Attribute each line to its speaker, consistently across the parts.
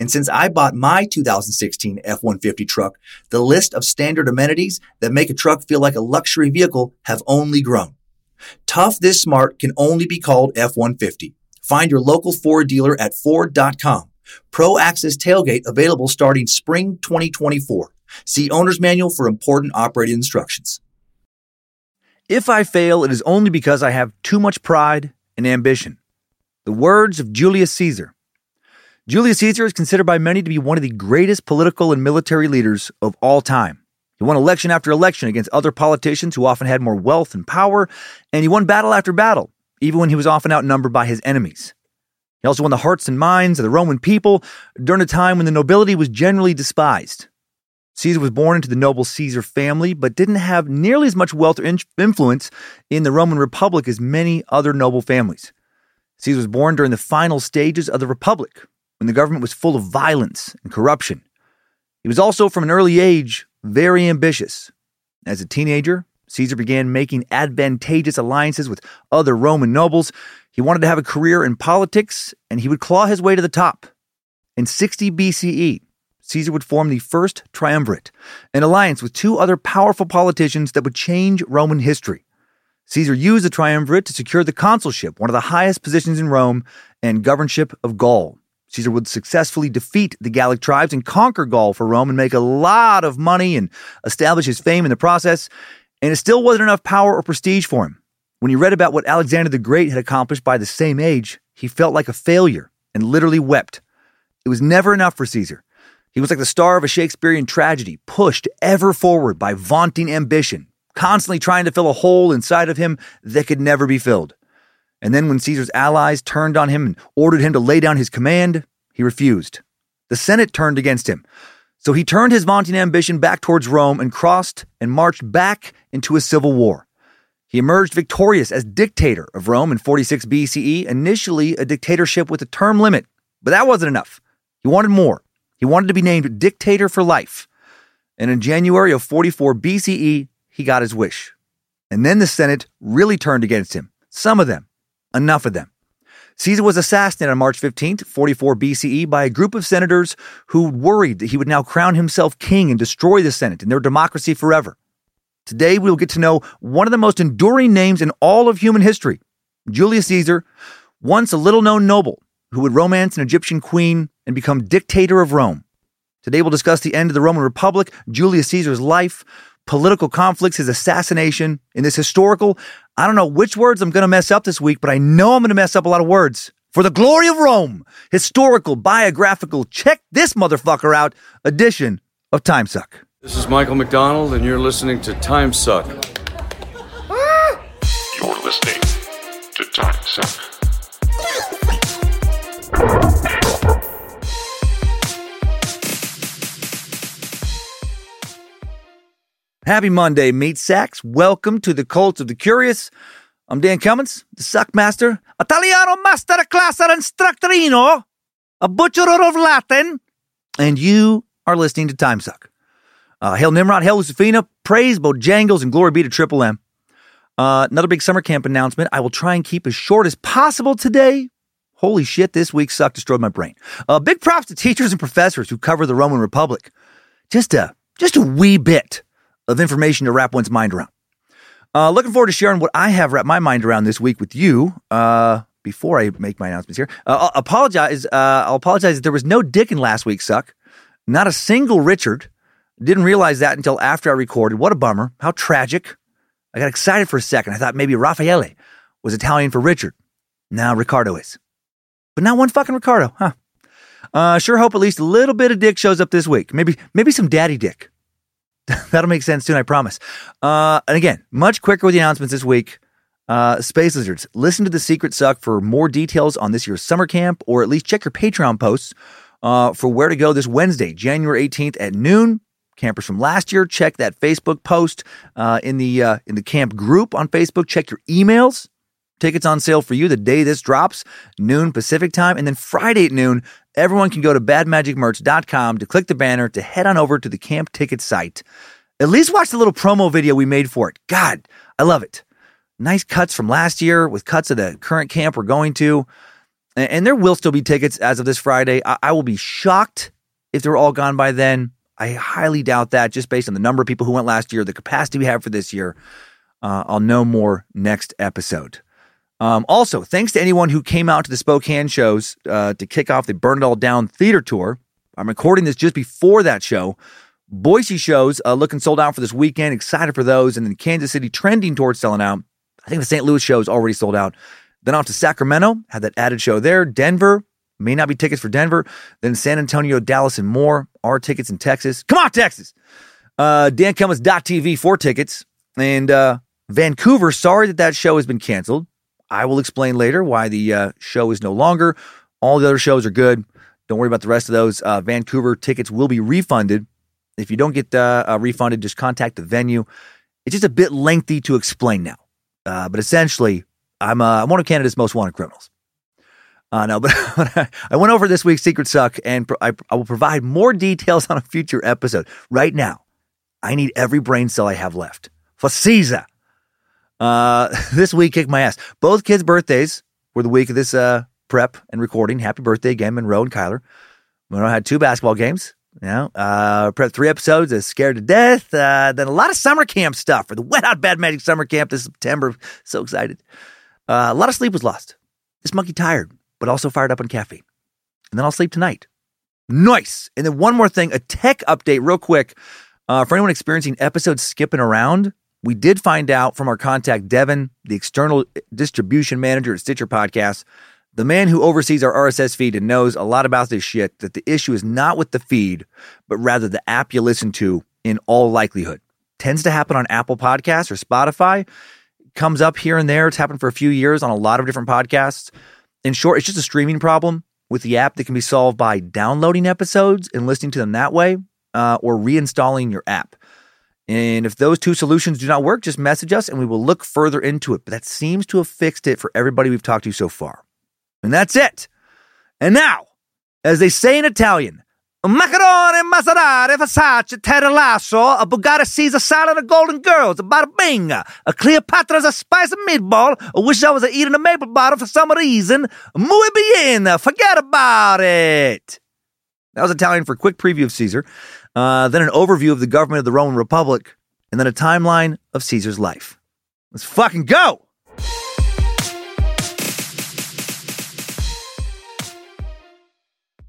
Speaker 1: and since I bought my 2016 F-150 truck, the list of standard amenities that make a truck feel like a luxury vehicle have only grown. Tough this smart can only be called F-150. Find your local Ford dealer at Ford.com. Pro Access Tailgate available starting spring 2024. See Owner's Manual for important operating instructions.
Speaker 2: If I fail, it is only because I have too much pride and ambition. The words of Julius Caesar. Julius Caesar is considered by many to be one of the greatest political and military leaders of all time. He won election after election against other politicians who often had more wealth and power, and he won battle after battle, even when he was often outnumbered by his enemies. He also won the hearts and minds of the Roman people during a time when the nobility was generally despised. Caesar was born into the noble Caesar family, but didn't have nearly as much wealth or influence in the Roman Republic as many other noble families. Caesar was born during the final stages of the Republic, when the government was full of violence and corruption. He was also, from an early age, very ambitious. As a teenager, Caesar began making advantageous alliances with other Roman nobles. He wanted to have a career in politics, and he would claw his way to the top. In 60 BCE, Caesar would form the first triumvirate, an alliance with two other powerful politicians that would change Roman history. Caesar used the triumvirate to secure the consulship, one of the highest positions in Rome, and governorship of Gaul. Caesar would successfully defeat the Gallic tribes and conquer Gaul for Rome and make a lot of money and establish his fame in the process. And it still wasn't enough power or prestige for him. When he read about what Alexander the Great had accomplished by the same age, he felt like a failure and literally wept. It was never enough for Caesar. He was like the star of a Shakespearean tragedy, pushed ever forward by vaunting ambition, constantly trying to fill a hole inside of him that could never be filled. And then when Caesar's allies turned on him and ordered him to lay down his command, he refused. The Senate turned against him. So he turned his vaunting ambition back towards Rome and crossed and marched back into a civil war. He emerged victorious as dictator of Rome in 46 BCE, initially a dictatorship with a term limit. But that wasn't enough. He wanted more. He wanted to be named dictator for life. And in January of 44 BCE, he got his wish. And then the Senate really turned against him. Some of them. Enough of them. Caesar was assassinated on March 15th, 44 BCE, by a group of senators who worried that he would now crown himself king and destroy the Senate and their democracy forever. Today, we will get to know one of the most enduring names in all of human history Julius Caesar, once a little known noble who would romance an Egyptian queen and become dictator of Rome. Today, we'll discuss the end of the Roman Republic, Julius Caesar's life, political conflicts, his assassination, in this historical, I don't know which words I'm going to mess up this week, but I know I'm going to mess up a lot of words. For the glory of Rome, historical, biographical, check this motherfucker out edition of Time Suck.
Speaker 3: This is Michael McDonald, and you're listening to Time Suck.
Speaker 4: You're listening to Time Suck.
Speaker 2: Happy Monday, meat sacks. Welcome to the Cult of the Curious. I'm Dan Cummins, the Suck Master, Italiano Master Classer Instructorino, a butcher of Latin, and you are listening to Time Suck. Uh, hail Nimrod, hail Lucifina, praise Bojangles, and glory be to Triple M. Uh, another big summer camp announcement. I will try and keep as short as possible today. Holy shit, this week suck destroyed my brain. Uh, big props to teachers and professors who cover the Roman Republic. Just a just a wee bit of information to wrap one's mind around. Uh, looking forward to sharing what I have wrapped my mind around this week with you. Uh, before I make my announcements here, uh, I'll apologize. Uh, I'll apologize that there was no Dick in last week's suck. Not a single Richard. Didn't realize that until after I recorded. What a bummer. How tragic. I got excited for a second. I thought maybe Raffaele was Italian for Richard. Now Ricardo is. But not one fucking Ricardo, huh? Uh, sure hope at least a little bit of Dick shows up this week. Maybe maybe some Daddy Dick. That'll make sense soon, I promise. Uh, and again, much quicker with the announcements this week. Uh, Space Lizards, listen to the Secret Suck for more details on this year's summer camp, or at least check your Patreon posts uh, for where to go this Wednesday, January 18th at noon. Campers from last year, check that Facebook post uh, in the uh, in the camp group on Facebook. Check your emails. Tickets on sale for you the day this drops, noon Pacific time, and then Friday at noon. Everyone can go to badmagicmerch.com to click the banner to head on over to the camp ticket site. At least watch the little promo video we made for it. God, I love it. Nice cuts from last year with cuts of the current camp we're going to. And there will still be tickets as of this Friday. I, will be shocked if they're all gone by then. I highly doubt that just based on the number of people who went last year, the capacity we have for this year. Uh, I'll know more next episode. Um, also, thanks to anyone who came out to the Spokane shows uh, to kick off the Burn It All Down theater tour. I'm recording this just before that show. Boise shows uh, looking sold out for this weekend. Excited for those. And then Kansas City trending towards selling out. I think the St. Louis show is already sold out. Then off to Sacramento, had that added show there. Denver, may not be tickets for Denver. Then San Antonio, Dallas, and more. Our tickets in Texas. Come on, Texas! Uh, TV for tickets. And uh, Vancouver, sorry that that show has been canceled. I will explain later why the uh, show is no longer. All the other shows are good. Don't worry about the rest of those. Uh, Vancouver tickets will be refunded. If you don't get uh, uh refunded, just contact the venue. It's just a bit lengthy to explain now. Uh, but essentially, I'm, uh, I'm one of Canada's most wanted criminals. Uh, no, but I went over this week's Secret Suck and I, I will provide more details on a future episode. Right now, I need every brain cell I have left Caesar. Uh, this week kicked my ass. Both kids' birthdays were the week of this uh, prep and recording. Happy birthday again, Monroe and Kyler. Monroe had two basketball games. You know, uh, prep three episodes of Scared to Death. Uh, then a lot of summer camp stuff for the Wet Out Bad Magic Summer Camp this September. So excited. Uh, a lot of sleep was lost. This monkey tired, but also fired up on caffeine. And then I'll sleep tonight. Nice. And then one more thing, a tech update, real quick. Uh, for anyone experiencing episodes skipping around, we did find out from our contact, Devin, the external distribution manager at Stitcher Podcast, the man who oversees our RSS feed and knows a lot about this shit, that the issue is not with the feed, but rather the app you listen to in all likelihood. Tends to happen on Apple Podcasts or Spotify. Comes up here and there. It's happened for a few years on a lot of different podcasts. In short, it's just a streaming problem with the app that can be solved by downloading episodes and listening to them that way uh, or reinstalling your app. And if those two solutions do not work, just message us and we will look further into it. But that seems to have fixed it for everybody we've talked to so far. And that's it. And now, as they say in Italian, macaroni, Maserati, Versace, Terra Lasso, a Bugatti Caesar salad, a Golden Girls, a bada bing, a Cleopatra's a spicy meatball. I wish I was eating a maple bottle for some reason. Muy bien, forget about it. That was Italian for a quick preview of Caesar uh, then an overview of the government of the Roman Republic, and then a timeline of Caesar's life. Let's fucking go!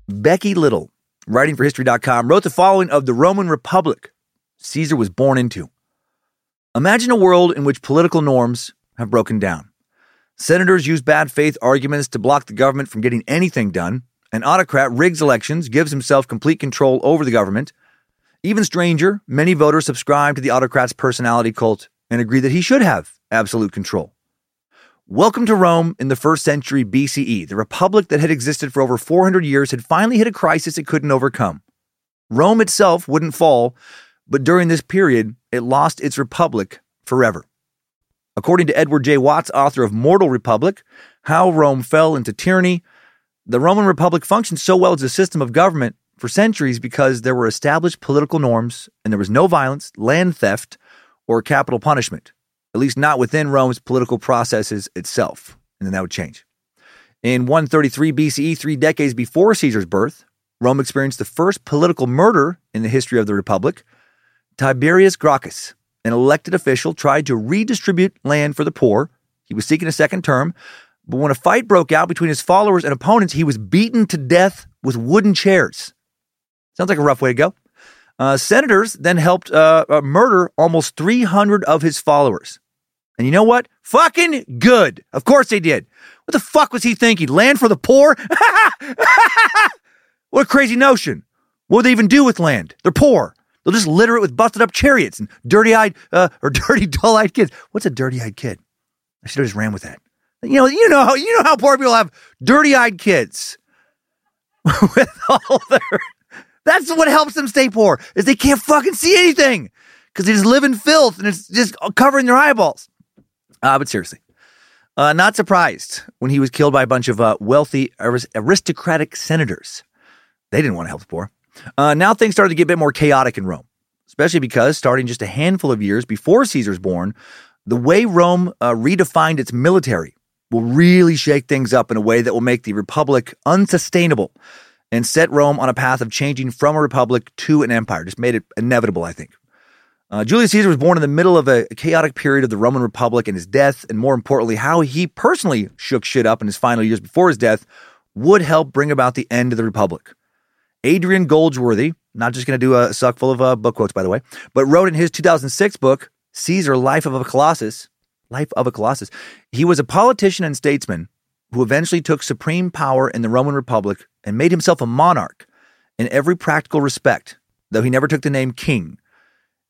Speaker 2: Becky Little, writing for History.com, wrote the following of the Roman Republic Caesar was born into. Imagine a world in which political norms have broken down. Senators use bad faith arguments to block the government from getting anything done. An autocrat rigs elections, gives himself complete control over the government, even stranger, many voters subscribe to the autocrat's personality cult and agree that he should have absolute control. Welcome to Rome in the first century BCE. The republic that had existed for over 400 years had finally hit a crisis it couldn't overcome. Rome itself wouldn't fall, but during this period, it lost its republic forever. According to Edward J. Watts, author of Mortal Republic How Rome Fell into Tyranny, the Roman Republic functioned so well as a system of government for centuries because there were established political norms and there was no violence, land theft, or capital punishment, at least not within Rome's political processes itself. And then that would change. In 133 BCE, three decades before Caesar's birth, Rome experienced the first political murder in the history of the Republic. Tiberius Gracchus, an elected official, tried to redistribute land for the poor. He was seeking a second term, but when a fight broke out between his followers and opponents, he was beaten to death with wooden chairs. Sounds like a rough way to go. Uh, senators then helped uh, uh, murder almost 300 of his followers. And you know what? Fucking good. Of course they did. What the fuck was he thinking? Land for the poor? what a crazy notion. What would they even do with land? They're poor. They'll just litter it with busted up chariots and dirty eyed uh, or dirty dull eyed kids. What's a dirty eyed kid? I should have just ran with that. You know, you know, you know how poor people have dirty eyed kids with all their. That's what helps them stay poor is they can't fucking see anything because they just live in filth and it's just covering their eyeballs. Uh, but seriously, uh, not surprised when he was killed by a bunch of uh, wealthy aristocratic senators. They didn't want to help the poor. Uh, now things started to get a bit more chaotic in Rome, especially because starting just a handful of years before Caesar's born, the way Rome uh, redefined its military will really shake things up in a way that will make the republic unsustainable and set Rome on a path of changing from a republic to an empire. Just made it inevitable, I think. Uh, Julius Caesar was born in the middle of a chaotic period of the Roman Republic, and his death, and more importantly, how he personally shook shit up in his final years before his death, would help bring about the end of the Republic. Adrian Goldsworthy, not just going to do a suck full of uh, book quotes, by the way, but wrote in his 2006 book, Caesar, Life of a Colossus, Life of a Colossus. He was a politician and statesman who eventually took supreme power in the Roman Republic and made himself a monarch in every practical respect, though he never took the name king.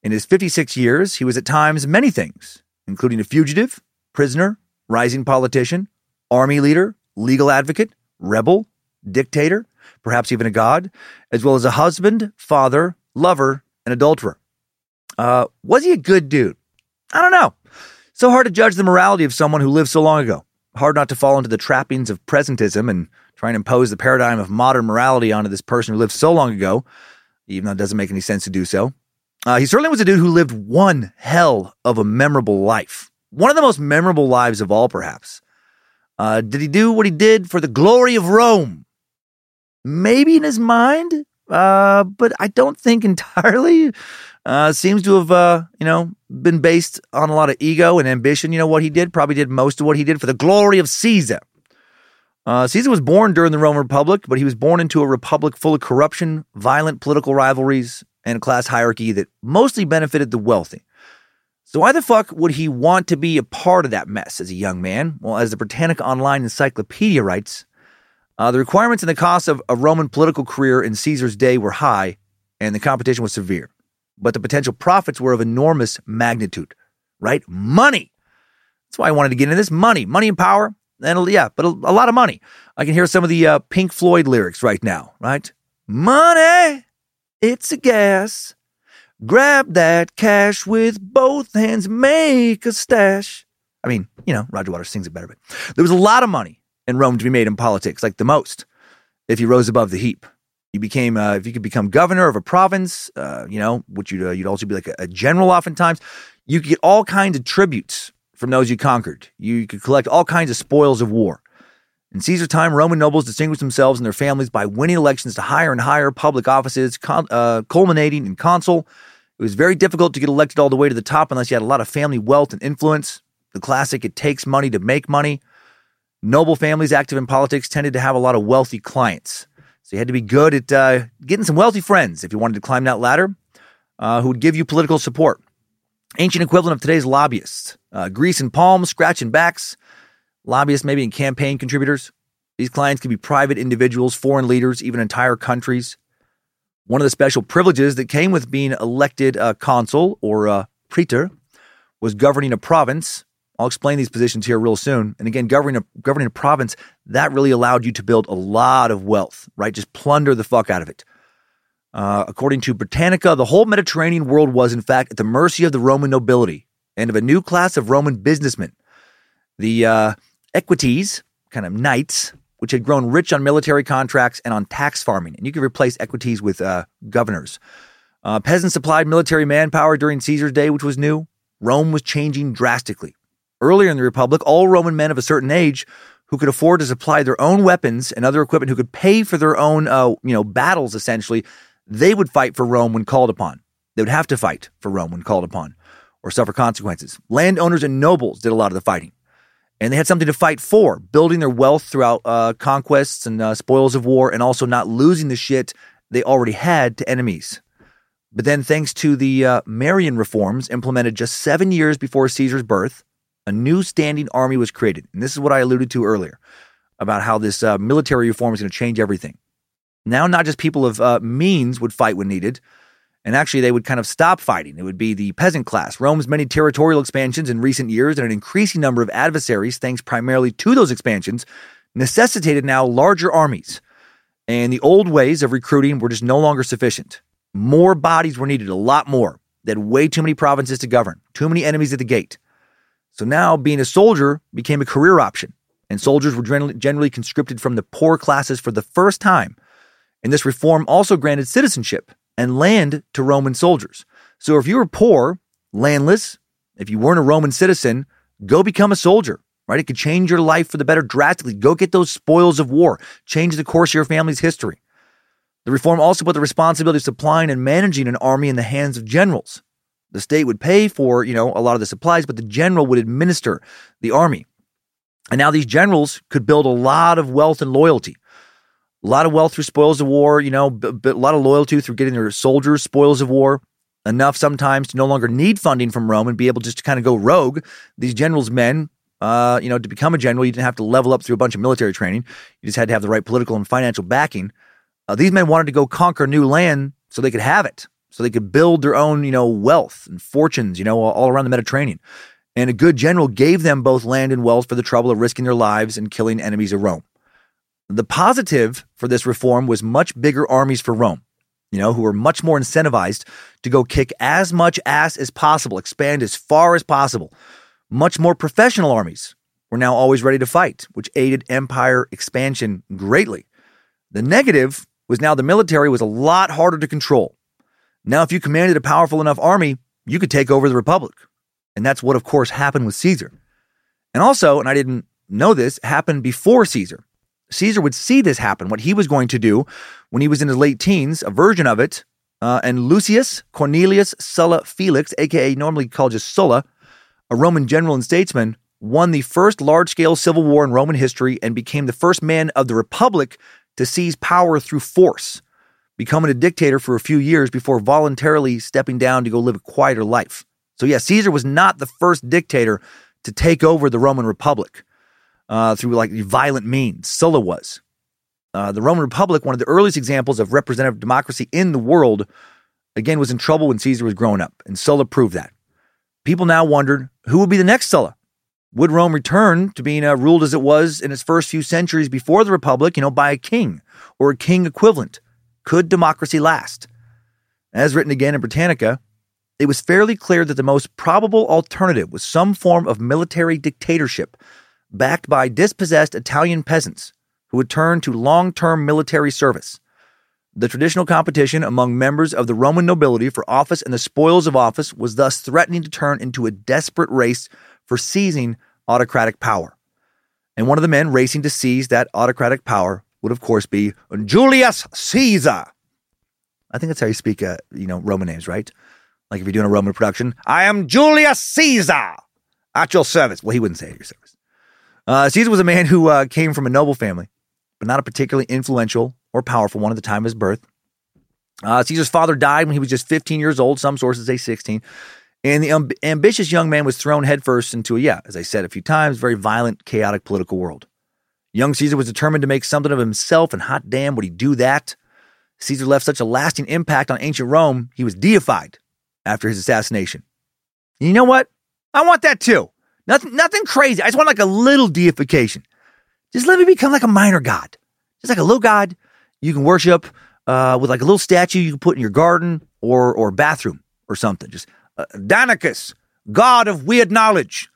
Speaker 2: In his 56 years, he was at times many things, including a fugitive, prisoner, rising politician, army leader, legal advocate, rebel, dictator, perhaps even a god, as well as a husband, father, lover, and adulterer. Uh, was he a good dude? I don't know. So hard to judge the morality of someone who lived so long ago. Hard not to fall into the trappings of presentism and try and impose the paradigm of modern morality onto this person who lived so long ago, even though it doesn't make any sense to do so. Uh, he certainly was a dude who lived one hell of a memorable life. One of the most memorable lives of all, perhaps. Uh, did he do what he did for the glory of Rome? Maybe in his mind, uh, but I don't think entirely. Uh, seems to have, uh, you know, been based on a lot of ego and ambition. You know what he did? Probably did most of what he did for the glory of Caesar. Uh, Caesar was born during the Roman Republic, but he was born into a republic full of corruption, violent political rivalries, and a class hierarchy that mostly benefited the wealthy. So why the fuck would he want to be a part of that mess as a young man? Well, as the Britannica Online Encyclopedia writes, uh, the requirements and the costs of a Roman political career in Caesar's day were high, and the competition was severe. But the potential profits were of enormous magnitude, right? Money. That's why I wanted to get into this. Money, money and power, and yeah, but a, a lot of money. I can hear some of the uh, Pink Floyd lyrics right now, right? Money, it's a gas. Grab that cash with both hands, make a stash. I mean, you know, Roger Waters sings it better, but there was a lot of money in Rome to be made in politics, like the most, if you rose above the heap. You became, uh, if you could become governor of a province, uh, you know, which you'd, uh, you'd also be like a, a general oftentimes, you could get all kinds of tributes from those you conquered. You could collect all kinds of spoils of war. In Caesar's time, Roman nobles distinguished themselves and their families by winning elections to higher and higher public offices, uh, culminating in consul, it was very difficult to get elected all the way to the top unless you had a lot of family wealth and influence. The classic, it takes money to make money. Noble families active in politics tended to have a lot of wealthy clients. So you had to be good at uh, getting some wealthy friends if you wanted to climb that ladder uh, who would give you political support. Ancient equivalent of today's lobbyists. Uh, grease and palms, scratching backs. Lobbyists, maybe in campaign contributors. These clients could be private individuals, foreign leaders, even entire countries. One of the special privileges that came with being elected a consul or a praetor was governing a province. I'll explain these positions here real soon. And again, governing a, governing a province, that really allowed you to build a lot of wealth, right? Just plunder the fuck out of it. Uh, according to Britannica, the whole Mediterranean world was, in fact, at the mercy of the Roman nobility and of a new class of Roman businessmen. The uh, equites, kind of knights, which had grown rich on military contracts and on tax farming. And you could replace equities with uh, governors. Uh, peasants supplied military manpower during Caesar's day, which was new. Rome was changing drastically. Earlier in the Republic, all Roman men of a certain age who could afford to supply their own weapons and other equipment, who could pay for their own, uh, you know, battles essentially, they would fight for Rome when called upon. They would have to fight for Rome when called upon, or suffer consequences. Landowners and nobles did a lot of the fighting, and they had something to fight for, building their wealth throughout uh, conquests and uh, spoils of war, and also not losing the shit they already had to enemies. But then, thanks to the uh, Marian reforms implemented just seven years before Caesar's birth, a new standing army was created. And this is what I alluded to earlier about how this uh, military reform is going to change everything. Now, not just people of uh, means would fight when needed, and actually they would kind of stop fighting. It would be the peasant class. Rome's many territorial expansions in recent years and an increasing number of adversaries, thanks primarily to those expansions, necessitated now larger armies. And the old ways of recruiting were just no longer sufficient. More bodies were needed, a lot more. They had way too many provinces to govern, too many enemies at the gate. So now being a soldier became a career option, and soldiers were generally conscripted from the poor classes for the first time. And this reform also granted citizenship and land to Roman soldiers. So if you were poor, landless, if you weren't a Roman citizen, go become a soldier, right? It could change your life for the better drastically. Go get those spoils of war, change the course of your family's history. The reform also put the responsibility of supplying and managing an army in the hands of generals. The state would pay for, you know, a lot of the supplies, but the general would administer the army. And now these generals could build a lot of wealth and loyalty. A lot of wealth through spoils of war, you know, b- b- a lot of loyalty through getting their soldiers spoils of war. Enough sometimes to no longer need funding from Rome and be able just to kind of go rogue. These generals' men, uh, you know, to become a general, you didn't have to level up through a bunch of military training. You just had to have the right political and financial backing. Uh, these men wanted to go conquer new land so they could have it so they could build their own, you know, wealth and fortunes, you know, all around the Mediterranean. And a good general gave them both land and wealth for the trouble of risking their lives and killing enemies of Rome. The positive for this reform was much bigger armies for Rome, you know, who were much more incentivized to go kick as much ass as possible, expand as far as possible. Much more professional armies were now always ready to fight, which aided empire expansion greatly. The negative was now the military was a lot harder to control. Now, if you commanded a powerful enough army, you could take over the Republic. And that's what, of course, happened with Caesar. And also, and I didn't know this, happened before Caesar. Caesar would see this happen, what he was going to do when he was in his late teens, a version of it. Uh, and Lucius Cornelius Sulla Felix, aka normally called just Sulla, a Roman general and statesman, won the first large scale civil war in Roman history and became the first man of the Republic to seize power through force becoming a dictator for a few years before voluntarily stepping down to go live a quieter life. So, yeah, Caesar was not the first dictator to take over the Roman Republic uh, through like violent means. Sulla was. Uh, the Roman Republic, one of the earliest examples of representative democracy in the world, again, was in trouble when Caesar was growing up, and Sulla proved that. People now wondered who would be the next Sulla. Would Rome return to being uh, ruled as it was in its first few centuries before the Republic, you know, by a king or a king equivalent? Could democracy last? As written again in Britannica, it was fairly clear that the most probable alternative was some form of military dictatorship backed by dispossessed Italian peasants who would turn to long term military service. The traditional competition among members of the Roman nobility for office and the spoils of office was thus threatening to turn into a desperate race for seizing autocratic power. And one of the men racing to seize that autocratic power would, of course, be Julius Caesar. I think that's how you speak, uh, you know, Roman names, right? Like if you're doing a Roman production, I am Julius Caesar at your service. Well, he wouldn't say at your service. Uh, Caesar was a man who uh, came from a noble family, but not a particularly influential or powerful one at the time of his birth. Uh, Caesar's father died when he was just 15 years old. Some sources say 16. And the um, ambitious young man was thrown headfirst into a, yeah, as I said a few times, very violent, chaotic political world. Young Caesar was determined to make something of himself, and hot damn, would he do that? Caesar left such a lasting impact on ancient Rome, he was deified after his assassination. And you know what? I want that too. Nothing, nothing crazy. I just want like a little deification. Just let me become like a minor god. Just like a little god you can worship uh, with like a little statue you can put in your garden or or bathroom or something. Just uh, Danicus, god of weird knowledge.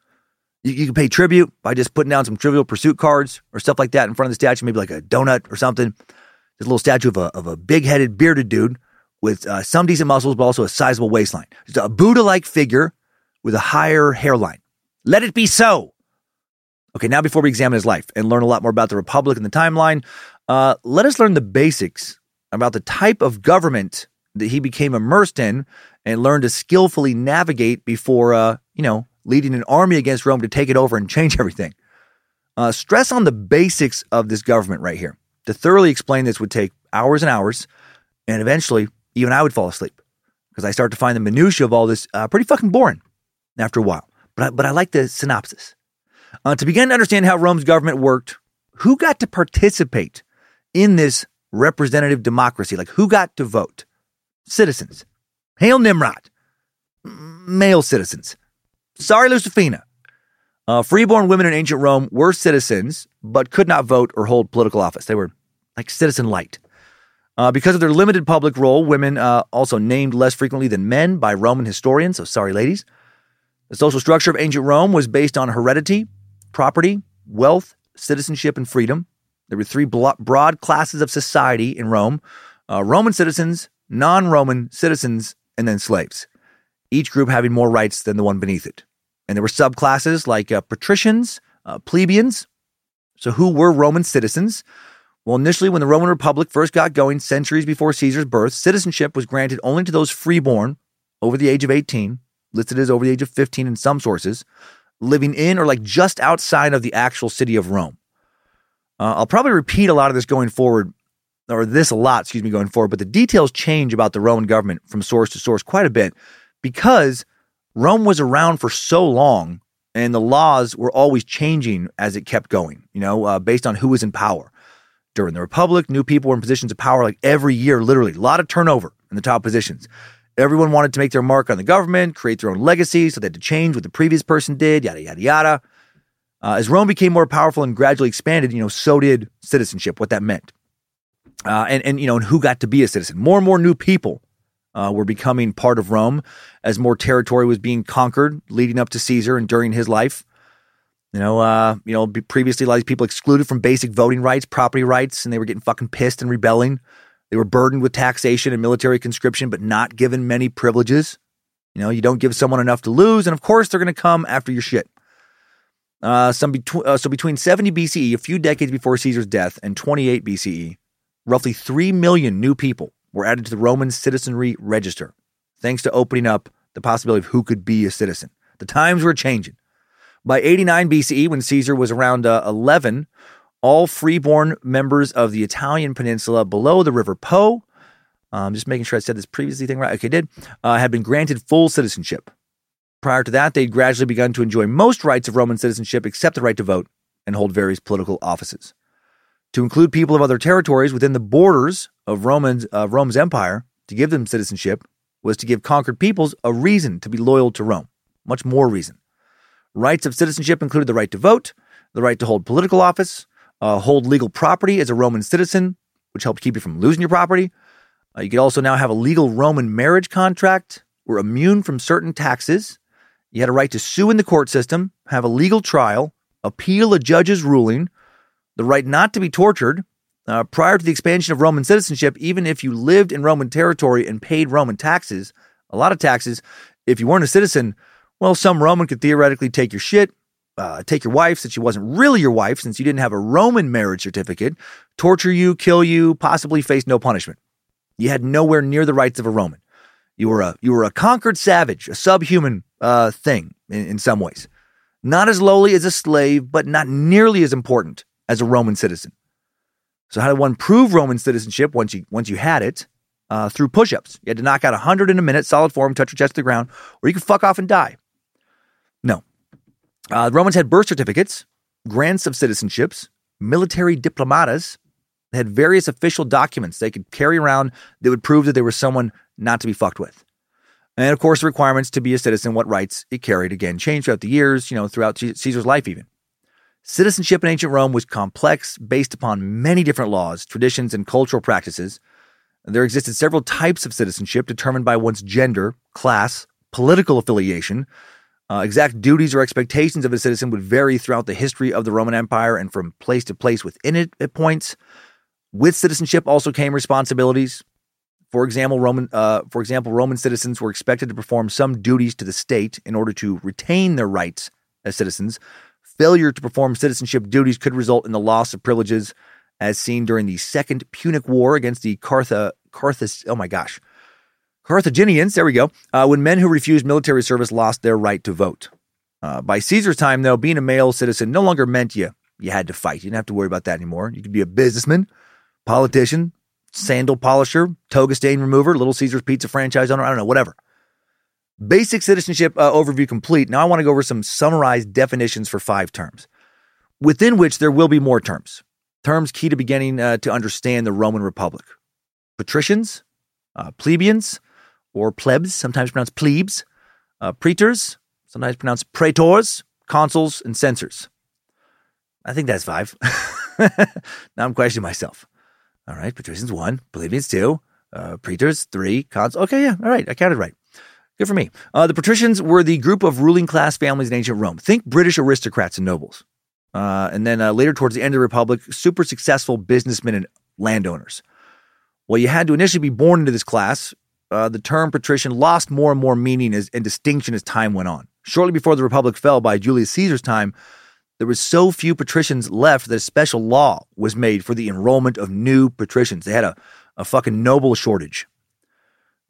Speaker 2: You, you can pay tribute by just putting down some trivial pursuit cards or stuff like that in front of the statue, maybe like a donut or something. A little statue of a, of a big headed, bearded dude with uh, some decent muscles, but also a sizable waistline. Just a Buddha like figure with a higher hairline. Let it be so. Okay, now before we examine his life and learn a lot more about the Republic and the timeline, uh, let us learn the basics about the type of government that he became immersed in and learned to skillfully navigate before, uh, you know, leading an army against Rome to take it over and change everything. Uh, stress on the basics of this government right here. To thoroughly explain this would take hours and hours, and eventually, even I would fall asleep because I start to find the minutia of all this uh, pretty fucking boring after a while. But I, but I like the synopsis. Uh, to begin to understand how Rome's government worked, who got to participate in this representative democracy? Like, who got to vote? Citizens. Hail Nimrod. Male citizens. Sorry, Lucifina. Uh, freeborn women in ancient Rome were citizens, but could not vote or hold political office. They were like citizen light. Uh, because of their limited public role, women uh, also named less frequently than men by Roman historians. So, sorry, ladies. The social structure of ancient Rome was based on heredity, property, wealth, citizenship, and freedom. There were three broad classes of society in Rome uh, Roman citizens, non Roman citizens, and then slaves, each group having more rights than the one beneath it. And there were subclasses like uh, patricians, uh, plebeians. So, who were Roman citizens? Well, initially, when the Roman Republic first got going, centuries before Caesar's birth, citizenship was granted only to those freeborn over the age of 18, listed as over the age of 15 in some sources, living in or like just outside of the actual city of Rome. Uh, I'll probably repeat a lot of this going forward, or this a lot, excuse me, going forward, but the details change about the Roman government from source to source quite a bit because Rome was around for so long and the laws were always changing as it kept going, you know, uh, based on who was in power. During the Republic, new people were in positions of power like every year, literally, a lot of turnover in the top positions. Everyone wanted to make their mark on the government, create their own legacy, so they had to change what the previous person did, yada, yada, yada. Uh, as Rome became more powerful and gradually expanded, you know, so did citizenship, what that meant. Uh, and, and, you know, and who got to be a citizen. More and more new people uh, were becoming part of Rome as more territory was being conquered leading up to Caesar and during his life. You know, uh, you know, previously a lot of people excluded from basic voting rights, property rights, and they were getting fucking pissed and rebelling. They were burdened with taxation and military conscription, but not given many privileges. You know, you don't give someone enough to lose, and of course they're going to come after your shit. Uh, some uh, so between 70 BCE, a few decades before Caesar's death, and 28 BCE, roughly 3 million new people were added to the Roman citizenry register, thanks to opening up the possibility of who could be a citizen. The times were changing. By 89 BCE, when Caesar was around uh, 11, all freeborn members of the Italian peninsula below the River Po, um, just making sure I said this previously thing right. Okay, did uh, had been granted full citizenship. Prior to that, they'd gradually begun to enjoy most rights of Roman citizenship except the right to vote and hold various political offices. To include people of other territories within the borders of Roman's, uh, Rome's empire to give them citizenship was to give conquered peoples a reason to be loyal to Rome, much more reason. Rights of citizenship included the right to vote, the right to hold political office, uh, hold legal property as a Roman citizen, which helped keep you from losing your property. Uh, you could also now have a legal Roman marriage contract, were immune from certain taxes, you had a right to sue in the court system, have a legal trial, appeal a judge's ruling, the right not to be tortured. Uh, prior to the expansion of Roman citizenship, even if you lived in Roman territory and paid Roman taxes, a lot of taxes, if you weren't a citizen, well, some Roman could theoretically take your shit, uh, take your wife since she wasn't really your wife, since you didn't have a Roman marriage certificate, torture you, kill you, possibly face no punishment. You had nowhere near the rights of a Roman. You were a you were a conquered savage, a subhuman uh, thing in, in some ways. Not as lowly as a slave, but not nearly as important as a Roman citizen. So, how did one prove Roman citizenship once you once you had it? Uh, through push-ups. You had to knock out 100 in a minute, solid form, touch your chest to the ground, or you could fuck off and die. No. Uh, the Romans had birth certificates, grants of citizenships, military diplomatas. They had various official documents they could carry around that would prove that they were someone not to be fucked with. And of course, the requirements to be a citizen, what rights it carried, again, changed throughout the years, you know, throughout Caesar's life, even. Citizenship in ancient Rome was complex, based upon many different laws, traditions, and cultural practices. There existed several types of citizenship determined by one's gender, class, political affiliation, Uh, exact duties or expectations of a citizen would vary throughout the history of the Roman Empire and from place to place within it at points. With citizenship also came responsibilities. For example, Roman, uh, for example, Roman citizens were expected to perform some duties to the state in order to retain their rights as citizens. Failure to perform citizenship duties could result in the loss of privileges, as seen during the Second Punic War against the Cartha, Carthage. Oh my gosh, Carthaginians, there we go, uh, when men who refused military service lost their right to vote. Uh, by Caesar's time, though, being a male citizen no longer meant you you had to fight. You didn't have to worry about that anymore. You could be a businessman, politician, sandal polisher, toga stain remover, Little Caesars pizza franchise owner, I don't know, whatever. Basic citizenship uh, overview complete. Now I want to go over some summarized definitions for five terms, within which there will be more terms. Terms key to beginning uh, to understand the Roman Republic patricians, uh, plebeians, or plebs, sometimes pronounced plebes, uh, praetors, sometimes pronounced praetors, consuls, and censors. I think that's five. now I'm questioning myself. All right, patricians one, plebeians two, uh, praetors three, consuls. Okay, yeah, all right, I counted right. Good for me. Uh, the patricians were the group of ruling class families in ancient Rome. Think British aristocrats and nobles. Uh, and then uh, later, towards the end of the Republic, super successful businessmen and landowners. Well, you had to initially be born into this class uh, the term patrician lost more and more meaning as, and distinction as time went on. Shortly before the Republic fell by Julius Caesar's time, there was so few patricians left that a special law was made for the enrollment of new patricians. They had a, a fucking noble shortage.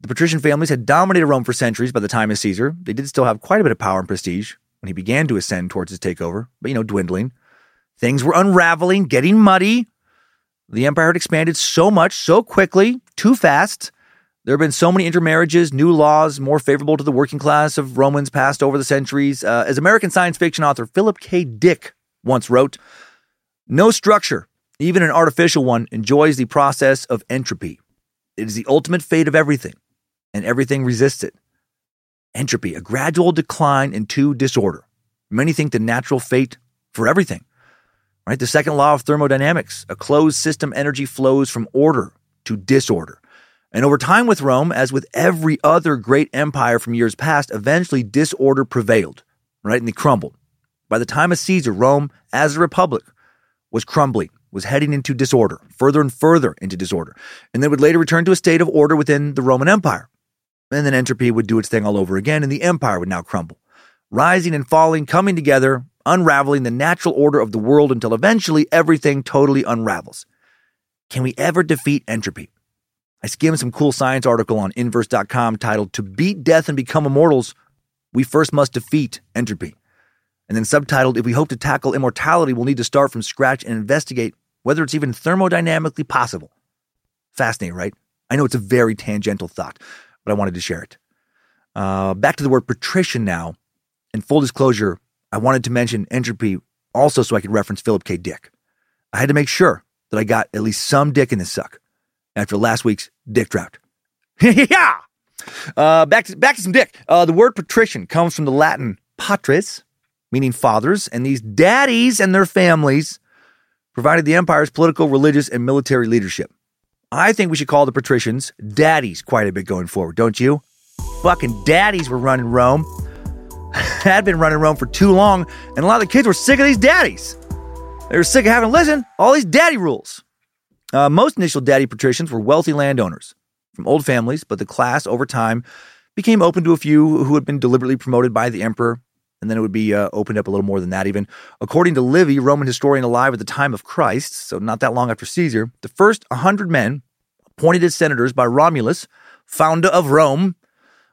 Speaker 2: The patrician families had dominated Rome for centuries by the time of Caesar. They did still have quite a bit of power and prestige when he began to ascend towards his takeover, but you know, dwindling. Things were unraveling, getting muddy. The empire had expanded so much, so quickly, too fast, there have been so many intermarriages, new laws more favorable to the working class of Romans passed over the centuries. Uh, as American science fiction author Philip K. Dick once wrote, no structure, even an artificial one, enjoys the process of entropy. It is the ultimate fate of everything, and everything resists it. Entropy, a gradual decline into disorder. Many think the natural fate for everything. Right? The second law of thermodynamics, a closed system energy flows from order to disorder. And over time with Rome, as with every other great empire from years past, eventually disorder prevailed, right? And they crumbled. By the time of Caesar, Rome, as a republic, was crumbling, was heading into disorder, further and further into disorder, and then would later return to a state of order within the Roman Empire. And then entropy would do its thing all over again, and the empire would now crumble, rising and falling, coming together, unraveling the natural order of the world until eventually everything totally unravels. Can we ever defeat entropy? I skimmed some cool science article on inverse.com titled To Beat Death and Become Immortals, We First Must Defeat Entropy. And then subtitled If We Hope to Tackle Immortality, We'll Need to Start from Scratch and Investigate Whether It's Even Thermodynamically Possible. Fascinating, right? I know it's a very tangential thought, but I wanted to share it. Uh, back to the word patrician now. In full disclosure, I wanted to mention entropy also so I could reference Philip K. Dick. I had to make sure that I got at least some dick in this suck after last week's dick drought. yeah! Uh, back, to, back to some dick. Uh, the word patrician comes from the Latin patris, meaning fathers, and these daddies and their families provided the empire's political, religious, and military leadership. I think we should call the patricians daddies quite a bit going forward, don't you? Fucking daddies were running Rome. Had been running Rome for too long, and a lot of the kids were sick of these daddies. They were sick of having to listen all these daddy rules. Uh, most initial daddy patricians were wealthy landowners from old families, but the class over time became open to a few who had been deliberately promoted by the emperor, and then it would be uh, opened up a little more than that even. According to Livy, Roman historian alive at the time of Christ, so not that long after Caesar, the first 100 men appointed as senators by Romulus, founder of Rome,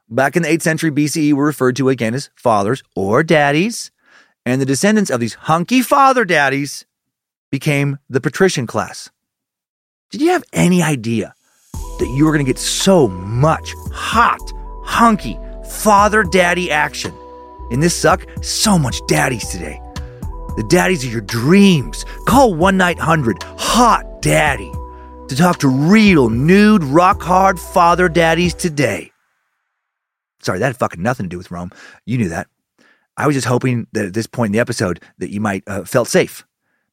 Speaker 2: back in the 8th century BCE were referred to again as fathers or daddies, and the descendants of these hunky father daddies became the patrician class. Did you have any idea that you were going to get so much hot, hunky, father daddy action? In this suck, so much daddies today. The daddies of your dreams. Call 1 900 Hot Daddy to talk to real, nude, rock hard father daddies today. Sorry, that had fucking nothing to do with Rome. You knew that. I was just hoping that at this point in the episode that you might uh, felt safe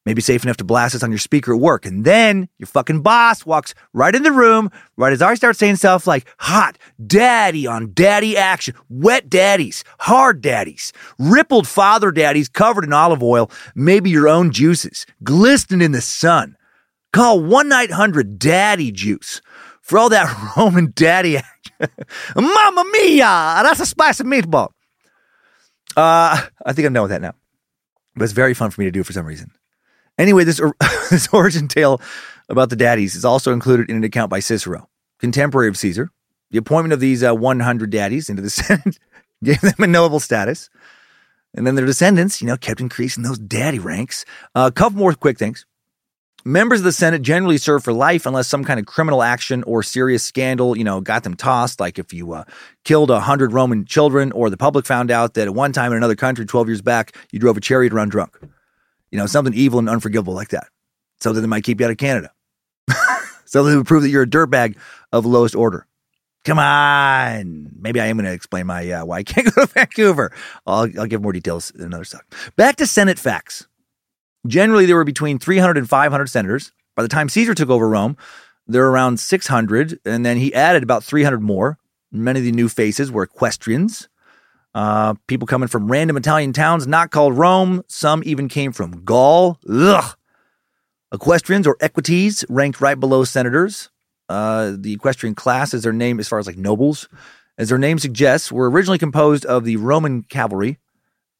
Speaker 2: maybe safe enough to blast this on your speaker at work. And then your fucking boss walks right in the room, right as I start saying stuff like hot, daddy on daddy action, wet daddies, hard daddies, rippled father daddies covered in olive oil, maybe your own juices, glistening in the sun. Call 1 800 Daddy Juice for all that Roman daddy action. Mamma mia! That's a spicy meatball. Uh, I think I'm done with that now. But it's very fun for me to do for some reason. Anyway, this, this origin tale about the daddies is also included in an account by Cicero, contemporary of Caesar. The appointment of these uh, 100 daddies into the Senate gave them a noble status. And then their descendants, you know, kept increasing those daddy ranks. Uh, a couple more quick things. Members of the Senate generally serve for life unless some kind of criminal action or serious scandal, you know, got them tossed. Like if you uh, killed a hundred Roman children, or the public found out that at one time in another country, twelve years back, you drove a chariot around drunk. You know, something evil and unforgivable like that. Something that might keep you out of Canada. something that would prove that you're a dirtbag of lowest order. Come on. Maybe I am going to explain my uh, why I can't go to Vancouver. I'll, I'll give more details in another sec. Back to Senate facts. Generally, there were between 300 and 500 senators. By the time Caesar took over Rome, there were around 600, and then he added about 300 more. Many of the new faces were equestrians, uh, people coming from random Italian towns not called Rome. Some even came from Gaul. Ugh. Equestrians or equites ranked right below senators. Uh, the equestrian class, as their name, as far as like nobles, as their name suggests, were originally composed of the Roman cavalry,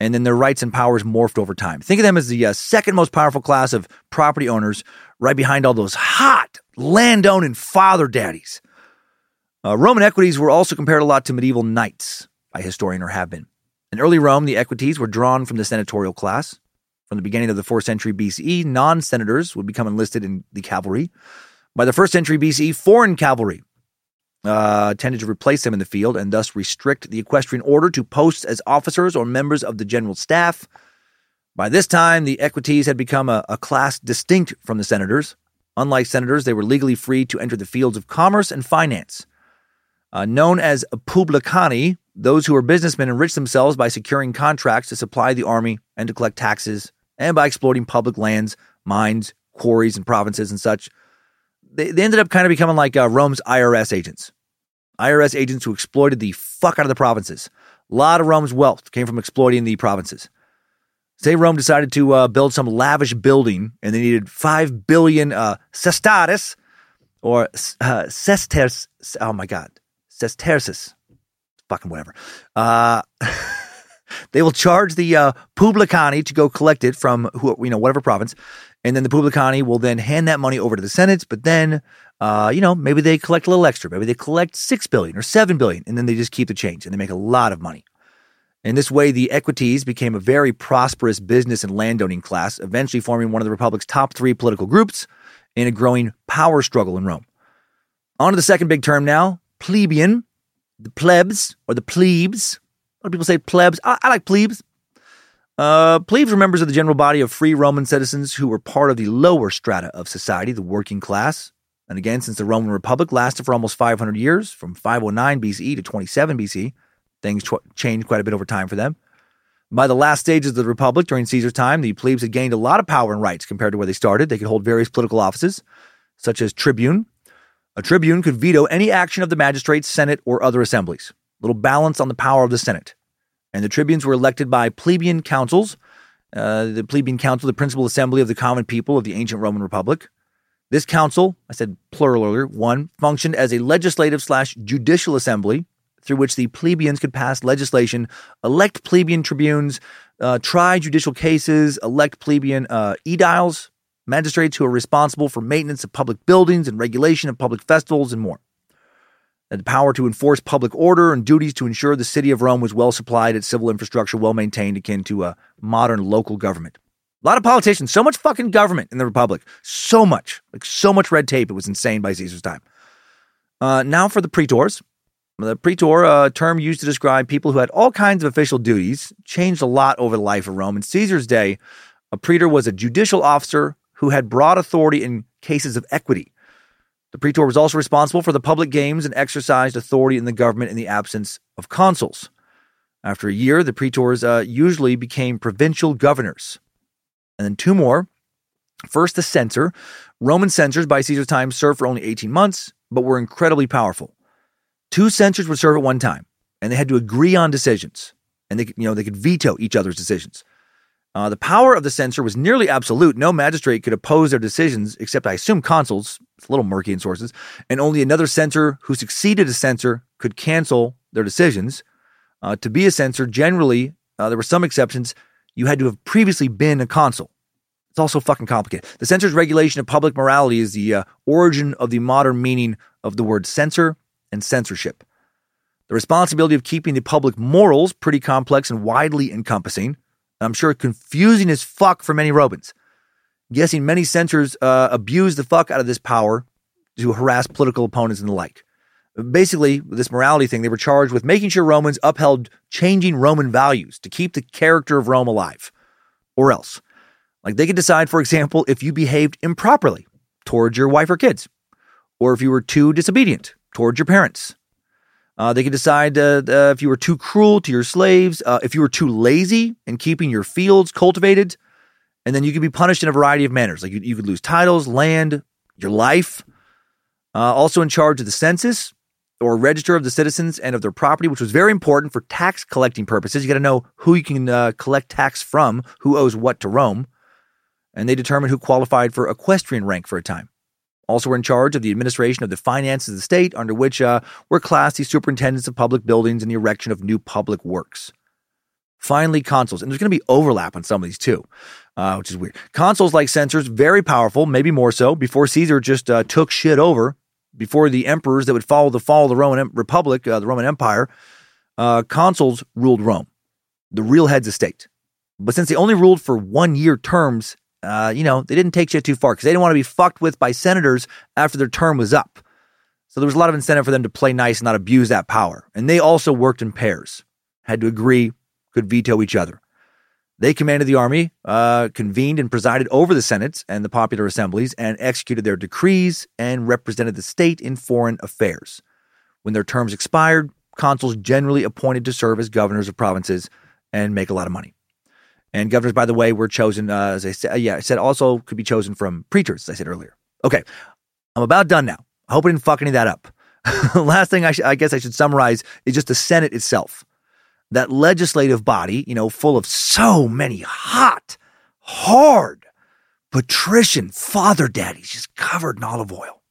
Speaker 2: and then their rights and powers morphed over time. Think of them as the uh, second most powerful class of property owners, right behind all those hot landowning father daddies. Uh, Roman equites were also compared a lot to medieval knights by historian or have been. In early Rome, the equites were drawn from the senatorial class. From the beginning of the 4th century BCE, non senators would become enlisted in the cavalry. By the 1st century BCE, foreign cavalry uh, tended to replace them in the field and thus restrict the equestrian order to posts as officers or members of the general staff. By this time, the equites had become a, a class distinct from the senators. Unlike senators, they were legally free to enter the fields of commerce and finance. Uh, known as publicani, those who were businessmen enriched themselves by securing contracts to supply the army and to collect taxes, and by exploiting public lands, mines, quarries, and provinces and such. They, they ended up kind of becoming like uh, Rome's IRS agents. IRS agents who exploited the fuck out of the provinces. A lot of Rome's wealth came from exploiting the provinces. Say Rome decided to uh, build some lavish building and they needed 5 billion uh, sesterces or uh. Oh my God. Sesterces fucking whatever. Uh, they will charge the uh, publicani to go collect it from who, you know whatever province, and then the publicani will then hand that money over to the Senate. But then, uh, you know, maybe they collect a little extra. Maybe they collect six billion or seven billion, and then they just keep the change, and they make a lot of money. In this way, the equites became a very prosperous business and landowning class, eventually forming one of the republic's top three political groups in a growing power struggle in Rome. On to the second big term now, plebeian the plebs or the plebes. A lot of people say plebs. I, I like plebes. Uh, plebes were members of the general body of free Roman citizens who were part of the lower strata of society, the working class. And again, since the Roman Republic lasted for almost 500 years, from 509 BCE to 27 BC, things ch- changed quite a bit over time for them. By the last stages of the Republic during Caesar's time, the plebes had gained a lot of power and rights compared to where they started. They could hold various political offices, such as tribune, a tribune could veto any action of the magistrates, senate, or other assemblies. Little balance on the power of the senate. And the tribunes were elected by plebeian councils. Uh, the plebeian council, the principal assembly of the common people of the ancient Roman Republic. This council, I said plural earlier, one, functioned as a legislative slash judicial assembly through which the plebeians could pass legislation, elect plebeian tribunes, uh, try judicial cases, elect plebeian uh, aediles, magistrates who are responsible for maintenance of public buildings and regulation of public festivals and more. Had the power to enforce public order and duties to ensure the city of Rome was well supplied, its civil infrastructure well maintained, akin to a modern local government. A lot of politicians, so much fucking government in the Republic, so much, like so much red tape. It was insane by Caesar's time. Uh, now for the praetors. The praetor, a term used to describe people who had all kinds of official duties, changed a lot over the life of Rome. In Caesar's day, a praetor was a judicial officer who had broad authority in cases of equity. The praetor was also responsible for the public games and exercised authority in the government in the absence of consuls. After a year, the praetors uh, usually became provincial governors. And then two more. First, the censor. Roman censors by Caesar's time served for only 18 months, but were incredibly powerful. Two censors would serve at one time, and they had to agree on decisions, and they, you know, they could veto each other's decisions. Uh, the power of the censor was nearly absolute. No magistrate could oppose their decisions, except I assume consuls. It's a little murky in sources. And only another censor who succeeded a censor could cancel their decisions. Uh, to be a censor, generally, uh, there were some exceptions. You had to have previously been a consul. It's also fucking complicated. The censor's regulation of public morality is the uh, origin of the modern meaning of the word censor and censorship. The responsibility of keeping the public morals pretty complex and widely encompassing. I'm sure confusing as fuck for many Romans. Guessing many censors uh, abuse the fuck out of this power to harass political opponents and the like. Basically, this morality thing, they were charged with making sure Romans upheld changing Roman values to keep the character of Rome alive. Or else. Like they could decide, for example, if you behaved improperly towards your wife or kids, or if you were too disobedient towards your parents, uh, they could decide uh, uh, if you were too cruel to your slaves, uh, if you were too lazy in keeping your fields cultivated, and then you could be punished in a variety of manners. Like you, you could lose titles, land, your life. Uh, also in charge of the census or register of the citizens and of their property, which was very important for tax collecting purposes. You got to know who you can uh, collect tax from, who owes what to Rome, and they determined who qualified for equestrian rank for a time also were in charge of the administration of the finances of the state, under which uh, were classed the superintendents of public buildings and the erection of new public works. Finally, consuls, and there's going to be overlap on some of these too, uh, which is weird. Consuls, like censors, very powerful, maybe more so. Before Caesar just uh, took shit over, before the emperors that would follow the fall of the Roman Republic, uh, the Roman Empire, uh, consuls ruled Rome, the real heads of state. But since they only ruled for one year terms, uh, you know, they didn't take shit too far because they didn't want to be fucked with by senators after their term was up. So there was a lot of incentive for them to play nice and not abuse that power. And they also worked in pairs, had to agree, could veto each other. They commanded the army, uh, convened and presided over the senates and the popular assemblies, and executed their decrees and represented the state in foreign affairs. When their terms expired, consuls generally appointed to serve as governors of provinces and make a lot of money. And governors, by the way, were chosen, uh, as I said, yeah, I said also could be chosen from praetors, as I said earlier. Okay, I'm about done now. I hope I didn't fuck any of that up. Last thing I, sh- I guess I should summarize is just the Senate itself. That legislative body, you know, full of so many hot, hard, patrician father daddies just covered in olive oil.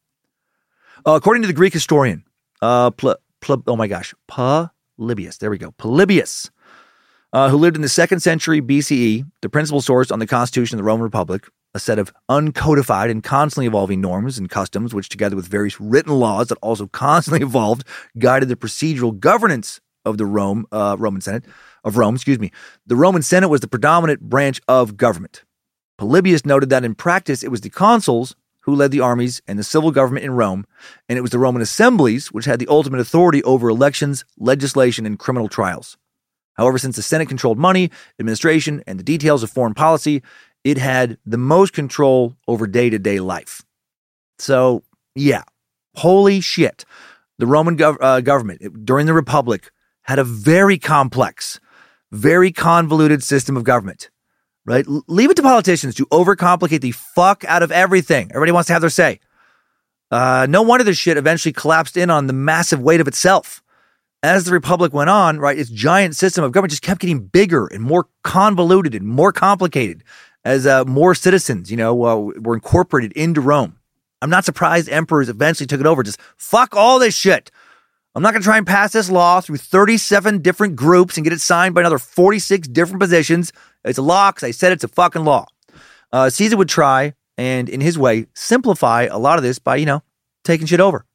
Speaker 2: Uh, according to the Greek historian, uh, Pl- Pl- oh my gosh, Polybius, there we go, Polybius uh, who lived in the second century BCE, the principal source on the Constitution of the Roman Republic, a set of uncodified and constantly evolving norms and customs, which, together with various written laws that also constantly evolved, guided the procedural governance of the Rome uh, Roman Senate of Rome. Excuse me. The Roman Senate was the predominant branch of government. Polybius noted that in practice, it was the consuls who led the armies and the civil government in Rome, and it was the Roman assemblies which had the ultimate authority over elections, legislation, and criminal trials. However, since the Senate controlled money, administration, and the details of foreign policy, it had the most control over day to day life. So, yeah, holy shit. The Roman gov- uh, government during the Republic had a very complex, very convoluted system of government, right? L- leave it to politicians to overcomplicate the fuck out of everything. Everybody wants to have their say. Uh, no wonder this shit eventually collapsed in on the massive weight of itself as the republic went on, right, its giant system of government just kept getting bigger and more convoluted and more complicated as uh, more citizens, you know, uh, were incorporated into Rome. I'm not surprised emperors eventually took it over. Just fuck all this shit. I'm not going to try and pass this law through 37 different groups and get it signed by another 46 different positions. It's a law because I said it's a fucking law. Uh, Caesar would try and, in his way, simplify a lot of this by, you know, taking shit over.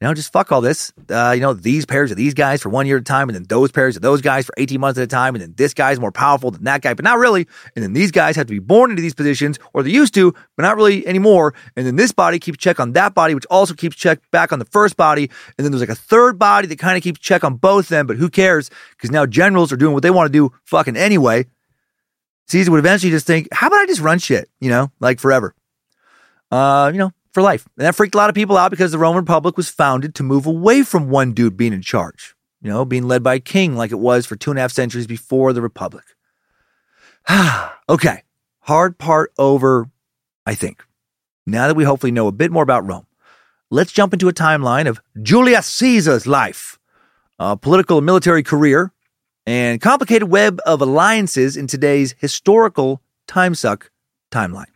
Speaker 2: You know, just fuck all this. Uh, you know, these pairs of these guys for one year at a time, and then those pairs of those guys for 18 months at a time, and then this guy's more powerful than that guy, but not really. And then these guys have to be born into these positions, or they used to, but not really anymore. And then this body keeps check on that body, which also keeps check back on the first body. And then there's like a third body that kind of keeps check on both them, but who cares? Because now generals are doing what they want to do fucking anyway. Caesar would eventually just think, how about I just run shit, you know, like forever? Uh, you know, for life. And that freaked a lot of people out because the Roman Republic was founded to move away from one dude being in charge, you know, being led by a king like it was for two and a half centuries before the Republic. okay, hard part over. I think. Now that we hopefully know a bit more about Rome, let's jump into a timeline of Julius Caesar's life, a political and military career, and complicated web of alliances in today's historical timesuck timeline.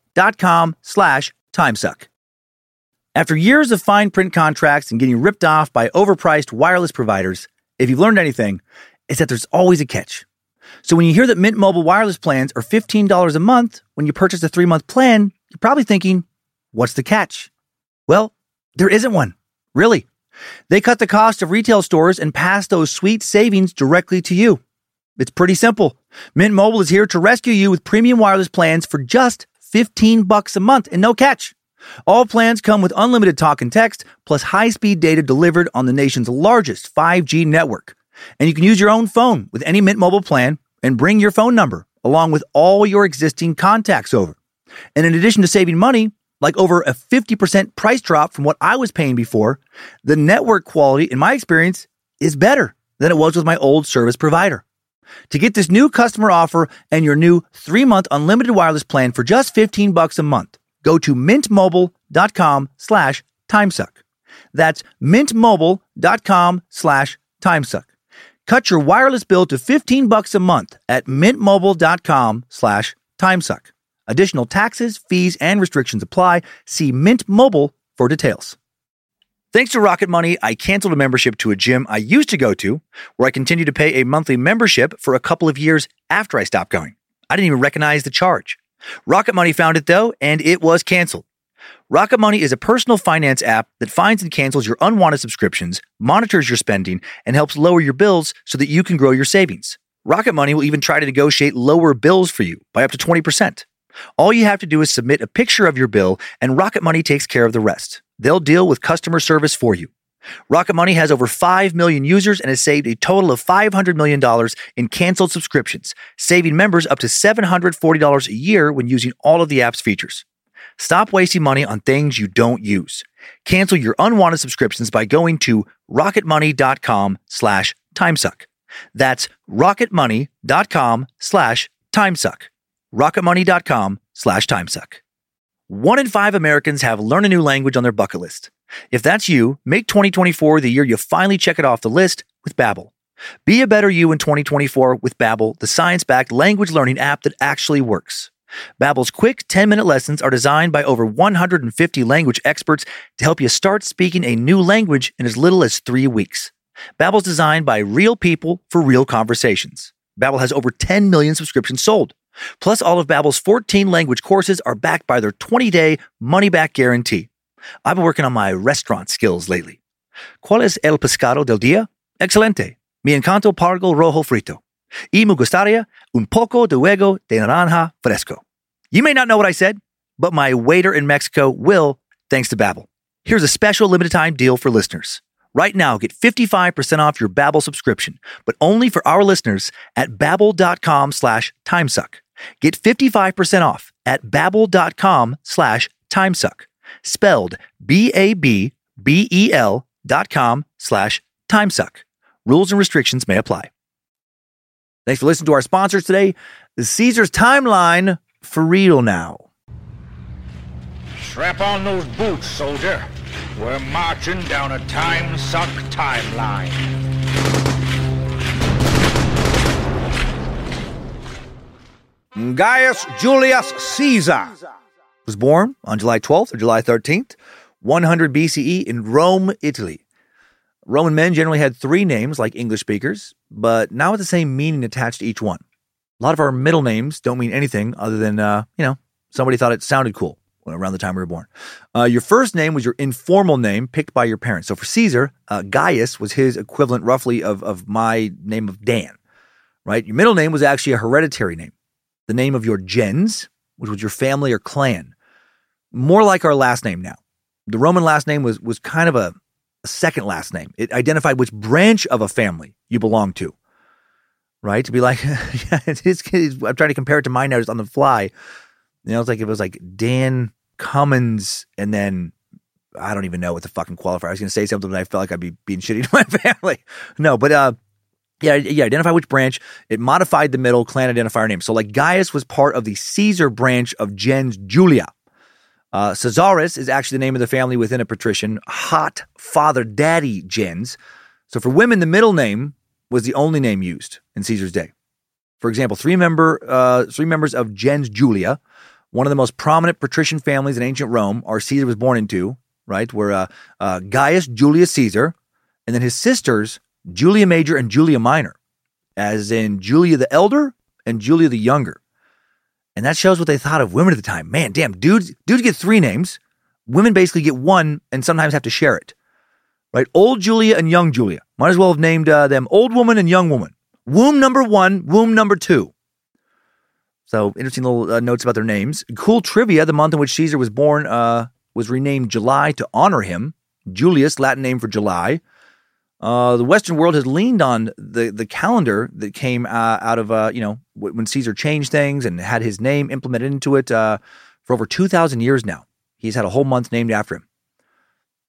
Speaker 2: com slash timesuck. After years of fine print contracts and getting ripped off by overpriced wireless providers, if you've learned anything, it's that there's always a catch. So when you hear that Mint Mobile wireless plans are $15 a month when you purchase a three month plan, you're probably thinking, what's the catch? Well, there isn't one. Really. They cut the cost of retail stores and pass those sweet savings directly to you. It's pretty simple. Mint Mobile is here to rescue you with premium wireless plans for just 15 bucks a month and no catch. All plans come with unlimited talk and text plus high-speed data delivered on the nation's largest 5G network. And you can use your own phone with any Mint Mobile plan and bring your phone number along with all your existing contacts over. And in addition to saving money, like over a 50% price drop from what I was paying before, the network quality, in my experience, is better than it was with my old service provider. To get this new customer offer and your new three month unlimited wireless plan for just 15 bucks a month, go to mintmobile.com slash timesuck. That's mintmobile.com slash timesuck. Cut your wireless bill to 15 bucks a month at mintmobile.com slash timesuck. Additional taxes, fees, and restrictions apply. See Mint Mobile for details. Thanks to Rocket Money, I canceled a membership to a gym I used to go to, where I continued to pay a monthly membership for a couple of years after I stopped going. I didn't even recognize the charge. Rocket Money found it though, and it was canceled. Rocket Money is a personal finance app that finds and cancels your unwanted subscriptions, monitors your spending, and helps lower your bills so that you can grow your savings. Rocket Money will even try to negotiate lower bills for you by up to 20%. All you have to do is submit a picture of your bill, and Rocket Money takes care of the rest. They'll deal with customer service for you. Rocket Money has over 5 million users and has saved a total of $500 million in canceled subscriptions, saving members up to $740 a year when using all of the app's features. Stop wasting money on things you don't use. Cancel your unwanted subscriptions by going to rocketmoney.com slash timesuck. That's rocketmoney.com slash timesuck. rocketmoney.com slash timesuck. One in five Americans have learn a new language on their bucket list. If that's you, make 2024 the year you finally check it off the list with Babbel. Be a better you in 2024 with Babbel, the science-backed language learning app that actually works. Babbel's quick 10-minute lessons are designed by over 150 language experts to help you start speaking a new language in as little as 3 weeks. Babbel's designed by real people for real conversations. Babbel has over 10 million subscriptions sold. Plus all of Babbel's 14 language courses are backed by their 20-day money-back guarantee. I've been working on my restaurant skills lately. ¿Cuál es el pescado del día? Excelente. Mi encanto pargo rojo frito. Y me gustaría un poco de huevo de naranja fresco. You may not know what I said, but my waiter in Mexico will, thanks to Babbel. Here's a special limited time deal for listeners. Right now, get 55% off your Babbel subscription, but only for our listeners at babbel.com slash timesuck. Get 55% off at babbel.com slash timesuck. spelled B-A-B-B-E-L dot com slash timesuck. Rules and restrictions may apply. Thanks for listening to our sponsors today. Caesar's Timeline for real now.
Speaker 5: Strap on those boots, soldier. We're marching down a time suck timeline.
Speaker 2: Gaius Julius Caesar was born on July 12th or July 13th, 100 BCE in Rome, Italy. Roman men generally had three names like English speakers, but not with the same meaning attached to each one. A lot of our middle names don't mean anything other than, uh, you know, somebody thought it sounded cool around the time we were born. Uh, your first name was your informal name picked by your parents. So for Caesar, uh, Gaius was his equivalent roughly of, of my name of Dan, right? Your middle name was actually a hereditary name the name of your gens, which was your family or clan. More like our last name now. The Roman last name was, was kind of a, a second last name. It identified which branch of a family you belonged to. Right? To be like, yeah, it's, it's, I'm trying to compare it to mine now just on the fly. You know, it's like it was like Dan Cummins and then I don't even know what the fucking qualifier. I was going to say something, but I felt like I'd be being shitty to my family. No, but uh, yeah, yeah, identify which branch. It modified the middle clan identifier name. So, like Gaius was part of the Caesar branch of gens Julia. Uh, Caesarus is actually the name of the family within a patrician, hot father daddy gens. So, for women, the middle name was the only name used in Caesar's day. For example, three member uh, three members of gens Julia, one of the most prominent patrician families in ancient Rome, are Caesar was born into. Right, were uh, uh, Gaius Julius Caesar, and then his sisters Julia Major and Julia Minor, as in Julia the Elder and Julia the Younger. And that shows what they thought of women at the time. Man, damn, dudes, dudes get three names. Women basically get one and sometimes have to share it. Right? Old Julia and young Julia. Might as well have named uh, them old woman and young woman. Womb number one, womb number two. So interesting little uh, notes about their names. Cool trivia: the month in which Caesar was born uh, was renamed July to honor him. Julius, Latin name for July. Uh, the Western world has leaned on the the calendar that came uh, out of uh, you know when Caesar changed things and had his name implemented into it uh, for over two thousand years now. He's had a whole month named after him.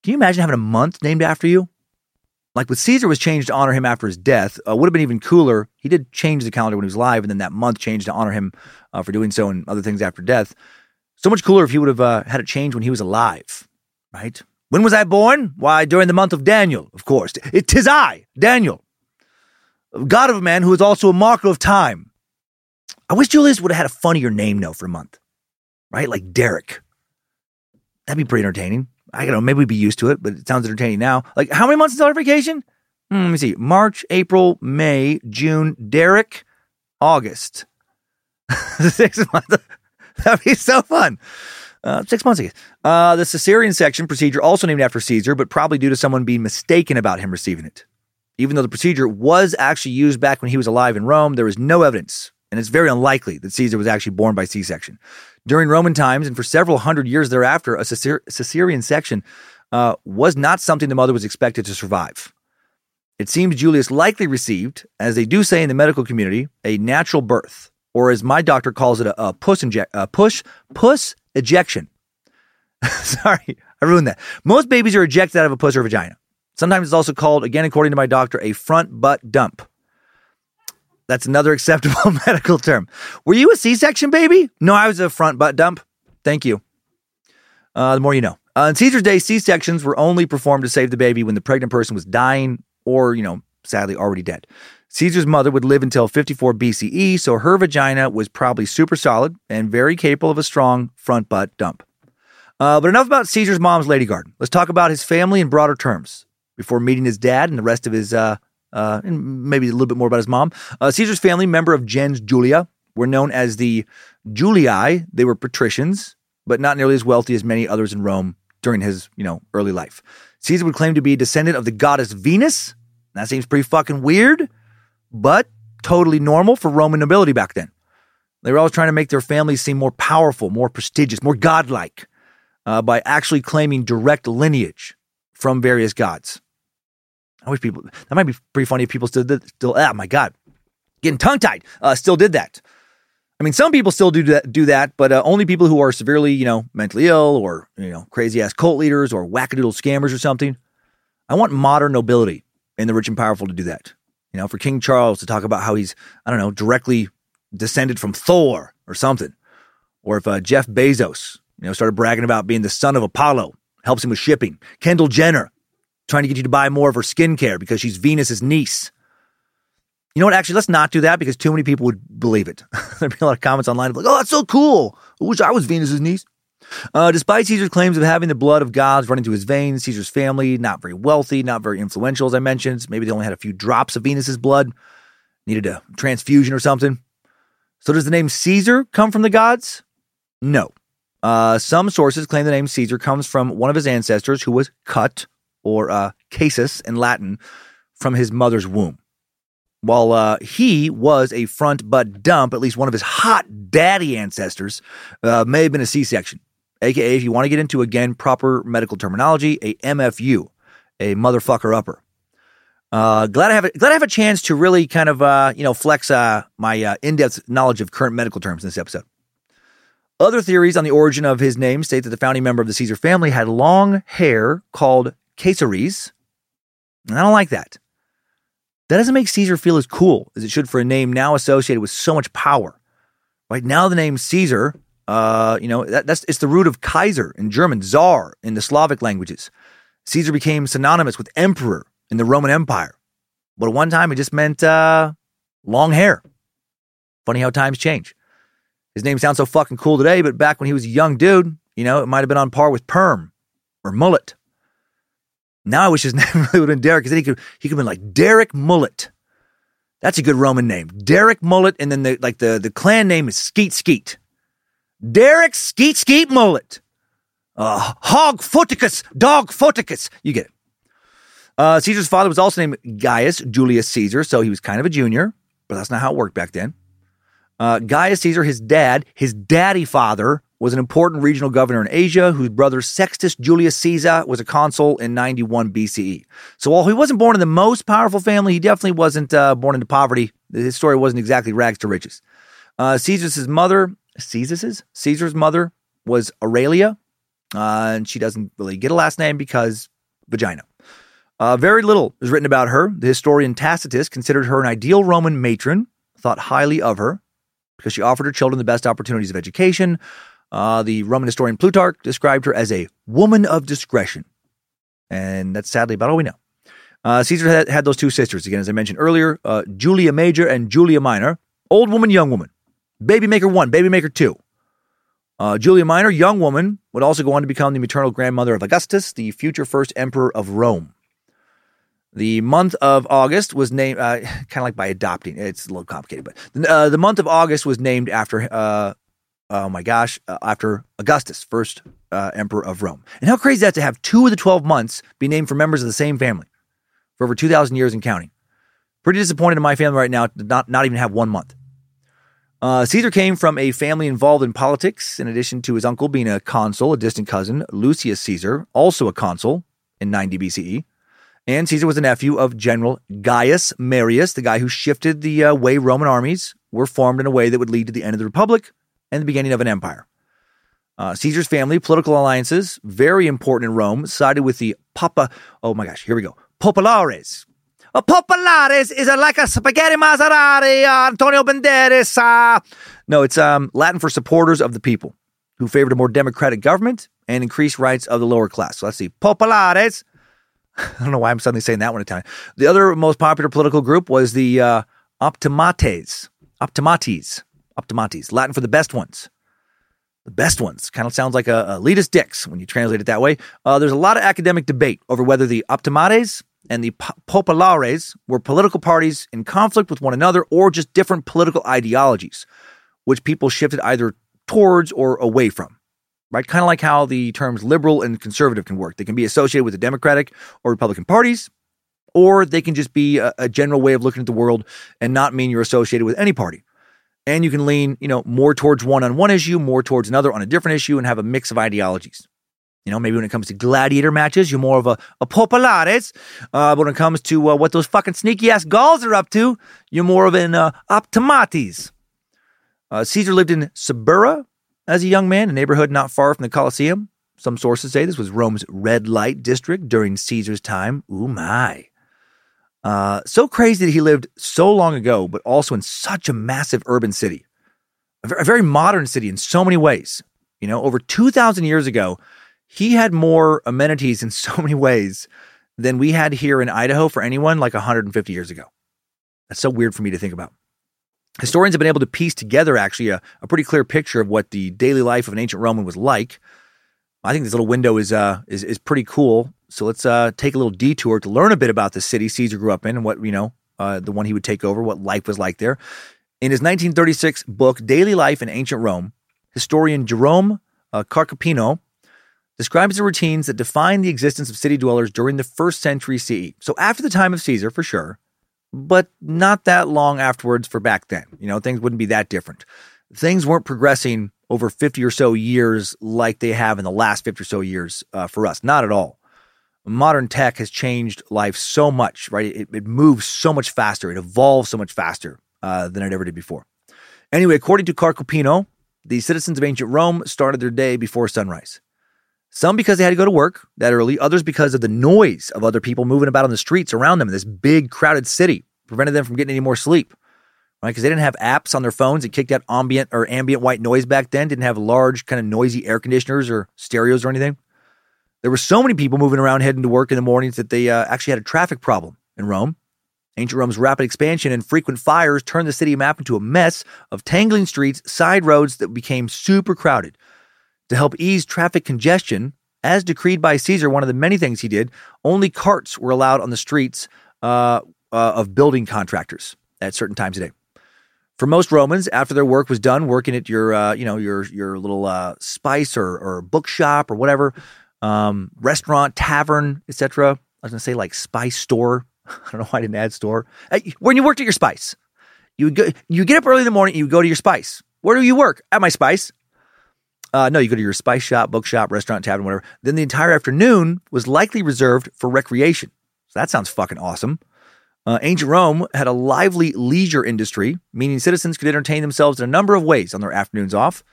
Speaker 2: Can you imagine having a month named after you? Like with Caesar was changed to honor him after his death. Uh, would have been even cooler. He did change the calendar when he was alive, and then that month changed to honor him uh, for doing so and other things after death. So much cooler if he would have had it changed when he was alive, right? When was I born? Why, during the month of Daniel, of course. It tis I, Daniel, God of a man who is also a marker of time. I wish Julius would have had a funnier name, though, for a month, right? Like Derek. That'd be pretty entertaining. I don't know, maybe we'd be used to it, but it sounds entertaining now. Like, how many months is our vacation? Hmm, let me see. March, April, May, June, Derek, August. Six months. That'd be so fun. Uh, six months ago. Uh, the cesarean section procedure, also named after Caesar, but probably due to someone being mistaken about him receiving it. Even though the procedure was actually used back when he was alive in Rome, there is no evidence, and it's very unlikely that Caesar was actually born by C section. During Roman times and for several hundred years thereafter, a cesarean section uh, was not something the mother was expected to survive. It seems Julius likely received, as they do say in the medical community, a natural birth, or as my doctor calls it, a, a puss inject, a push puss ejection. Sorry, I ruined that. Most babies are ejected out of a puss or vagina. Sometimes it's also called, again, according to my doctor, a front butt dump. That's another acceptable medical term. Were you a C section baby? No, I was a front butt dump. Thank you. Uh, the more you know. Uh, in Caesar's day, C sections were only performed to save the baby when the pregnant person was dying or, you know, sadly already dead. Caesar's mother would live until 54 BCE, so her vagina was probably super solid and very capable of a strong front butt dump. Uh, but enough about Caesar's mom's lady garden. Let's talk about his family in broader terms before meeting his dad and the rest of his, uh, uh, and maybe a little bit more about his mom. Uh, Caesar's family, member of gens Julia, were known as the Julii. They were patricians, but not nearly as wealthy as many others in Rome during his, you know, early life. Caesar would claim to be a descendant of the goddess Venus. That seems pretty fucking weird but totally normal for Roman nobility back then. They were always trying to make their families seem more powerful, more prestigious, more godlike uh, by actually claiming direct lineage from various gods. I wish people, that might be pretty funny if people still did, still, oh my God, getting tongue tied, uh, still did that. I mean, some people still do that, do that, but uh, only people who are severely, you know, mentally ill or you know, crazy ass cult leaders or wackadoodle scammers or something. I want modern nobility and the rich and powerful to do that. You know, for King Charles to talk about how he's, I don't know, directly descended from Thor or something, or if uh, Jeff Bezos, you know, started bragging about being the son of Apollo, helps him with shipping. Kendall Jenner trying to get you to buy more of her skincare because she's Venus's niece. You know what? Actually, let's not do that because too many people would believe it. There'd be a lot of comments online like, "Oh, that's so cool! I wish I was Venus's niece." Uh, despite Caesar's claims of having the blood of gods running through his veins, Caesar's family not very wealthy, not very influential, as I mentioned. Maybe they only had a few drops of Venus's blood, needed a transfusion or something. So, does the name Caesar come from the gods? No. Uh, some sources claim the name Caesar comes from one of his ancestors who was cut, or uh, casus in Latin, from his mother's womb. While uh, he was a front butt dump, at least one of his hot daddy ancestors uh, may have been a C section, aka, if you want to get into again proper medical terminology, a MFU, a motherfucker upper. Uh, glad I have a, glad I have a chance to really kind of uh, you know flex uh, my uh, in depth knowledge of current medical terms in this episode. Other theories on the origin of his name state that the founding member of the Caesar family had long hair called caesares. And I don't like that. That doesn't make Caesar feel as cool as it should for a name now associated with so much power. Right now, the name Caesar, uh, you know, that, that's it's the root of Kaiser in German, Czar in the Slavic languages. Caesar became synonymous with emperor in the Roman Empire, but at one time it just meant uh, long hair. Funny how times change. His name sounds so fucking cool today, but back when he was a young dude, you know, it might have been on par with perm or mullet. Now I wish his name really would have been Derek because then he could he could have been like Derek Mullet. That's a good Roman name. Derek Mullet, and then the like the, the clan name is Skeet Skeet. Derek Skeet Skeet Mullet. Uh, Hog Foticus, Dog Foticus. You get it. Uh, Caesar's father was also named Gaius Julius Caesar, so he was kind of a junior, but that's not how it worked back then. Uh, Gaius Caesar, his dad, his daddy father, was an important regional governor in Asia whose brother Sextus Julius Caesar was a consul in 91 BCE. So while he wasn't born in the most powerful family, he definitely wasn't uh, born into poverty. His story wasn't exactly rags to riches. Uh, Caesar's mother, Caesar's Caesar's mother was Aurelia, uh, and she doesn't really get a last name because vagina. Uh, very little is written about her. The historian Tacitus considered her an ideal Roman matron, thought highly of her because she offered her children the best opportunities of education, uh, the Roman historian Plutarch described her as a woman of discretion. And that's sadly about all we know. Uh, Caesar had, had, those two sisters, again, as I mentioned earlier uh, Julia Major and Julia Minor. Old woman, young woman. Baby maker one, baby maker two. Uh, Julia Minor, young woman, would also go on to become the maternal grandmother of Augustus, the future first emperor of Rome. The month of August was named, uh, kind of like by adopting. It's a little complicated, but uh, the month of August was named after oh my gosh, uh, after Augustus, first uh, emperor of Rome. And how crazy is that to have two of the 12 months be named for members of the same family for over 2,000 years and counting? Pretty disappointed in my family right now to not, not even have one month. Uh, Caesar came from a family involved in politics, in addition to his uncle being a consul, a distant cousin, Lucius Caesar, also a consul in 90 BCE. And Caesar was a nephew of General Gaius Marius, the guy who shifted the uh, way Roman armies were formed in a way that would lead to the end of the Republic and the beginning of an empire. Uh, Caesar's family, political alliances, very important in Rome, sided with the Papa. Oh my gosh, here we go. Populares. A populares is a, like a spaghetti Maserati, uh, Antonio Banderas. Uh. No, it's um, Latin for supporters of the people who favored a more democratic government and increased rights of the lower class. So let's see. Populares. I don't know why I'm suddenly saying that one Italian. The other most popular political group was the uh, Optimates. Optimates. Optimates, Latin for the best ones. The best ones kind of sounds like a, a elitist dicks when you translate it that way. Uh, there's a lot of academic debate over whether the Optimates and the Populares were political parties in conflict with one another or just different political ideologies, which people shifted either towards or away from. Right? Kind of like how the terms liberal and conservative can work. They can be associated with the Democratic or Republican parties, or they can just be a, a general way of looking at the world and not mean you're associated with any party and you can lean, you know, more towards one on one issue, more towards another on a different issue, and have a mix of ideologies. You know, maybe when it comes to gladiator matches, you're more of a, a populares. Uh, when it comes to uh, what those fucking sneaky ass Gauls are up to, you're more of an uh, optimates. Uh, Caesar lived in Suburra as a young man, a neighborhood not far from the Colosseum. Some sources say this was Rome's red light district during Caesar's time. Ooh, my. Uh, so crazy that he lived so long ago, but also in such a massive urban city, a very modern city in so many ways. You know, over 2,000 years ago, he had more amenities in so many ways than we had here in Idaho for anyone like 150 years ago. That's so weird for me to think about. Historians have been able to piece together actually a, a pretty clear picture of what the daily life of an ancient Roman was like. I think this little window is uh, is is pretty cool. So let's uh, take a little detour to learn a bit about the city Caesar grew up in and what you know uh, the one he would take over, what life was like there. In his 1936 book Daily Life in Ancient Rome, historian Jerome uh, Carcopino describes the routines that defined the existence of city dwellers during the first century CE. So after the time of Caesar, for sure, but not that long afterwards for back then. You know, things wouldn't be that different. Things weren't progressing over 50 or so years like they have in the last 50 or so years uh, for us. Not at all. Modern tech has changed life so much, right? It, it moves so much faster, it evolves so much faster uh, than it ever did before. Anyway, according to Carcopino, the citizens of ancient Rome started their day before sunrise. Some because they had to go to work that early, others because of the noise of other people moving about on the streets around them in this big, crowded city, prevented them from getting any more sleep. Right? Because they didn't have apps on their phones that kicked out ambient or ambient white noise back then, didn't have large, kind of noisy air conditioners or stereos or anything. There were so many people moving around heading to work in the mornings that they uh, actually had a traffic problem in Rome. Ancient Rome's rapid expansion and frequent fires turned the city map into a mess of tangling streets, side roads that became super crowded to help ease traffic congestion, as decreed by Caesar, one of the many things he did, only carts were allowed on the streets uh, uh, of building contractors at certain times of day. For most Romans, after their work was done, working at your, uh, you know, your your little uh, spice or, or bookshop or whatever, um, restaurant, tavern, etc. I was going to say like spice store. I don't know why I didn't add store. When you worked at your spice, you would go, you get up early in the morning, you go to your spice. Where do you work? At my spice. Uh, no, you go to your spice shop, bookshop, restaurant, tavern, whatever. Then the entire afternoon was likely reserved for recreation. So that sounds fucking awesome. Uh, ancient Rome had a lively leisure industry, meaning citizens could entertain themselves in a number of ways on their afternoons off.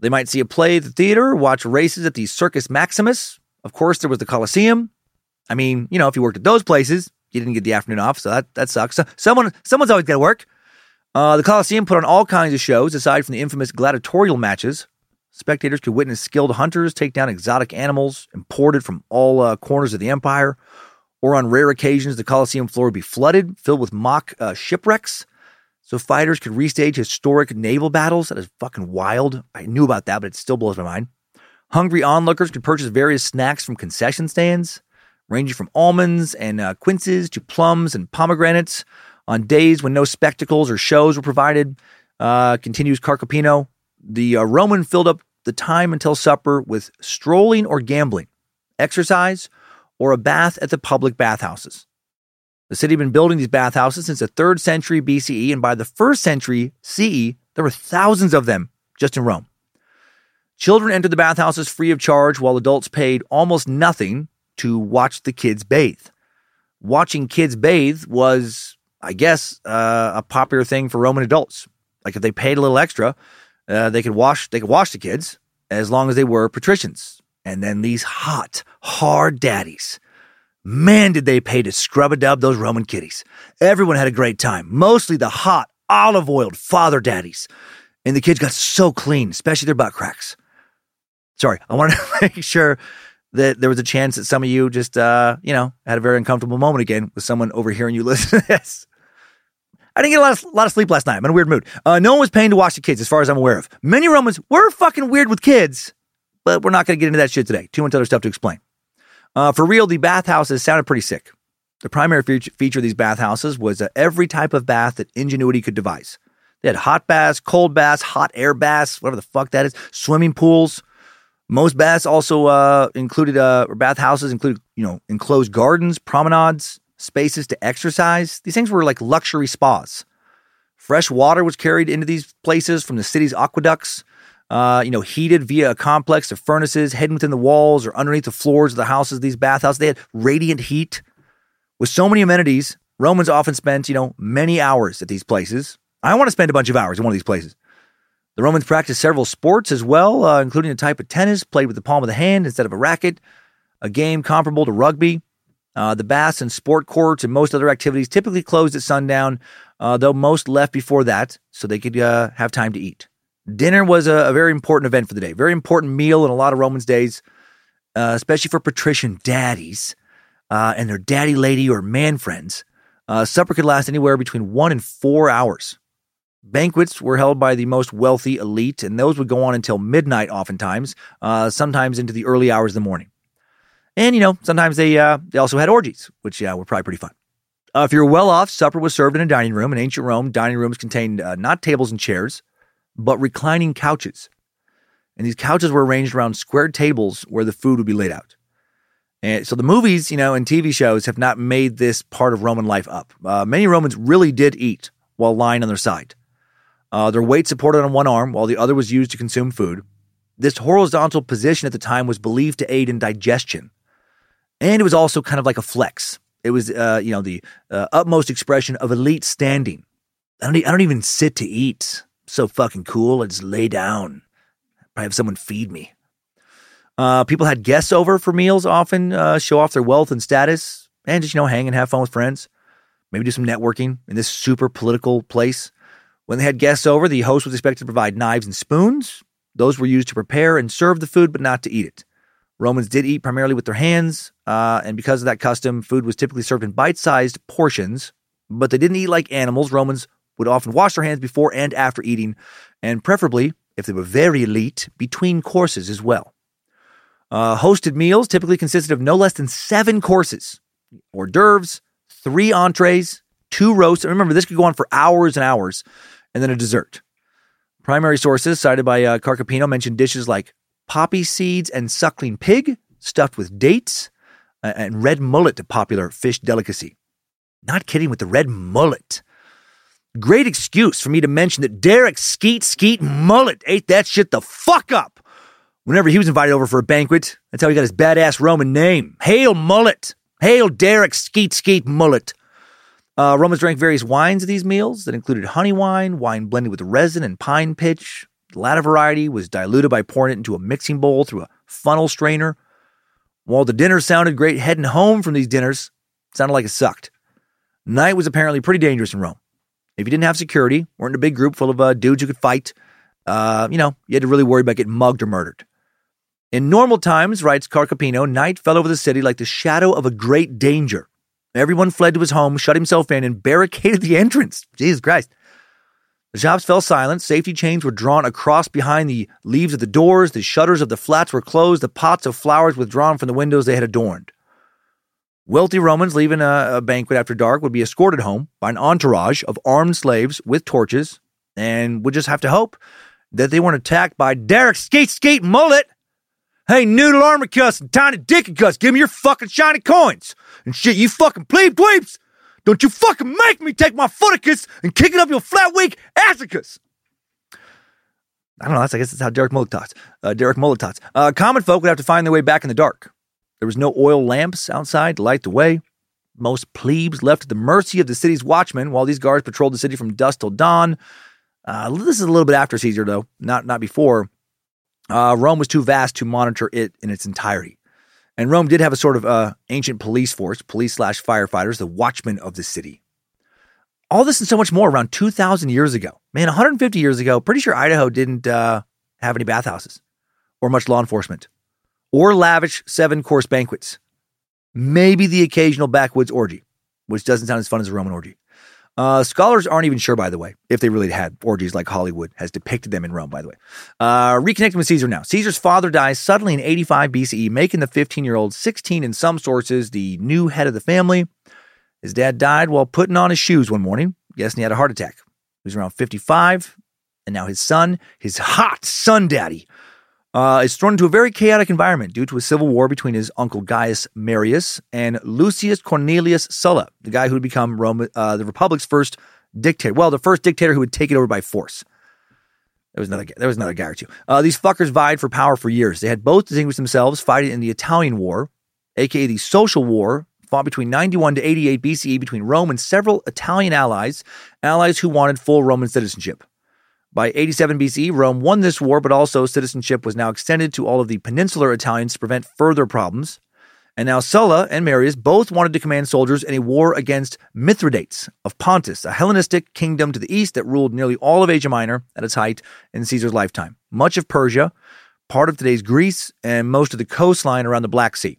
Speaker 2: They might see a play at the theater, watch races at the Circus Maximus. Of course, there was the Colosseum. I mean, you know, if you worked at those places, you didn't get the afternoon off, so that that sucks. So someone someone's always got to work. Uh, the Colosseum put on all kinds of shows aside from the infamous gladiatorial matches. Spectators could witness skilled hunters take down exotic animals imported from all uh, corners of the empire. Or on rare occasions, the Colosseum floor would be flooded, filled with mock uh, shipwrecks. So fighters could restage historic naval battles. That is fucking wild. I knew about that, but it still blows my mind. Hungry onlookers could purchase various snacks from concession stands, ranging from almonds and uh, quinces to plums and pomegranates. On days when no spectacles or shows were provided, uh, continues Carcopino, the uh, Roman filled up the time until supper with strolling or gambling, exercise, or a bath at the public bathhouses. The city had been building these bathhouses since the 3rd century BCE, and by the 1st century CE, there were thousands of them just in Rome. Children entered the bathhouses free of charge, while adults paid almost nothing to watch the kids bathe. Watching kids bathe was, I guess, uh, a popular thing for Roman adults. Like if they paid a little extra, uh, they could wash they could wash the kids as long as they were patricians. And then these hot, hard daddies. Man, did they pay to scrub a dub those Roman kitties. Everyone had a great time, mostly the hot, olive oiled father daddies. And the kids got so clean, especially their butt cracks. Sorry, I wanted to make sure that there was a chance that some of you just, uh, you know, had a very uncomfortable moment again with someone overhearing you listen to this. I didn't get a lot of, lot of sleep last night. I'm in a weird mood. Uh, no one was paying to watch the kids, as far as I'm aware of. Many Romans were fucking weird with kids, but we're not going to get into that shit today. Too much other stuff to explain. Uh, for real, the bathhouses sounded pretty sick. The primary feature, of these bathhouses was uh, every type of bath that ingenuity could devise. They had hot baths, cold baths, hot air baths, whatever the fuck that is, swimming pools. Most baths also uh, included, uh, or bathhouses included, you know, enclosed gardens, promenades, spaces to exercise. These things were like luxury spas. Fresh water was carried into these places from the city's aqueducts, uh, you know, heated via a complex of furnaces hidden within the walls or underneath the floors of the houses, these bathhouses. They had radiant heat. With so many amenities, Romans often spent, you know, many hours at these places. I want to spend a bunch of hours in one of these places. The Romans practiced several sports as well, uh, including a type of tennis played with the palm of the hand instead of a racket, a game comparable to rugby. Uh, the baths and sport courts and most other activities typically closed at sundown, uh, though most left before that so they could uh, have time to eat. Dinner was a, a, very important event for the day, very important meal in a lot of Romans' days, uh, especially for patrician daddies uh, and their daddy lady or man friends. Uh, supper could last anywhere between one and four hours. Banquets were held by the most wealthy elite, and those would go on until midnight, oftentimes, uh, sometimes into the early hours of the morning. And, you know, sometimes they, uh, they also had orgies, which uh, were probably pretty fun. If you're well off, supper was served in a dining room. In ancient Rome, dining rooms contained not tables and chairs, but reclining couches. And these couches were arranged around squared tables where the food would be laid out. And so the movies, you know, and TV shows have not made this part of Roman life up. Uh, many Romans really did eat while lying on their side. Uh, their weight supported on one arm while the other was used to consume food. This horizontal position at the time was believed to aid in digestion. And it was also kind of like a flex. It was, uh, you know, the uh, utmost expression of elite standing. I don't, I don't even sit to eat. So fucking cool. I just lay down. I have someone feed me. Uh, people had guests over for meals often, uh, show off their wealth and status, and just, you know, hang and have fun with friends. Maybe do some networking in this super political place. When they had guests over, the host was expected to provide knives and spoons. Those were used to prepare and serve the food, but not to eat it. Romans did eat primarily with their hands, uh, and because of that custom, food was typically served in bite sized portions, but they didn't eat like animals. Romans would often wash their hands before and after eating, and preferably, if they were very elite, between courses as well. Uh, hosted meals typically consisted of no less than seven courses hors d'oeuvres, three entrees, two roasts. And remember, this could go on for hours and hours and then a dessert. Primary sources cited by uh, Carcopino mention dishes like poppy seeds and suckling pig stuffed with dates and red mullet, a popular fish delicacy. Not kidding with the red mullet. Great excuse for me to mention that Derek Skeet Skeet Mullet ate that shit the fuck up whenever he was invited over for a banquet. That's how he got his badass Roman name. Hail Mullet! Hail Derek Skeet Skeet Mullet! Uh, Romans drank various wines at these meals that included honey wine, wine blended with resin and pine pitch. The latter variety was diluted by pouring it into a mixing bowl through a funnel strainer. While the dinner sounded great heading home from these dinners, sounded like it sucked. Night was apparently pretty dangerous in Rome. If you didn't have security, weren't in a big group full of uh, dudes who could fight, uh, you know, you had to really worry about getting mugged or murdered. In normal times, writes Carcopino, night fell over the city like the shadow of a great danger. Everyone fled to his home, shut himself in, and barricaded the entrance. Jesus Christ. The shops fell silent. Safety chains were drawn across behind the leaves of the doors. The shutters of the flats were closed. The pots of flowers withdrawn from the windows they had adorned. Wealthy Romans leaving a, a banquet after dark would be escorted home by an entourage of armed slaves with torches and would just have to hope that they weren't attacked by Derek Skate Skate Mullet Hey, Noodle Armicus and Tiny Dickus, give me your fucking shiny coins. And shit, you fucking plebe dweebs. Don't you fucking make me take my footicus and kick it up your flat weak assicus. I don't know. That's, I guess that's how Derek Mullet talks. Uh, Derek Mullet talks. Uh, common folk would have to find their way back in the dark. There was no oil lamps outside to light the way. Most plebes left at the mercy of the city's watchmen while these guards patrolled the city from dusk till dawn. Uh, this is a little bit after Caesar, though, not not before. Uh, Rome was too vast to monitor it in its entirety. And Rome did have a sort of uh, ancient police force, police slash firefighters, the watchmen of the city. All this and so much more around 2,000 years ago. Man, 150 years ago, pretty sure Idaho didn't uh, have any bathhouses or much law enforcement or lavish seven course banquets. Maybe the occasional backwoods orgy, which doesn't sound as fun as a Roman orgy. Uh, scholars aren't even sure, by the way, if they really had orgies like Hollywood has depicted them in Rome, by the way. Uh, reconnecting with Caesar now. Caesar's father dies suddenly in 85 BCE, making the 15 year old 16 in some sources, the new head of the family. His dad died while putting on his shoes one morning. Guessing he had a heart attack. He was around 55, and now his son, his hot son daddy, uh, is thrown into a very chaotic environment due to a civil war between his uncle Gaius Marius and Lucius Cornelius Sulla, the guy who would become Rome, uh, the Republic's first dictator. Well, the first dictator who would take it over by force. There was another, there was another guy or two. Uh, these fuckers vied for power for years. They had both distinguished themselves fighting in the Italian War, aka the Social War, fought between 91 to 88 BCE between Rome and several Italian allies, allies who wanted full Roman citizenship. By 87 BCE, Rome won this war, but also citizenship was now extended to all of the peninsular Italians to prevent further problems. And now Sulla and Marius both wanted to command soldiers in a war against Mithridates of Pontus, a Hellenistic kingdom to the east that ruled nearly all of Asia Minor at its height in Caesar's lifetime. Much of Persia, part of today's Greece, and most of the coastline around the Black Sea.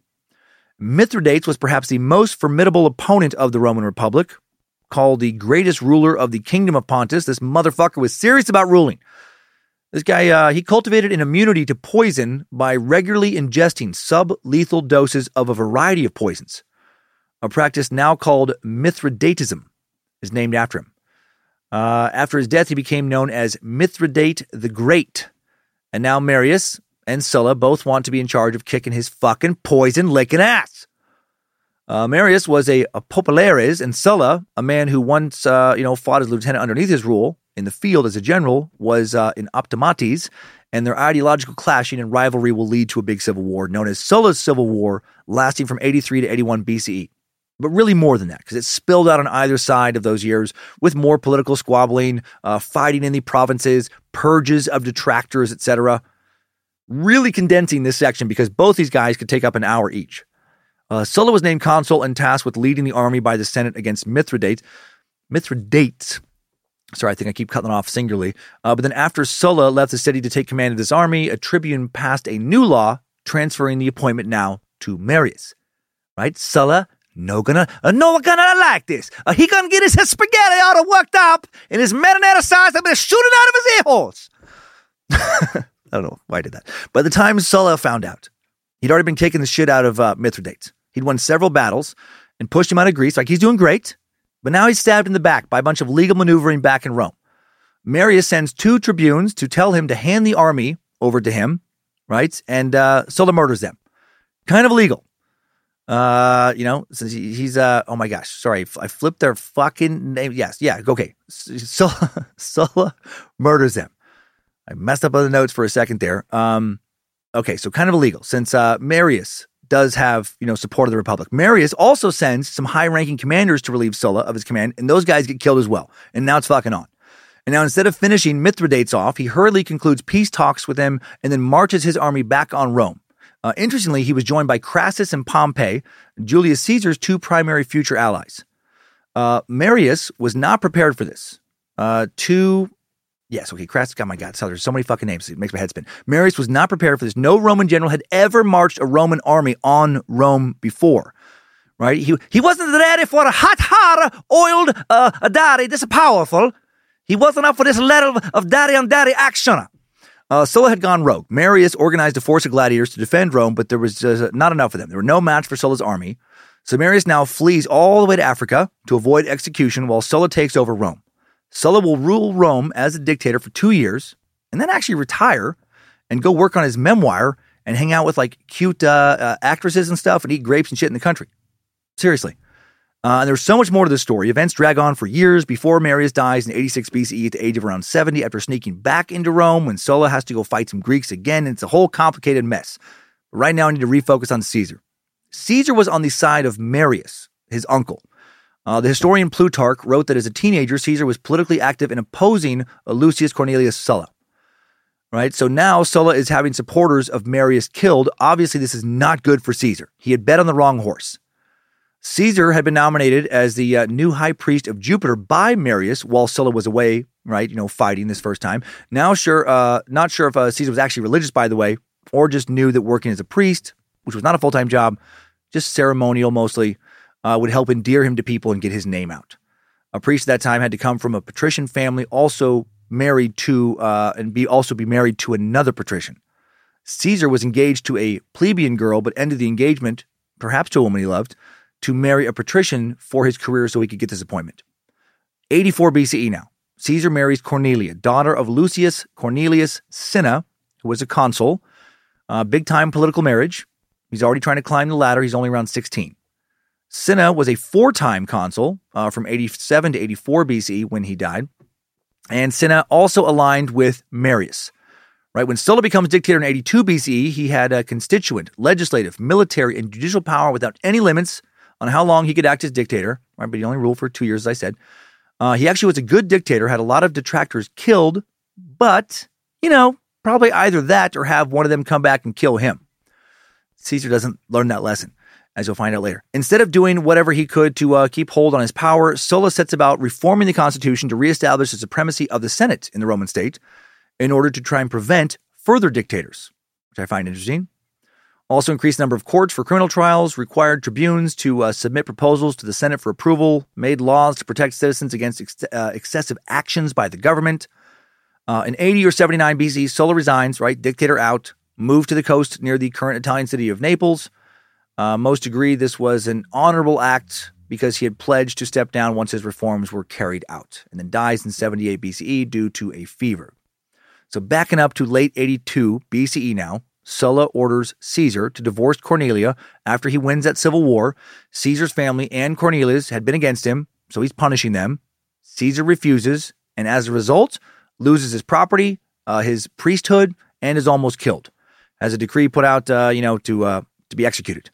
Speaker 2: Mithridates was perhaps the most formidable opponent of the Roman Republic, called the greatest ruler of the kingdom of Pontus. This motherfucker was serious about ruling. This guy, uh, he cultivated an immunity to poison by regularly ingesting sublethal doses of a variety of poisons. A practice now called Mithridatism is named after him. Uh, after his death, he became known as Mithridate the Great. And now Marius and Sulla both want to be in charge of kicking his fucking poison licking ass. Uh, Marius was a, a populares, and Sulla, a man who once, uh, you know, fought as lieutenant underneath his rule, in the field as a general was uh, in Optimates, and their ideological clashing and rivalry will lead to a big civil war known as Sulla's Civil War, lasting from 83 to 81 BCE. But really more than that, because it spilled out on either side of those years with more political squabbling, uh, fighting in the provinces, purges of detractors, etc. Really condensing this section because both these guys could take up an hour each. Uh, Sulla was named consul and tasked with leading the army by the Senate against Mithridates. Mithridates Sorry, I think I keep cutting off singularly. Uh, but then after Sulla left the city to take command of this army, a tribune passed a new law transferring the appointment now to Marius. Right? Sulla, no gonna, uh, no gonna like this. Uh, he gonna get his, spaghetti all worked up and his marinara sauce I'm gonna shoot it out of his ear holes. I don't know why I did that. By the time Sulla found out, he'd already been kicking the shit out of uh, Mithridates. He'd won several battles and pushed him out of Greece. Like he's doing great. But now he's stabbed in the back by a bunch of legal maneuvering back in Rome. Marius sends two tribunes to tell him to hand the army over to him, right? And uh, Sulla murders them. Kind of illegal. Uh, you know, since he's uh, oh my gosh, sorry, I flipped their fucking name. Yes, yeah, okay. Sulla, Sulla murders them. I messed up on the notes for a second there. Um, okay, so kind of illegal since uh, Marius does have, you know, support of the Republic. Marius also sends some high-ranking commanders to relieve Sulla of his command, and those guys get killed as well. And now it's fucking on. And now instead of finishing Mithridates off, he hurriedly concludes peace talks with him and then marches his army back on Rome. Uh, interestingly, he was joined by Crassus and Pompey, Julius Caesar's two primary future allies. Uh, Marius was not prepared for this. Uh, two Yes, okay, Crassus, oh my God, so there's so many fucking names, it makes my head spin. Marius was not prepared for this. No Roman general had ever marched a Roman army on Rome before, right? He, he wasn't ready for a hot, hot, oiled uh, a daddy this is powerful. He wasn't up for this level of daddy on daddy action. Uh, Sulla had gone rogue. Marius organized a force of gladiators to defend Rome, but there was uh, not enough of them. There were no match for Sulla's army. So Marius now flees all the way to Africa to avoid execution while Sulla takes over Rome. Sulla will rule Rome as a dictator for two years and then actually retire and go work on his memoir and hang out with like cute uh, uh, actresses and stuff and eat grapes and shit in the country. Seriously. Uh, there's so much more to this story. Events drag on for years before Marius dies in 86 BCE at the age of around 70 after sneaking back into Rome when Sulla has to go fight some Greeks again. And it's a whole complicated mess. But right now, I need to refocus on Caesar. Caesar was on the side of Marius, his uncle. Uh, the historian Plutarch wrote that as a teenager, Caesar was politically active in opposing Lucius Cornelius Sulla. Right? So now Sulla is having supporters of Marius killed. Obviously, this is not good for Caesar. He had bet on the wrong horse. Caesar had been nominated as the uh, new high priest of Jupiter by Marius while Sulla was away, right? You know, fighting this first time. Now, sure, uh, not sure if uh, Caesar was actually religious, by the way, or just knew that working as a priest, which was not a full time job, just ceremonial mostly, uh, would help endear him to people and get his name out. A priest at that time had to come from a patrician family, also married to uh, and be also be married to another patrician. Caesar was engaged to a plebeian girl, but ended the engagement, perhaps to a woman he loved, to marry a patrician for his career so he could get this appointment. 84 BCE now. Caesar marries Cornelia, daughter of Lucius Cornelius Cinna, who was a consul. Uh, big time political marriage. He's already trying to climb the ladder. He's only around 16. Cinna was a four time consul uh, from 87 to 84 BCE when he died. And Cinna also aligned with Marius. Right when Sulla becomes dictator in 82 BCE, he had a constituent, legislative, military, and judicial power without any limits on how long he could act as dictator. Right, but he only ruled for two years, as I said. Uh, he actually was a good dictator, had a lot of detractors killed, but, you know, probably either that or have one of them come back and kill him. Caesar doesn't learn that lesson, as you'll find out later. Instead of doing whatever he could to uh, keep hold on his power, Sulla sets about reforming the constitution to reestablish the supremacy of the Senate in the Roman state in order to try and prevent further dictators, which I find interesting. Also, increased number of courts for criminal trials, required tribunes to uh, submit proposals to the Senate for approval, made laws to protect citizens against ex- uh, excessive actions by the government. Uh, in 80 or 79 BC, Sulla resigns, right? Dictator out, moved to the coast near the current Italian city of Naples. Uh, most agree this was an honorable act because he had pledged to step down once his reforms were carried out, and then dies in 78 BCE due to a fever. So, backing up to late 82 BCE now, Sulla orders Caesar to divorce Cornelia after he wins that civil war. Caesar's family and Cornelia's had been against him, so he's punishing them. Caesar refuses, and as a result, loses his property, uh, his priesthood, and is almost killed. Has a decree put out, uh, you know, to uh, to be executed.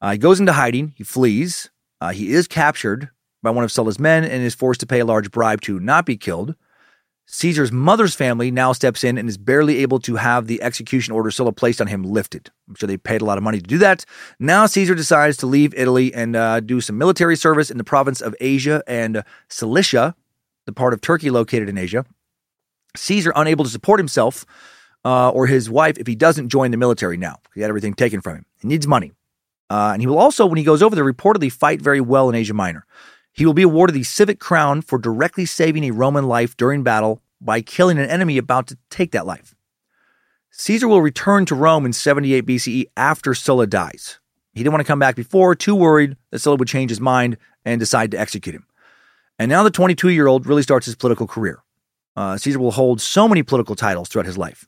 Speaker 2: Uh, he goes into hiding. He flees. Uh, he is captured by one of Sulla's men and is forced to pay a large bribe to not be killed. Caesar's mother's family now steps in and is barely able to have the execution order Sulla placed on him lifted. I'm sure they paid a lot of money to do that. Now Caesar decides to leave Italy and uh, do some military service in the province of Asia and Cilicia, the part of Turkey located in Asia. Caesar unable to support himself uh, or his wife if he doesn't join the military now. He had everything taken from him. He needs money. Uh, and he will also, when he goes over there, reportedly fight very well in Asia Minor. He will be awarded the civic crown for directly saving a Roman life during battle by killing an enemy about to take that life. Caesar will return to Rome in 78 BCE after Sulla dies. He didn't want to come back before, too worried that Sulla would change his mind and decide to execute him. And now the 22 year old really starts his political career. Uh, Caesar will hold so many political titles throughout his life.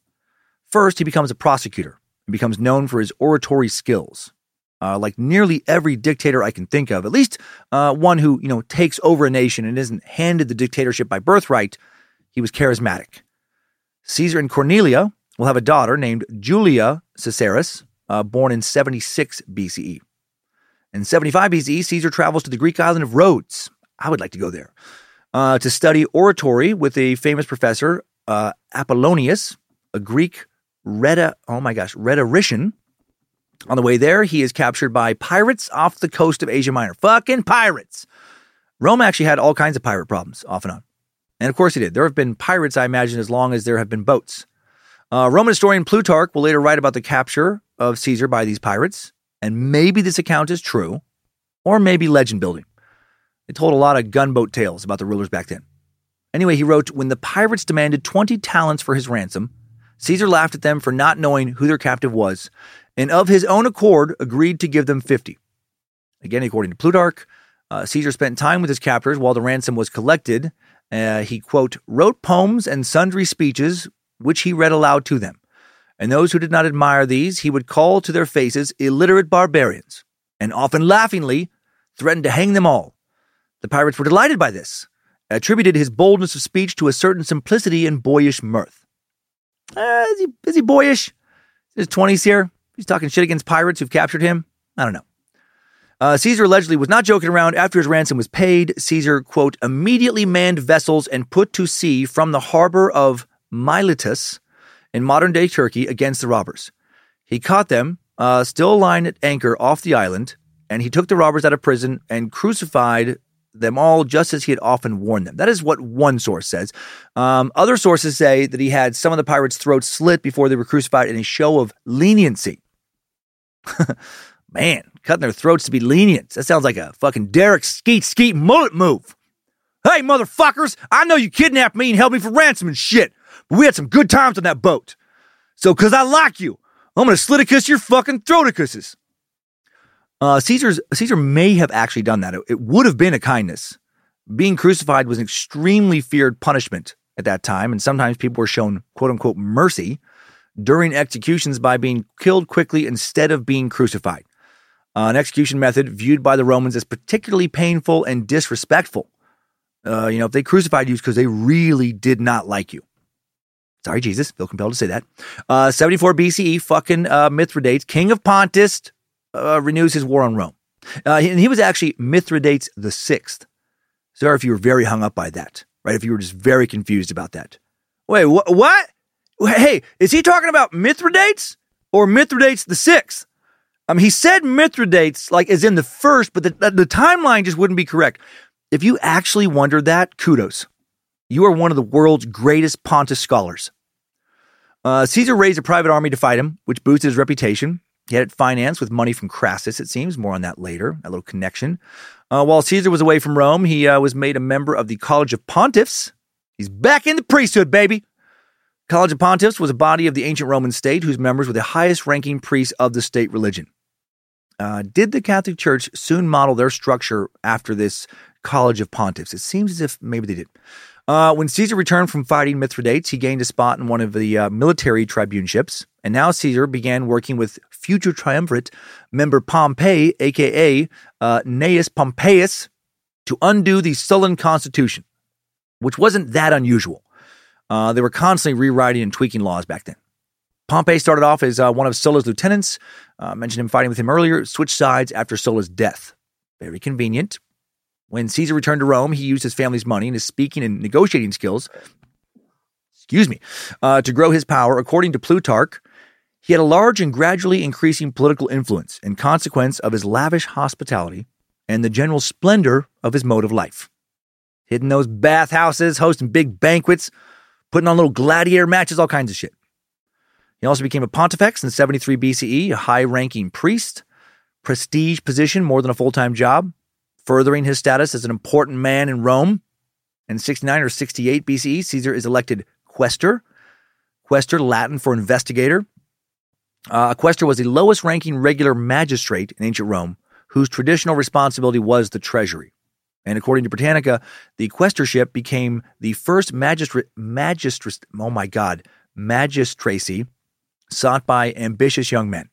Speaker 2: First, he becomes a prosecutor and becomes known for his oratory skills uh, like nearly every dictator I can think of, at least uh, one who you know takes over a nation and isn't handed the dictatorship by birthright. He was charismatic. Caesar and Cornelia will have a daughter named Julia Caesarius, uh, born in 76 BCE. In 75 BCE, Caesar travels to the Greek island of Rhodes. I would like to go there uh, to study oratory with a famous professor, uh, Apollonius, a Greek rhetor, oh my gosh, rhetorician on the way there, he is captured by pirates off the coast of Asia Minor. Fucking pirates! Rome actually had all kinds of pirate problems, off and on. And of course he did. There have been pirates, I imagine, as long as there have been boats. Uh, Roman historian Plutarch will later write about the capture of Caesar by these pirates, and maybe this account is true, or maybe legend building. They told a lot of gunboat tales about the rulers back then. Anyway, he wrote When the pirates demanded 20 talents for his ransom, Caesar laughed at them for not knowing who their captive was and of his own accord agreed to give them 50. Again, according to Plutarch, uh, Caesar spent time with his captors while the ransom was collected. Uh, he, quote, wrote poems and sundry speeches, which he read aloud to them. And those who did not admire these, he would call to their faces illiterate barbarians, and often laughingly threatened to hang them all. The pirates were delighted by this, attributed his boldness of speech to a certain simplicity and boyish mirth. Uh, is, he, is he boyish? His 20s here? He's talking shit against pirates who've captured him. I don't know. Uh, Caesar allegedly was not joking around. After his ransom was paid, Caesar, quote, immediately manned vessels and put to sea from the harbor of Miletus in modern day Turkey against the robbers. He caught them, uh, still lying at anchor off the island, and he took the robbers out of prison and crucified them all just as he had often warned them. That is what one source says. Um, other sources say that he had some of the pirates' throats slit before they were crucified in a show of leniency. Man, cutting their throats to be lenient. That sounds like a fucking Derek Skeet Skeet mullet move. Hey, motherfuckers, I know you kidnapped me and held me for ransom and shit, but we had some good times on that boat. So, because I like you, I'm going to slitikus your fucking throaticusses. Uh, Caesar's, Caesar may have actually done that. It, it would have been a kindness. Being crucified was an extremely feared punishment at that time, and sometimes people were shown quote unquote mercy during executions by being killed quickly instead of being crucified. Uh, an execution method viewed by the Romans as particularly painful and disrespectful. Uh, you know, if they crucified you because they really did not like you. Sorry, Jesus, feel compelled to say that. Uh, 74 BCE, fucking uh, Mithridates, king of Pontus, uh, renews his war on Rome. Uh, and he was actually Mithridates the sixth. Sorry if you were very hung up by that, right? If you were just very confused about that. Wait, wh- what? Hey, is he talking about Mithridates or Mithridates the sixth? I mean, he said Mithridates like as in the first, but the, the timeline just wouldn't be correct. If you actually wondered that, kudos. You are one of the world's greatest Pontus scholars. Uh, Caesar raised a private army to fight him, which boosted his reputation. He had it financed with money from Crassus, it seems. More on that later, a little connection. Uh, while Caesar was away from Rome, he uh, was made a member of the College of Pontiffs. He's back in the priesthood, baby. College of Pontiffs was a body of the ancient Roman state whose members were the highest ranking priests of the state religion. Uh, did the Catholic Church soon model their structure after this College of Pontiffs? It seems as if maybe they did. Uh, when Caesar returned from fighting Mithridates, he gained a spot in one of the uh, military tribuneships, and now Caesar began working with future triumvirate member Pompey, aka uh, Gnaeus Pompeius, to undo the Sullan constitution, which wasn't that unusual. Uh, they were constantly rewriting and tweaking laws back then. Pompey started off as uh, one of Sulla's lieutenants. Uh, mentioned him fighting with him earlier. Switched sides after Sulla's death. Very convenient. When Caesar returned to Rome, he used his family's money and his speaking and negotiating skills, excuse me, uh, to grow his power. According to Plutarch, he had a large and gradually increasing political influence in consequence of his lavish hospitality and the general splendor of his mode of life. Hitting those bathhouses, hosting big banquets, putting on little gladiator matches, all kinds of shit. He also became a pontifex in 73 BCE, a high ranking priest, prestige position more than a full time job furthering his status as an important man in Rome. In 69 or 68 BCE, Caesar is elected quaestor. Quaestor, Latin for investigator. Uh, a quaestor was the lowest ranking regular magistrate in ancient Rome, whose traditional responsibility was the treasury. And according to Britannica, the quaestorship became the first magistrate, magistrate, oh my God, magistracy sought by ambitious young men.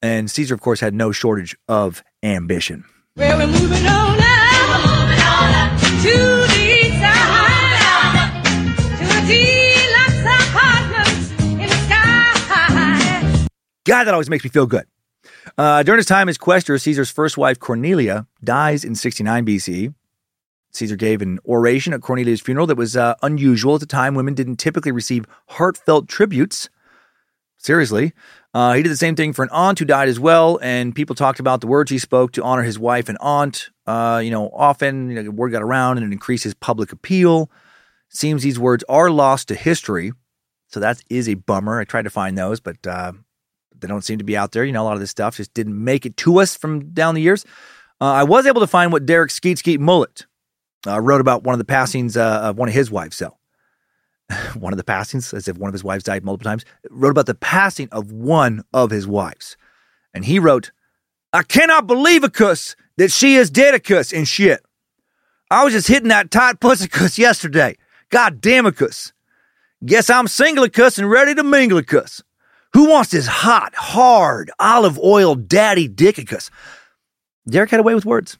Speaker 2: And Caesar, of course, had no shortage of ambition. Well, we're moving on up, moving on up to the side, to a deluxe apartment in the sky. God, that always makes me feel good. Uh, during his time as quaestor, Caesar's first wife, Cornelia, dies in 69 BC. Caesar gave an oration at Cornelia's funeral that was uh, unusual at the time. Women didn't typically receive heartfelt tributes. Seriously. Uh, he did the same thing for an aunt who died as well, and people talked about the words he spoke to honor his wife and aunt. Uh, you know, often you know, word got around and it increased his public appeal. Seems these words are lost to history, so that is a bummer. I tried to find those, but uh, they don't seem to be out there. You know, a lot of this stuff just didn't make it to us from down the years. Uh, I was able to find what Derek Skeet Skeet Mullet uh, wrote about one of the passings uh, of one of his wives, So, one of the passings, as if one of his wives died multiple times, wrote about the passing of one of his wives. And he wrote, I cannot believe a cuss that she is dead a cuss and shit. I was just hitting that tight pussy cuss yesterday. God damn a cuss. Guess I'm single a cuss and ready to mingle a cuss. Who wants this hot, hard, olive oil daddy dickicus? Derek had a way with words.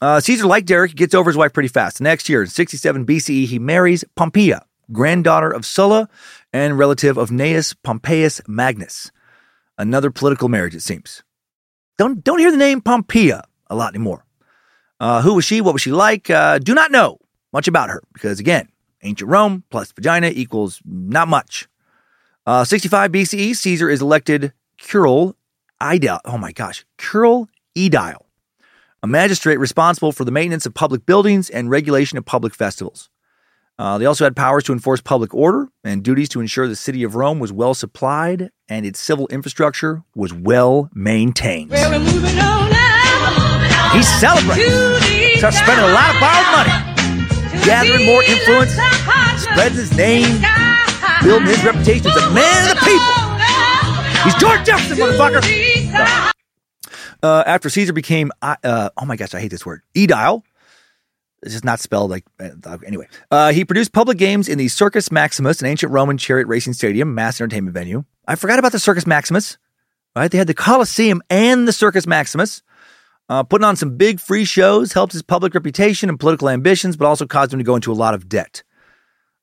Speaker 2: Uh, Caesar, like Derek, gets over his wife pretty fast. Next year, in 67 BCE, he marries Pompeia, granddaughter of Sulla and relative of Gnaeus Pompeius Magnus. Another political marriage, it seems. Don't, don't hear the name Pompeia a lot anymore. Uh, who was she? What was she like? Uh, do not know much about her because, again, ancient Rome plus vagina equals not much. Uh, 65 BCE, Caesar is elected curule Aedile. Oh my gosh, curule Aedile, a magistrate responsible for the maintenance of public buildings and regulation of public festivals. Uh, they also had powers to enforce public order and duties to ensure the city of Rome was well supplied and its civil infrastructure was well maintained. Well, He's celebrating. Starts spending a lot of borrowed money, gathering more influence, spreading his name, building his reputation as a man of the people. He's George Jefferson, motherfucker. Uh, after Caesar became, uh, oh my gosh, I hate this word, Edile, it's just not spelled like uh, anyway. Uh, he produced public games in the Circus Maximus, an ancient Roman chariot racing stadium, mass entertainment venue. I forgot about the Circus Maximus. Right, they had the Colosseum and the Circus Maximus. Uh, putting on some big free shows helped his public reputation and political ambitions, but also caused him to go into a lot of debt.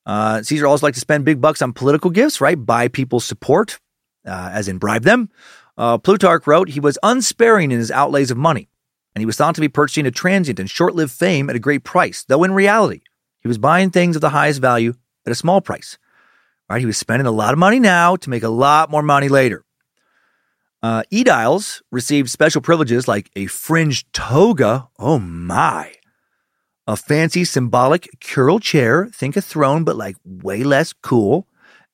Speaker 2: Uh, Caesar also liked to spend big bucks on political gifts, right? Buy people's support, uh, as in bribe them. Uh, Plutarch wrote he was unsparing in his outlays of money and he was thought to be purchasing a transient and short lived fame at a great price, though in reality, he was buying things of the highest value at a small price. Right? He was spending a lot of money now to make a lot more money later. Uh, Aediles received special privileges like a fringed toga. Oh my. A fancy symbolic curule chair. Think a throne, but like way less cool.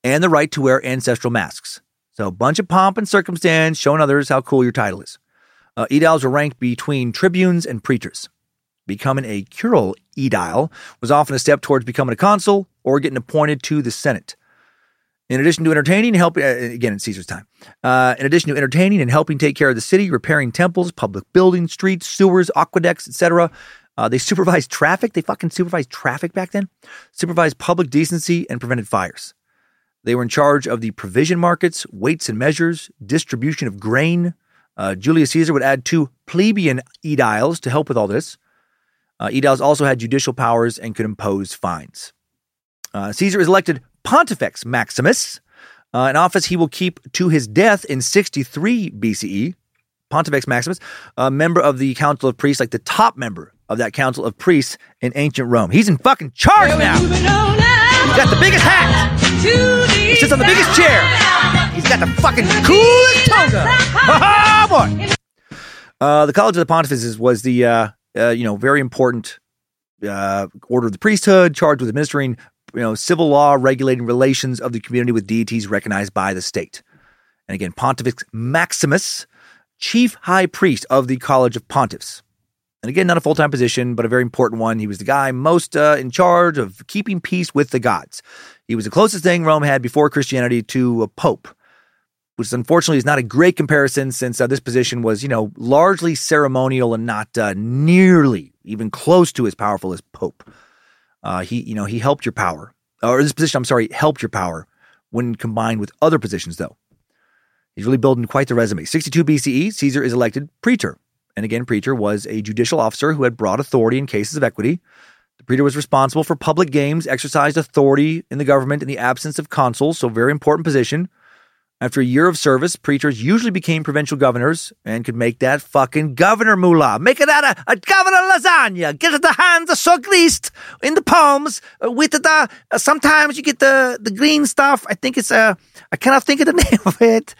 Speaker 2: And the right to wear ancestral masks. So a bunch of pomp and circumstance showing others how cool your title is. Uh, were ranked between tribunes and praetors. Becoming a curule edile was often a step towards becoming a consul or getting appointed to the Senate. In addition to entertaining, and helping uh, again in Caesar's time. Uh, in addition to entertaining and helping take care of the city, repairing temples, public buildings, streets, sewers, aqueducts, etc., uh, they supervised traffic. They fucking supervised traffic back then. Supervised public decency and prevented fires. They were in charge of the provision markets, weights and measures, distribution of grain. Uh, Julius Caesar would add two plebeian aediles to help with all this. Uh, aediles also had judicial powers and could impose fines. Uh, Caesar is elected Pontifex Maximus, uh, an office he will keep to his death in 63 BCE. Pontifex Maximus, a member of the Council of Priests, like the top member of that Council of Priests in ancient Rome. He's in fucking charge now. He's got the biggest hat. He sits on the biggest chair. He's got the fucking coolest toga. Ha boy. Uh, the College of the Pontifices was the uh, uh, you know very important uh, order of the priesthood, charged with administering you know, civil law regulating relations of the community with deities recognized by the state. And again, Pontifex Maximus, chief high priest of the College of Pontiffs. And again, not a full time position, but a very important one. He was the guy most uh, in charge of keeping peace with the gods. He was the closest thing Rome had before Christianity to a pope, which unfortunately is not a great comparison since uh, this position was, you know, largely ceremonial and not uh, nearly even close to as powerful as pope. Uh, he, you know, he helped your power, or this position, I'm sorry, helped your power when combined with other positions, though. He's really building quite the resume. 62 BCE, Caesar is elected praetor. And again, praetor was a judicial officer who had broad authority in cases of equity. The praetor was responsible for public games, exercised authority in the government in the absence of consuls, so very important position. After a year of service, praetors usually became provincial governors and could make that fucking governor moolah. Make it out of a governor lasagna. Get the hands so greased in the palms with the, uh, sometimes you get the, the green stuff. I think it's, uh, I cannot think of the name of it.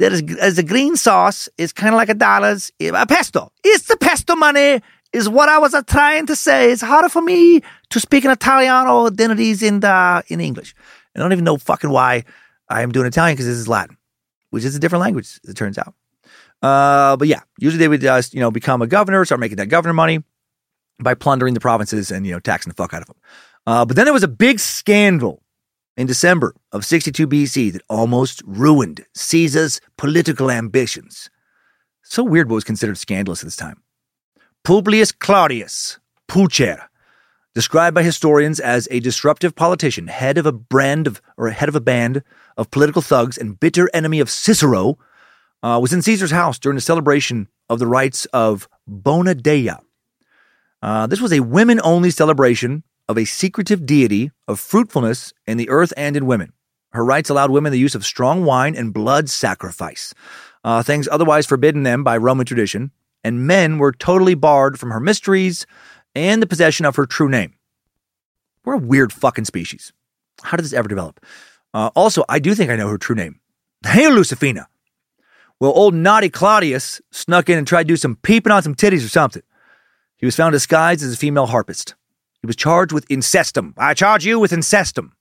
Speaker 2: There is, as a green sauce is kind of like a dollars, a pesto. It's the pesto money is what I was uh, trying to say. It's harder for me to speak in Italiano than it is in the, in English. I don't even know fucking why I am doing Italian because this is Latin, which is a different language, it turns out. Uh, but yeah, usually they would just, you know, become a governor, start making that governor money by plundering the provinces and, you know, taxing the fuck out of them. Uh, but then there was a big scandal in December of 62 BC that almost ruined Caesar's political ambitions. So weird what was considered scandalous at this time. Publius Claudius, Pulcher, described by historians as a disruptive politician, head of a brand of or head of a band of political thugs and bitter enemy of Cicero, uh, was in Caesar's house during the celebration of the rites of Bona Dea. Uh, this was a women only celebration of a secretive deity of fruitfulness in the earth and in women. Her rites allowed women the use of strong wine and blood sacrifice, uh, things otherwise forbidden them by Roman tradition, and men were totally barred from her mysteries and the possession of her true name. We're a weird fucking species. How did this ever develop? Uh, also, I do think I know her true name. Hey, Lucifina. Well, old naughty Claudius snuck in and tried to do some peeping on some titties or something. He was found disguised as a female harpist. He was charged with incestum. I charge you with incestum.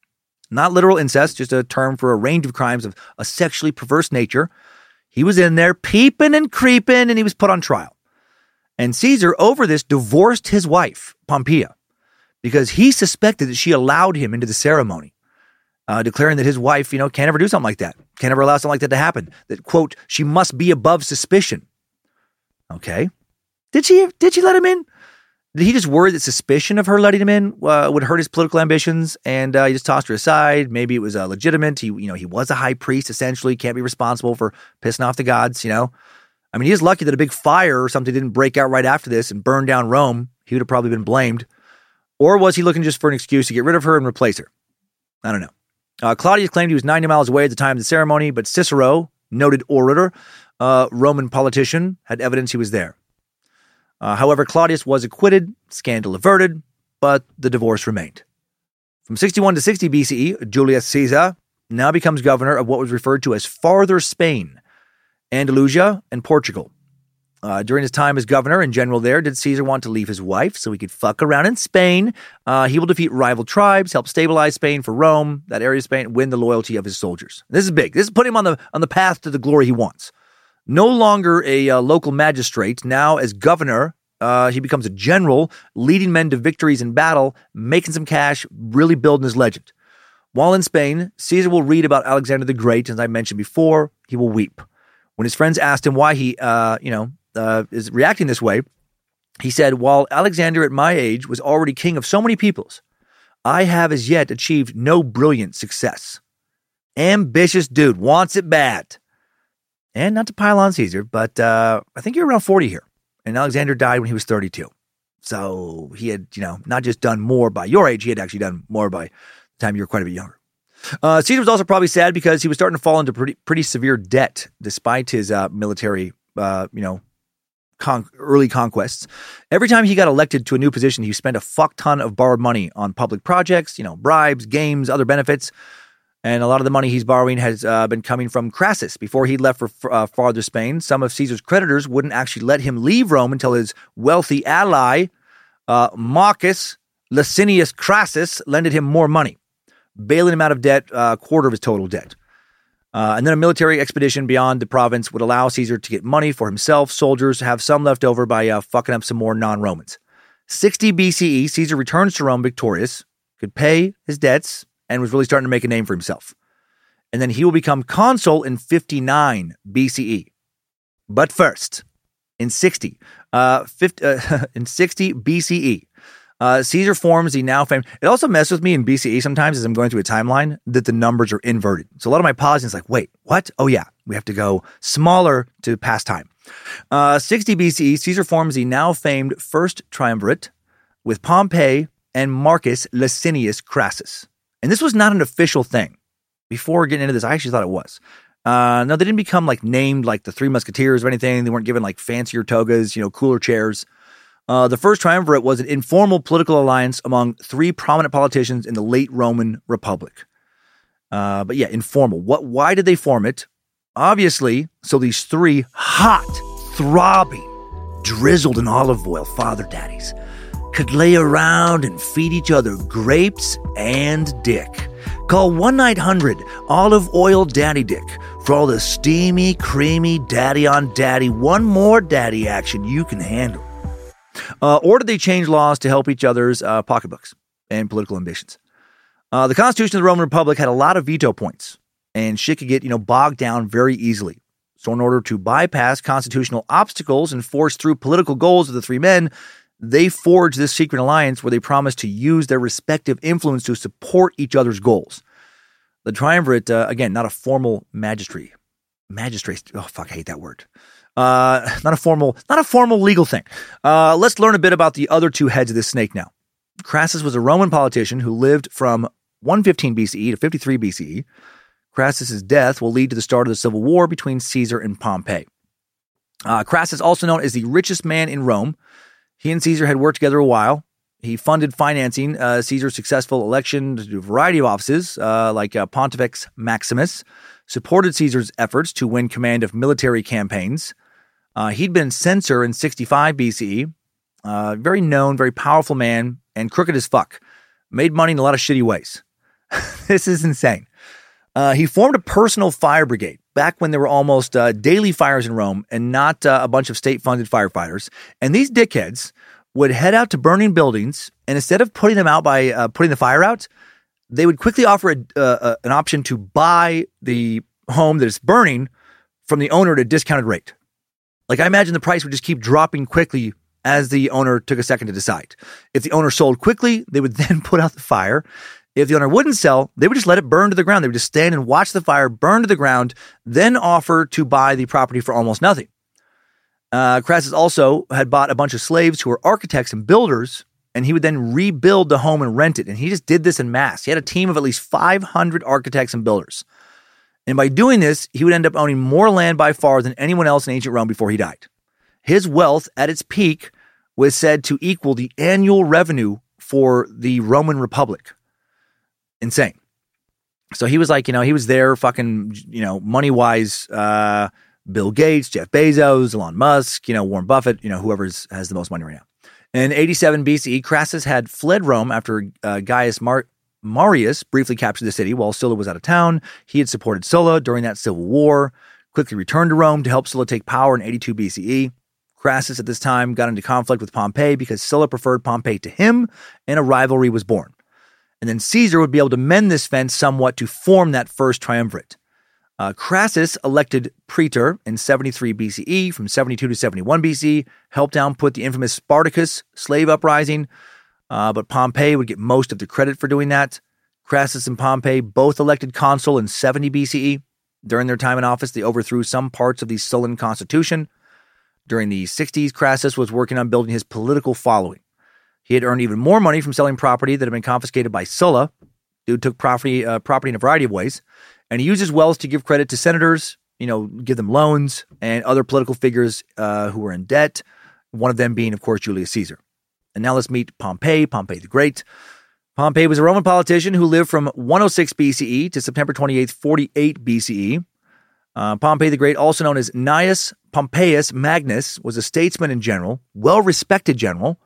Speaker 2: Not literal incest, just a term for a range of crimes of a sexually perverse nature. He was in there peeping and creeping, and he was put on trial. And Caesar, over this, divorced his wife, Pompeia, because he suspected that she allowed him into the ceremony, uh, declaring that his wife, you know, can't ever do something like that, can't ever allow something like that to happen. That quote, she must be above suspicion. Okay, did she? Did she let him in? Did he just worry that suspicion of her letting him in uh, would hurt his political ambitions, and uh, he just tossed her aside? Maybe it was uh, legitimate. He, you know, he was a high priest. Essentially, can't be responsible for pissing off the gods. You know, I mean, he is lucky that a big fire or something didn't break out right after this and burn down Rome. He would have probably been blamed. Or was he looking just for an excuse to get rid of her and replace her? I don't know. Uh, Claudius claimed he was 90 miles away at the time of the ceremony, but Cicero, noted orator, uh, Roman politician, had evidence he was there. Uh, however, Claudius was acquitted, scandal averted, but the divorce remained. From 61 to 60 BCE, Julius Caesar now becomes governor of what was referred to as Farther Spain, Andalusia, and Portugal. Uh, during his time as governor and general there, did Caesar want to leave his wife so he could fuck around in Spain? Uh, he will defeat rival tribes, help stabilize Spain for Rome, that area of Spain, win the loyalty of his soldiers. This is big. This is putting him on the on the path to the glory he wants. No longer a uh, local magistrate, now as governor, uh, he becomes a general, leading men to victories in battle, making some cash, really building his legend. While in Spain, Caesar will read about Alexander the Great, as I mentioned before. He will weep. When his friends asked him why he, uh, you know, uh, is reacting this way, he said, While Alexander at my age was already king of so many peoples, I have as yet achieved no brilliant success. Ambitious dude, wants it bad. And not to pile on Caesar, but uh, I think you're around 40 here. And Alexander died when he was 32. So he had, you know, not just done more by your age, he had actually done more by the time you were quite a bit younger. Uh, Caesar was also probably sad because he was starting to fall into pretty, pretty severe debt despite his uh, military, uh, you know, con- early conquests. Every time he got elected to a new position, he spent a fuck ton of borrowed money on public projects, you know, bribes, games, other benefits. And a lot of the money he's borrowing has uh, been coming from Crassus. Before he left for uh, farther Spain, some of Caesar's creditors wouldn't actually let him leave Rome until his wealthy ally, uh, Marcus Licinius Crassus, lended him more money, bailing him out of debt, uh, a quarter of his total debt. Uh, and then a military expedition beyond the province would allow Caesar to get money for himself, soldiers, have some left over by uh, fucking up some more non Romans. 60 BCE, Caesar returns to Rome victorious, could pay his debts, and was really starting to make a name for himself. And then he will become consul in 59 BCE. But first, in 60, uh, 50, uh, in 60 BCE, uh, Caesar forms the now famed. It also messes with me in BCE sometimes as I'm going through a timeline that the numbers are inverted. So a lot of my pausing is like, wait, what? Oh yeah, we have to go smaller to pass time. Uh, 60 BCE, Caesar forms the now famed first triumvirate with Pompey and Marcus Licinius Crassus. And this was not an official thing. Before getting into this, I actually thought it was. Uh, no, they didn't become like named like the Three Musketeers or anything. They weren't given like fancier togas, you know, cooler chairs. Uh, the first triumvirate was an informal political alliance among three prominent politicians in the late Roman Republic. Uh, but yeah, informal. What? Why did they form it? Obviously, so these three hot, throbbing, drizzled in olive oil father daddies could lay around and feed each other grapes and dick. Call 1 900 Olive Oil Daddy Dick for all the steamy, creamy daddy on daddy, one more daddy action you can handle. Uh, or did they change laws to help each other's uh, pocketbooks and political ambitions? Uh, the Constitution of the Roman Republic had a lot of veto points, and shit could get you know bogged down very easily. So, in order to bypass constitutional obstacles and force through political goals of the three men, they forged this secret alliance where they promised to use their respective influence to support each other's goals. The triumvirate, uh, again, not a formal magistrate. Magistrate. Oh fuck, I hate that word. Uh, not a formal, not a formal legal thing. Uh, let's learn a bit about the other two heads of this snake now. Crassus was a Roman politician who lived from 115 BCE to 53 BCE. Crassus's death will lead to the start of the civil war between Caesar and Pompey. Uh, Crassus, also known as the richest man in Rome, he and Caesar had worked together a while. He funded financing uh, Caesar's successful election to a variety of offices, uh, like uh, Pontifex Maximus, supported Caesar's efforts to win command of military campaigns. Uh, he'd been censor in 65 BCE, uh, very known, very powerful man, and crooked as fuck. Made money in a lot of shitty ways. this is insane. Uh, he formed a personal fire brigade back when there were almost uh, daily fires in Rome and not uh, a bunch of state funded firefighters. And these dickheads would head out to burning buildings, and instead of putting them out by uh, putting the fire out, they would quickly offer a, uh, an option to buy the home that is burning from the owner at a discounted rate. Like I imagine the price would just keep dropping quickly as the owner took a second to decide. If the owner sold quickly, they would then put out the fire. If the owner wouldn't sell, they would just let it burn to the ground. They would just stand and watch the fire burn to the ground, then offer to buy the property for almost nothing. Uh, Crassus also had bought a bunch of slaves who were architects and builders, and he would then rebuild the home and rent it. And he just did this in mass. He had a team of at least 500 architects and builders. And by doing this, he would end up owning more land by far than anyone else in ancient Rome before he died. His wealth at its peak was said to equal the annual revenue for the Roman Republic. Insane. So he was like, you know, he was there fucking, you know, money wise, uh, Bill Gates, Jeff Bezos, Elon Musk, you know, Warren Buffett, you know, whoever has the most money right now. In 87 BCE, Crassus had fled Rome after uh, Gaius Mar- Marius briefly captured the city while Sulla was out of town. He had supported Sulla during that civil war, quickly returned to Rome to help Sulla take power in 82 BCE. Crassus at this time got into conflict with Pompey because Sulla preferred Pompey to him, and a rivalry was born. And then Caesar would be able to mend this fence somewhat to form that first triumvirate. Uh, Crassus, elected praetor in 73 BCE from 72 to 71 BC, helped down put the infamous Spartacus slave uprising, uh, but Pompey would get most of the credit for doing that. Crassus and Pompey both elected consul in 70 BCE. During their time in office, they overthrew some parts of the Sullan constitution. During the 60s, Crassus was working on building his political following. He had earned even more money from selling property that had been confiscated by Sulla. Dude took property, uh, property in a variety of ways. And he used his wealth to give credit to senators, you know, give them loans and other political figures uh, who were in debt, one of them being, of course, Julius Caesar. And now let's meet Pompey, Pompey the Great. Pompey was a Roman politician who lived from 106 BCE to September 28, 48 BCE. Uh, Pompey the Great, also known as Gnaeus Pompeius Magnus, was a statesman and general, well respected general,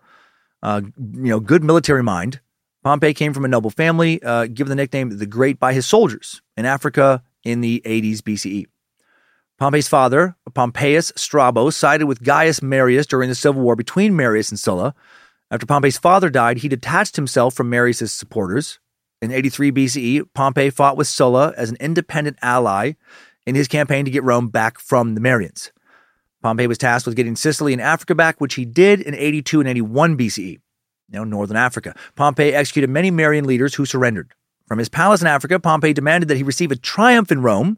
Speaker 2: uh, you know, good military mind. Pompey came from a noble family, uh, given the nickname the Great by his soldiers in Africa in the 80s BCE. Pompey's father, Pompeius Strabo, sided with Gaius Marius during the civil war between Marius and Sulla. After Pompey's father died, he detached himself from Marius's supporters. In 83 BCE, Pompey fought with Sulla as an independent ally in his campaign to get Rome back from the Marians. Pompey was tasked with getting Sicily and Africa back, which he did in 82 and 81 BCE now northern Africa. Pompey executed many Marian leaders who surrendered. From his palace in Africa, Pompey demanded that he receive a triumph in Rome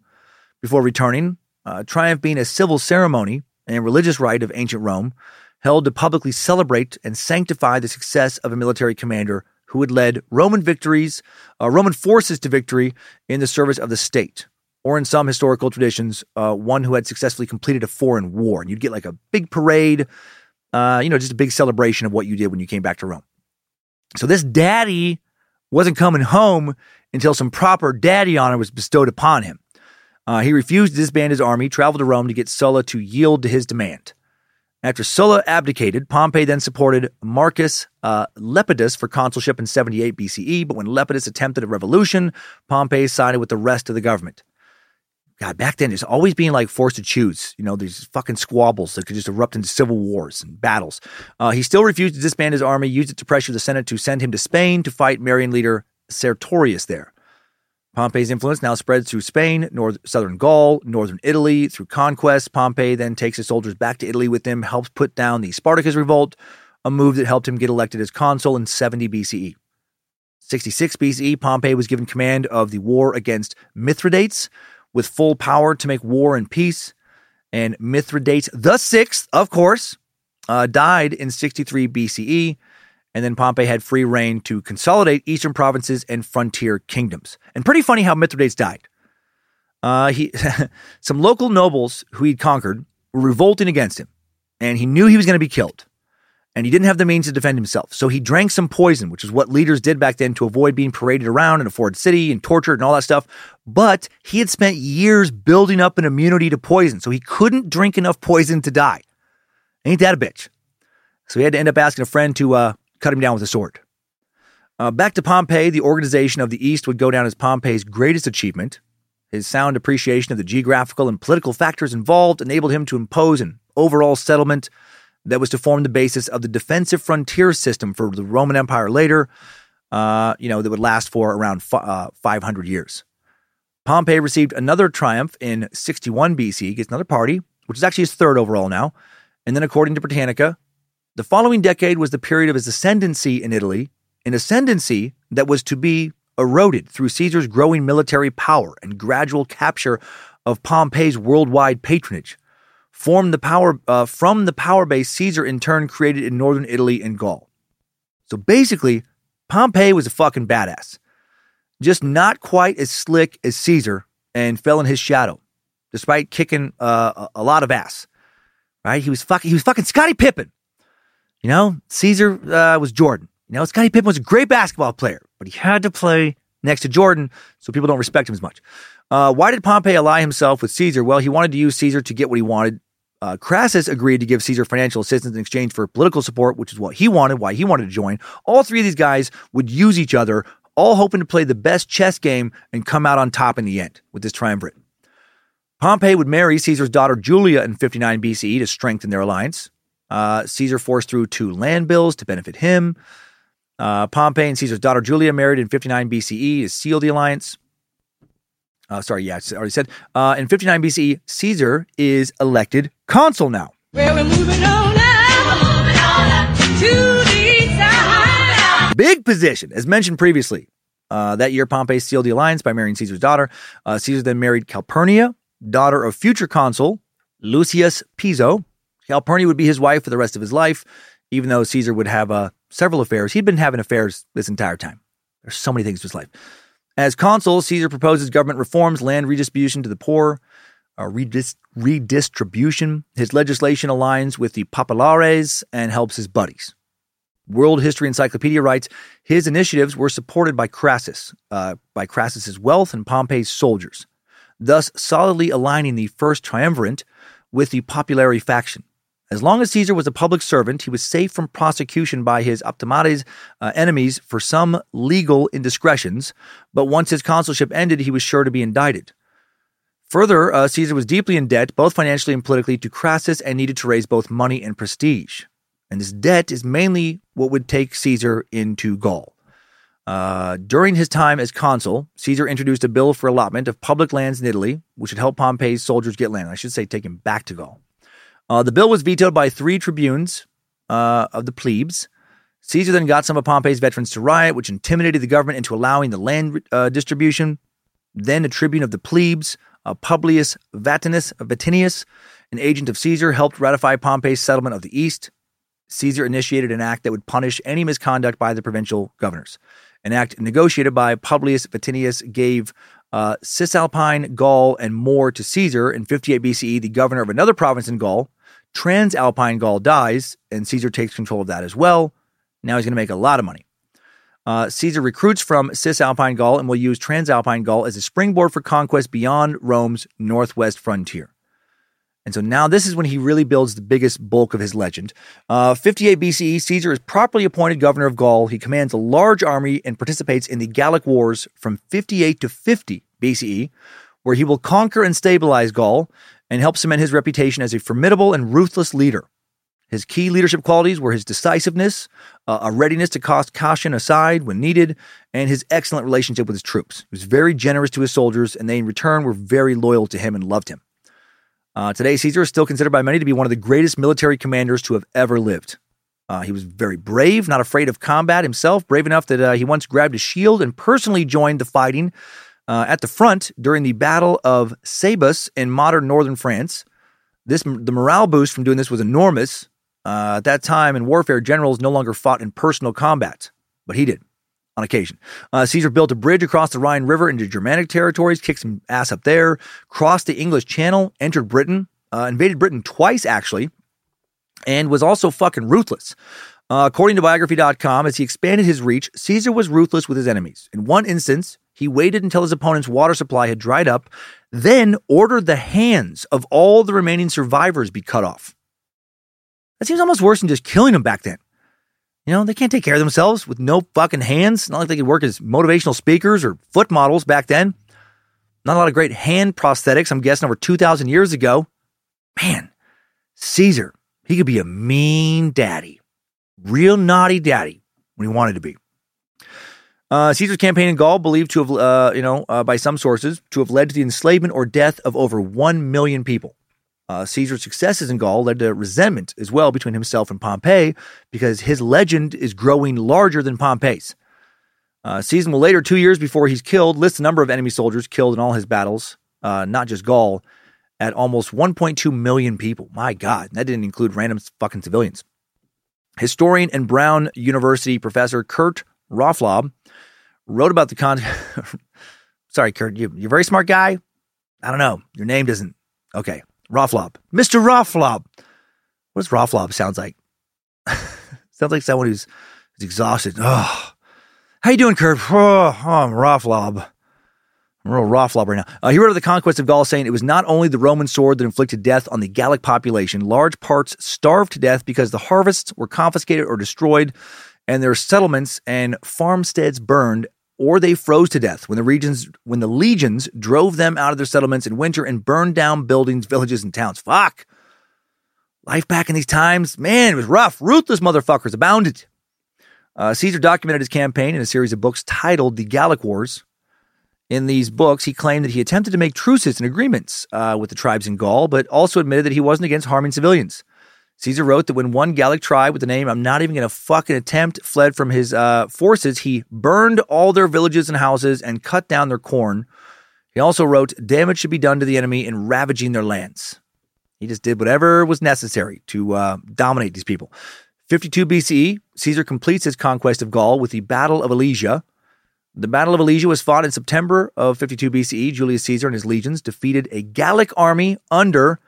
Speaker 2: before returning, uh, triumph being a civil ceremony and religious rite of ancient Rome, held to publicly celebrate and sanctify the success of a military commander who had led Roman victories, uh, Roman forces to victory in the service of the state, or in some historical traditions, uh, one who had successfully completed a foreign war. And you'd get like a big parade, uh, you know, just a big celebration of what you did when you came back to Rome. So this daddy wasn't coming home until some proper daddy honor was bestowed upon him. Uh, he refused to disband his army, traveled to Rome to get Sulla to yield to his demand. After Sulla abdicated, Pompey then supported Marcus uh, Lepidus for consulship in 78 BCE, but when Lepidus attempted a revolution, Pompey sided with the rest of the government. God, back then, there's always being like forced to choose. You know, these fucking squabbles that could just erupt into civil wars and battles. Uh, he still refused to disband his army, used it to pressure the Senate to send him to Spain to fight Marian leader Sertorius there. Pompey's influence now spreads through Spain, north, southern Gaul, northern Italy. Through conquest, Pompey then takes his soldiers back to Italy with him, helps put down the Spartacus revolt, a move that helped him get elected as consul in 70 BCE. 66 BCE, Pompey was given command of the war against Mithridates, with full power to make war and peace. And Mithridates the sixth, of course, uh, died in 63 BCE. And then Pompey had free reign to consolidate eastern provinces and frontier kingdoms. And pretty funny how Mithridates died. Uh, he, some local nobles who he'd conquered were revolting against him, and he knew he was going to be killed and he didn't have the means to defend himself. So he drank some poison, which is what leaders did back then to avoid being paraded around in a foreign city and tortured and all that stuff. But he had spent years building up an immunity to poison, so he couldn't drink enough poison to die. Ain't that a bitch? So he had to end up asking a friend to uh, cut him down with a sword. Uh, back to Pompey, the organization of the East would go down as Pompey's greatest achievement. His sound appreciation of the geographical and political factors involved enabled him to impose an overall settlement that was to form the basis of the defensive frontier system for the Roman Empire later, uh, you know, that would last for around f- uh, 500 years. Pompey received another triumph in 61 BC, gets another party, which is actually his third overall now. And then, according to Britannica, the following decade was the period of his ascendancy in Italy, an ascendancy that was to be eroded through Caesar's growing military power and gradual capture of Pompey's worldwide patronage formed the power uh, from the power base Caesar in turn created in northern Italy and Gaul. So basically, Pompey was a fucking badass, just not quite as slick as Caesar, and fell in his shadow, despite kicking uh, a lot of ass. Right? He was fucking. He was fucking Scottie Pippen. You know, Caesar uh, was Jordan. You know, Scottie Pippen was a great basketball player, but he had to play next to Jordan, so people don't respect him as much. Uh, why did Pompey ally himself with Caesar? Well, he wanted to use Caesar to get what he wanted. Uh, Crassus agreed to give Caesar financial assistance in exchange for political support, which is what he wanted, why he wanted to join. All three of these guys would use each other, all hoping to play the best chess game and come out on top in the end with this triumvirate. Pompey would marry Caesar's daughter Julia in 59 BCE to strengthen their alliance. Uh, Caesar forced through two land bills to benefit him. Uh, Pompey and Caesar's daughter Julia married in 59 BCE to seal the alliance. Uh, sorry, yeah, I already said. Uh, in 59 BCE, Caesar is elected consul now.
Speaker 6: Well, we're moving on now, moving on to the.
Speaker 2: Big position, as mentioned previously. Uh, that year, Pompey sealed the alliance by marrying Caesar's daughter. Uh, Caesar then married Calpurnia, daughter of future consul Lucius Piso. Calpurnia would be his wife for the rest of his life, even though Caesar would have uh, several affairs. He'd been having affairs this entire time. There's so many things to his life. As consul, Caesar proposes government reforms, land redistribution to the poor, uh, redis- redistribution. His legislation aligns with the populares and helps his buddies. World History Encyclopedia writes his initiatives were supported by Crassus, uh, by Crassus's wealth and Pompey's soldiers, thus solidly aligning the first triumvirate with the populares faction. As long as Caesar was a public servant, he was safe from prosecution by his optimates uh, enemies for some legal indiscretions, but once his consulship ended, he was sure to be indicted. Further, uh, Caesar was deeply in debt, both financially and politically, to Crassus and needed to raise both money and prestige. And this debt is mainly what would take Caesar into Gaul. Uh, during his time as consul, Caesar introduced a bill for allotment of public lands in Italy, which would help Pompey's soldiers get land. I should say, take him back to Gaul. Uh, the bill was vetoed by three tribunes uh, of the plebes. Caesar then got some of Pompey's veterans to riot, which intimidated the government into allowing the land uh, distribution. Then a tribune of the plebes, uh, Publius Vatinus Vatinius, an agent of Caesar, helped ratify Pompey's settlement of the East. Caesar initiated an act that would punish any misconduct by the provincial governors. An act negotiated by Publius Vatinius gave uh, Cisalpine Gaul and more to Caesar in 58 BCE, the governor of another province in Gaul. Transalpine Gaul dies, and Caesar takes control of that as well. Now he's going to make a lot of money. Uh, Caesar recruits from Cisalpine Gaul and will use Transalpine Gaul as a springboard for conquest beyond Rome's northwest frontier. And so now this is when he really builds the biggest bulk of his legend. Uh, 58 BCE, Caesar is properly appointed governor of Gaul. He commands a large army and participates in the Gallic Wars from 58 to 50 BCE, where he will conquer and stabilize Gaul and help cement his reputation as a formidable and ruthless leader. His key leadership qualities were his decisiveness, uh, a readiness to cast caution aside when needed, and his excellent relationship with his troops. He was very generous to his soldiers, and they in return were very loyal to him and loved him. Uh, today, Caesar is still considered by many to be one of the greatest military commanders to have ever lived. Uh, he was very brave, not afraid of combat himself, brave enough that uh, he once grabbed a shield and personally joined the fighting uh, at the front during the Battle of Sabis in modern northern France. This the morale boost from doing this was enormous. Uh, at that time in warfare, generals no longer fought in personal combat, but he did on occasion. Uh, Caesar built a bridge across the Rhine River into Germanic territories, kicked some ass up there, crossed the English Channel, entered Britain, uh, invaded Britain twice actually, and was also fucking ruthless. Uh, according to biography.com, as he expanded his reach, Caesar was ruthless with his enemies. In one instance, he waited until his opponent's water supply had dried up, then ordered the hands of all the remaining survivors be cut off. That seems almost worse than just killing them back then. You know, they can't take care of themselves with no fucking hands. Not like they could work as motivational speakers or foot models back then. Not a lot of great hand prosthetics, I'm guessing, over 2,000 years ago. Man, Caesar, he could be a mean daddy. Real naughty daddy when he wanted to be. Uh, Caesar's campaign in Gaul, believed to have, uh, you know, uh, by some sources, to have led to the enslavement or death of over 1 million people. Uh, Caesar's successes in Gaul led to resentment as well between himself and Pompey because his legend is growing larger than Pompey's. Uh, Caesar will later, two years before he's killed, list the number of enemy soldiers killed in all his battles, uh, not just Gaul, at almost 1.2 million people. My God, that didn't include random fucking civilians. Historian and Brown University professor Kurt Raaflaub wrote about the con. Sorry, Kurt, you, you're a very smart guy. I don't know. Your name doesn't. Okay. Raaflaub. Mr. Raaflaub. What does Raaflaub sounds like? sounds like someone who's, who's exhausted. Oh, How you doing, Kurt? Oh, I'm Rothlob. I'm real Rothlob right now. Uh, he wrote of the conquest of Gaul saying it was not only the Roman sword that inflicted death on the Gallic population, large parts starved to death because the harvests were confiscated or destroyed, and their settlements and farmsteads burned or they froze to death when the regions when the legions drove them out of their settlements in winter and burned down buildings, villages, and towns. Fuck. Life back in these times, man, it was rough. Ruthless motherfuckers abounded. Uh, Caesar documented his campaign in a series of books titled The Gallic Wars. In these books, he claimed that he attempted to make truces and agreements uh, with the tribes in Gaul, but also admitted that he wasn't against harming civilians. Caesar wrote that when one Gallic tribe with the name I'm not even going to fucking attempt fled from his uh, forces, he burned all their villages and houses and cut down their corn. He also wrote damage should be done to the enemy in ravaging their lands. He just did whatever was necessary to uh, dominate these people. 52 BCE, Caesar completes his conquest of Gaul with the Battle of Alesia. The Battle of Alesia was fought in September of 52 BCE. Julius Caesar and his legions defeated a Gallic army under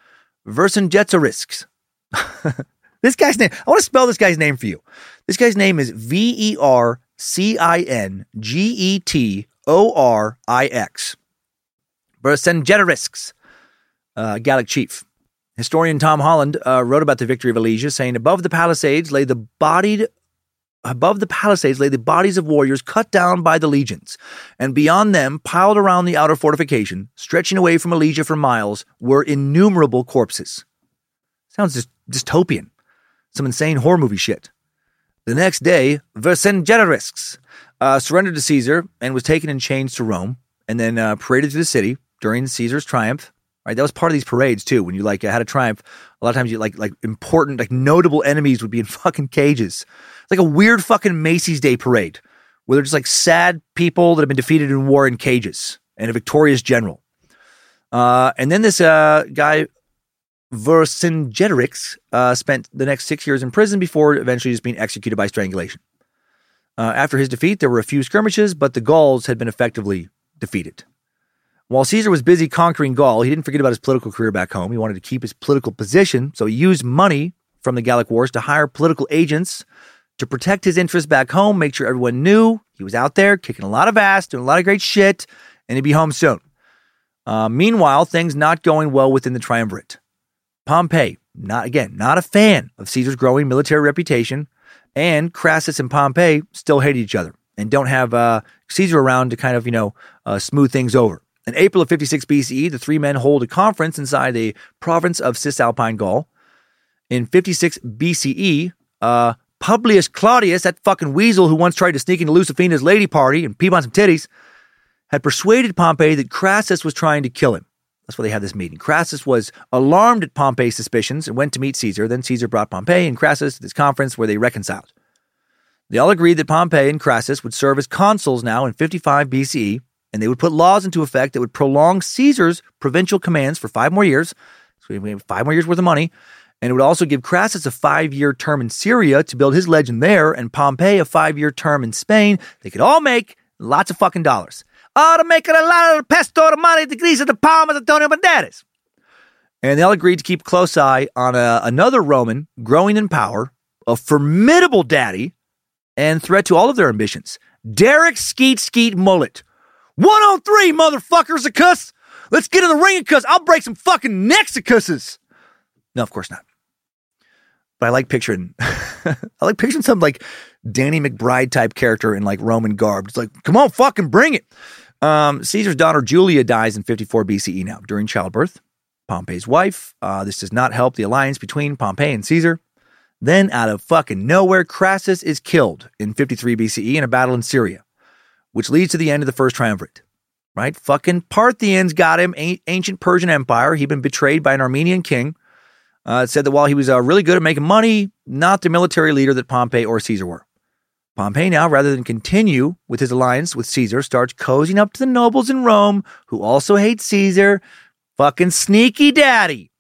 Speaker 2: Vercingetorix. this guy's name, I want to spell this guy's name for you. This guy's name is V E R C I N G E T O R I X. Vercingetorix, uh, Gallic chief. Historian Tom Holland uh, wrote about the victory of Alesia, saying, Above the palisades lay the bodied Above the palisades lay the bodies of warriors cut down by the legions, and beyond them, piled around the outer fortification, stretching away from Alesia for miles, were innumerable corpses. Sounds just dystopian. Some insane horror movie shit. The next day, Vercingetorix uh, surrendered to Caesar and was taken in chains to Rome, and then uh, paraded through the city during Caesar's triumph. Right, that was part of these parades too. When you like had a triumph, a lot of times you like like important, like notable enemies would be in fucking cages. It's like a weird fucking Macy's Day parade where they're just like sad people that have been defeated in war in cages and a victorious general. Uh, and then this uh, guy Vercingetorix uh, spent the next six years in prison before eventually just being executed by strangulation. Uh, after his defeat, there were a few skirmishes, but the Gauls had been effectively defeated. While Caesar was busy conquering Gaul, he didn't forget about his political career back home. He wanted to keep his political position, so he used money from the Gallic Wars to hire political agents to protect his interests back home, make sure everyone knew he was out there kicking a lot of ass, doing a lot of great shit, and he'd be home soon. Uh, meanwhile, things not going well within the triumvirate. Pompey, not again, not a fan of Caesar's growing military reputation, and Crassus and Pompey still hate each other and don't have uh, Caesar around to kind of you know uh, smooth things over. In April of 56 BCE, the three men hold a conference inside the province of Cisalpine Gaul. In 56 BCE, uh, Publius Claudius, that fucking weasel who once tried to sneak into Lucifina's lady party and peep on some titties, had persuaded Pompey that Crassus was trying to kill him. That's why they had this meeting. Crassus was alarmed at Pompey's suspicions and went to meet Caesar. Then Caesar brought Pompey and Crassus to this conference where they reconciled. They all agreed that Pompey and Crassus would serve as consuls now in 55 BCE and they would put laws into effect that would prolong Caesar's provincial commands for five more years. So we have five more years worth of money. And it would also give Crassus a five year term in Syria to build his legend there, and Pompey a five year term in Spain. They could all make lots of fucking dollars. Make it a lot of pesto, the grease of the palmas, Antonio Banderas. And they all agreed to keep close eye on a, another Roman growing in power, a formidable daddy, and threat to all of their ambitions. Derek Skeet Skeet Mullet, 103, motherfuckers, a cuss. Let's get in the ring cuss. I'll break some fucking necks of cusses. No, of course not. But I like picturing, I like picturing some like Danny McBride type character in like Roman garb. It's like, come on, fucking bring it. Um, Caesar's daughter Julia dies in 54 BCE now during childbirth. Pompey's wife. Uh, this does not help the alliance between Pompey and Caesar. Then, out of fucking nowhere, Crassus is killed in 53 BCE in a battle in Syria which leads to the end of the first triumvirate. Right? Fucking Parthians got him, ancient Persian Empire. He'd been betrayed by an Armenian king. Uh, said that while he was uh, really good at making money, not the military leader that Pompey or Caesar were. Pompey now, rather than continue with his alliance with Caesar, starts cozying up to the nobles in Rome who also hate Caesar. Fucking sneaky daddy.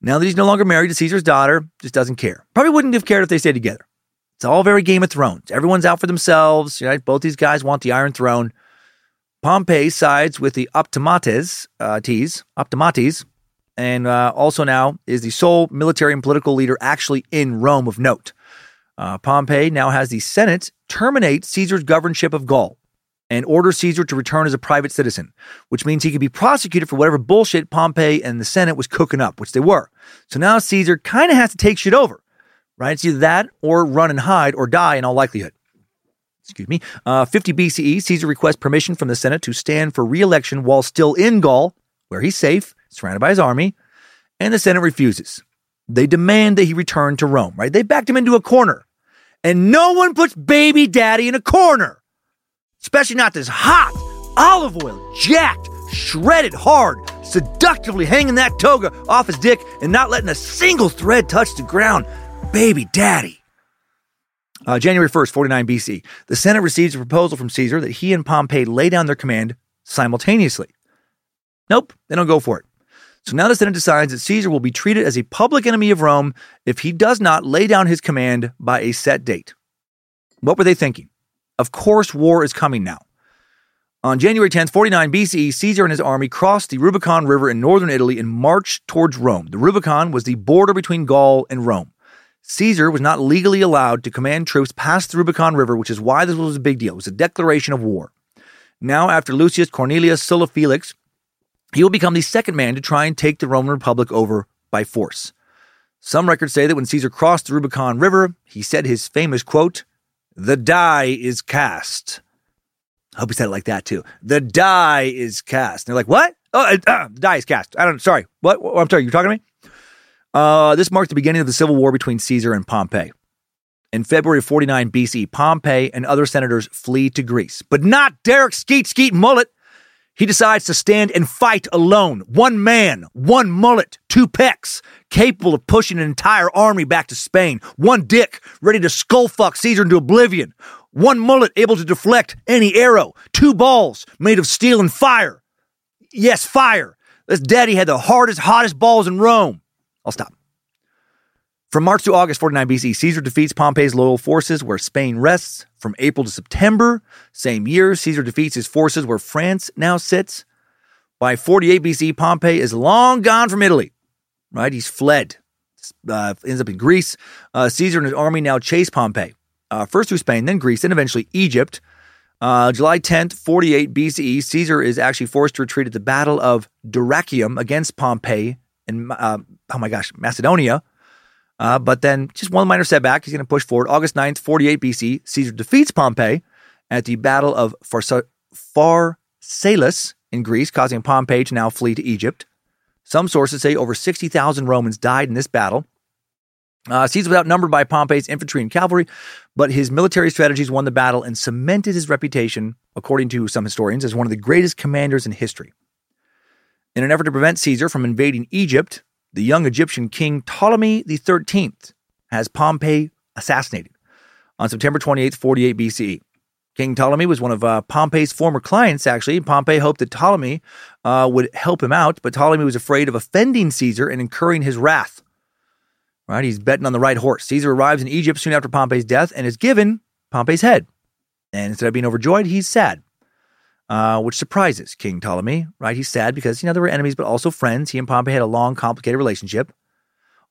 Speaker 2: Now that he's no longer married to Caesar's daughter, just doesn't care. Probably wouldn't have cared if they stayed together. It's all very Game of Thrones. Everyone's out for themselves. Right? Both these guys want the Iron Throne. Pompey sides with the Optimates, uh, T's, Optimates, and uh, also now is the sole military and political leader actually in Rome of note. Uh, Pompey now has the Senate terminate Caesar's governorship of Gaul and order Caesar to return as a private citizen, which means he could be prosecuted for whatever bullshit Pompey and the Senate was cooking up, which they were. So now Caesar kind of has to take shit over, right? It's either that or run and hide or die in all likelihood. Excuse me. Uh, 50 BCE, Caesar requests permission from the Senate to stand for re election while still in Gaul, where he's safe, surrounded by his army, and the Senate refuses. They demand that he return to Rome, right? They backed him into a corner. And no one puts baby daddy in a corner especially not this hot, olive oil, jacked, shredded hard, seductively hanging that toga off his dick and not letting a single thread touch the ground. Baby daddy. Uh, January 1st, 49 BC, the Senate receives a proposal from Caesar that he and Pompey lay down their command simultaneously. Nope, they don't go for it. So now the Senate decides that Caesar will be treated as a public enemy of Rome if he does not lay down his command by a set date. What were they thinking? Of course, war is coming now. On January 10, 49 BCE, Caesar and his army crossed the Rubicon River in northern Italy and marched towards Rome. The Rubicon was the border between Gaul and Rome. Caesar was not legally allowed to command troops past the Rubicon River, which is why this was a big deal. It was a declaration of war. Now, after Lucius Cornelius Sulla Felix, he will become the second man to try and take the Roman Republic over by force. Some records say that when Caesar crossed the Rubicon River, he said his famous quote, the die is cast. I hope he said it like that too. The die is cast. And they're like, what? Oh, uh, uh, the die is cast. I don't, sorry. What? I'm sorry. You're talking to me? Uh, this marked the beginning of the civil war between Caesar and Pompey. In February of 49 BC, Pompey and other senators flee to Greece, but not Derek Skeet Skeet Mullet. He decides to stand and fight alone. One man, one mullet, two pecs, capable of pushing an entire army back to Spain. One dick, ready to skullfuck Caesar into oblivion. One mullet able to deflect any arrow. Two balls made of steel and fire. Yes, fire. This daddy had the hardest, hottest balls in Rome. I'll stop. From March to August 49 BC, Caesar defeats Pompey's loyal forces where Spain rests. From April to September, same year, Caesar defeats his forces where France now sits. By 48 BC, Pompey is long gone from Italy. Right? He's fled. Uh, ends up in Greece. Uh, Caesar and his army now chase Pompey. Uh, first through Spain, then Greece, then eventually Egypt. Uh, July 10th, 48 BCE, Caesar is actually forced to retreat at the Battle of Dyrrhachium against Pompey in, uh, oh my gosh, Macedonia. Uh, but then just one minor setback. He's going to push forward. August 9th, 48 BC, Caesar defeats Pompey at the Battle of Pharsalus in Greece, causing Pompey to now flee to Egypt. Some sources say over 60,000 Romans died in this battle. Uh, Caesar was outnumbered by Pompey's infantry and cavalry, but his military strategies won the battle and cemented his reputation, according to some historians, as one of the greatest commanders in history. In an effort to prevent Caesar from invading Egypt, the young Egyptian king Ptolemy XIII has Pompey assassinated on September 28, 48 BCE. King Ptolemy was one of uh, Pompey's former clients, actually. Pompey hoped that Ptolemy uh, would help him out, but Ptolemy was afraid of offending Caesar and incurring his wrath. Right? He's betting on the right horse. Caesar arrives in Egypt soon after Pompey's death and is given Pompey's head. And instead of being overjoyed, he's sad uh, which surprises King Ptolemy, right? He's sad because, you know, they were enemies, but also friends. He and Pompey had a long, complicated relationship.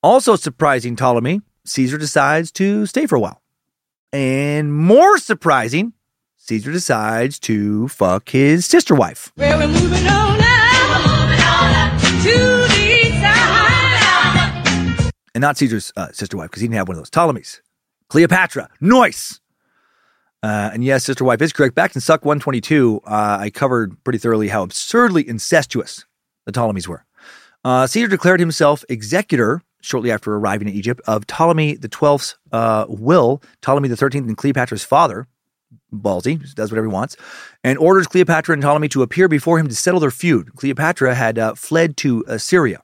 Speaker 2: Also surprising Ptolemy, Caesar decides to stay for a while. And more surprising, Caesar decides to fuck his sister wife.
Speaker 6: Well, we're moving on now. Moving on to.
Speaker 2: And not Caesar's uh, sister wife, because he didn't have one of those. Ptolemy's. Cleopatra. Noise. Uh, and yes, Sister Wife is correct. Back in Suck 122, uh, I covered pretty thoroughly how absurdly incestuous the Ptolemies were. Uh, Caesar declared himself executor shortly after arriving in Egypt of Ptolemy XII's uh, will, Ptolemy XIII and Cleopatra's father. Ballsy, does whatever he wants, and orders Cleopatra and Ptolemy to appear before him to settle their feud. Cleopatra had uh, fled to Syria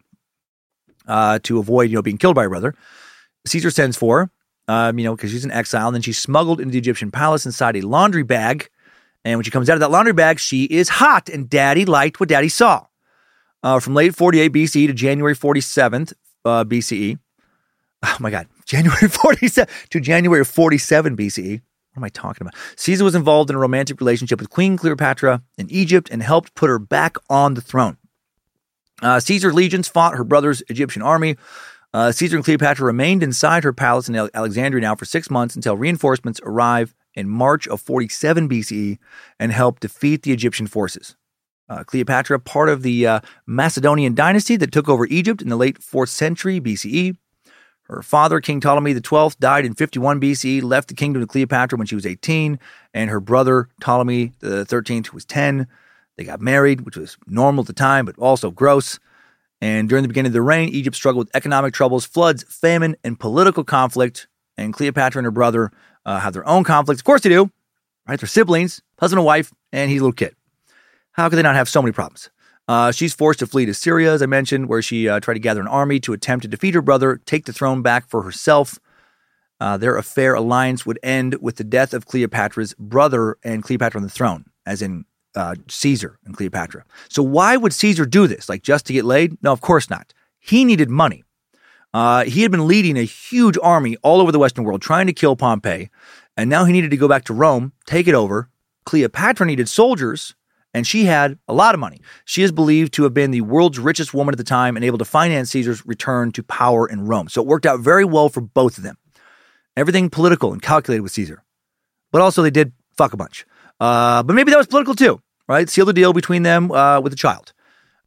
Speaker 2: uh, to avoid, you know, being killed by her brother. Caesar sends for um, you know, because she's in exile. And then she's smuggled into the Egyptian palace inside a laundry bag. And when she comes out of that laundry bag, she is hot. And daddy liked what daddy saw. Uh, from late 48 BCE to January 47th uh, BCE. Oh my God. January 47 to January 47 BCE. What am I talking about? Caesar was involved in a romantic relationship with Queen Cleopatra in Egypt and helped put her back on the throne. Uh, Caesar's legions fought her brother's Egyptian army. Uh, Caesar and Cleopatra remained inside her palace in Alexandria now for six months until reinforcements arrive in March of 47 BCE and help defeat the Egyptian forces. Uh, Cleopatra, part of the uh, Macedonian dynasty that took over Egypt in the late 4th century BCE. Her father, King Ptolemy XII, died in 51 BCE, left the kingdom to Cleopatra when she was 18, and her brother, Ptolemy XIII, was 10. They got married, which was normal at the time, but also gross. And during the beginning of the reign, Egypt struggled with economic troubles, floods, famine, and political conflict. And Cleopatra and her brother uh, have their own conflicts. Of course they do, right? They're siblings, husband and wife, and he's a little kid. How could they not have so many problems? Uh, she's forced to flee to Syria, as I mentioned, where she uh, tried to gather an army to attempt to defeat her brother, take the throne back for herself. Uh, their affair alliance would end with the death of Cleopatra's brother and Cleopatra on the throne, as in uh, Caesar and Cleopatra. So why would Caesar do this? Like just to get laid? No, of course not. He needed money. Uh, he had been leading a huge army all over the Western world trying to kill Pompey, and now he needed to go back to Rome, take it over. Cleopatra needed soldiers, and she had a lot of money. She is believed to have been the world's richest woman at the time and able to finance Caesar's return to power in Rome. So it worked out very well for both of them. Everything political and calculated with Caesar. But also, they did fuck a bunch. Uh, but maybe that was political too, right? Seal the deal between them uh, with a child.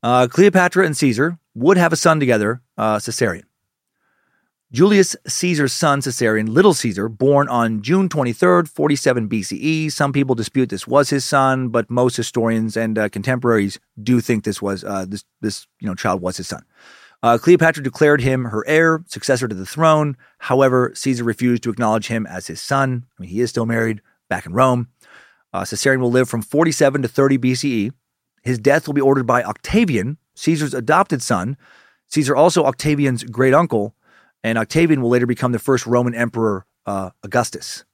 Speaker 2: Uh, Cleopatra and Caesar would have a son together, uh, Caesarion. Julius Caesar's son, Caesarion, Little Caesar, born on June 23rd, 47 BCE. Some people dispute this was his son, but most historians and uh, contemporaries do think this was uh, this this you know child was his son. Uh, Cleopatra declared him her heir, successor to the throne. However, Caesar refused to acknowledge him as his son. I mean, he is still married back in Rome. Uh, Caesarion will live from 47 to 30 BCE. His death will be ordered by Octavian, Caesar's adopted son. Caesar also Octavian's great uncle and Octavian will later become the first Roman emperor, uh, Augustus.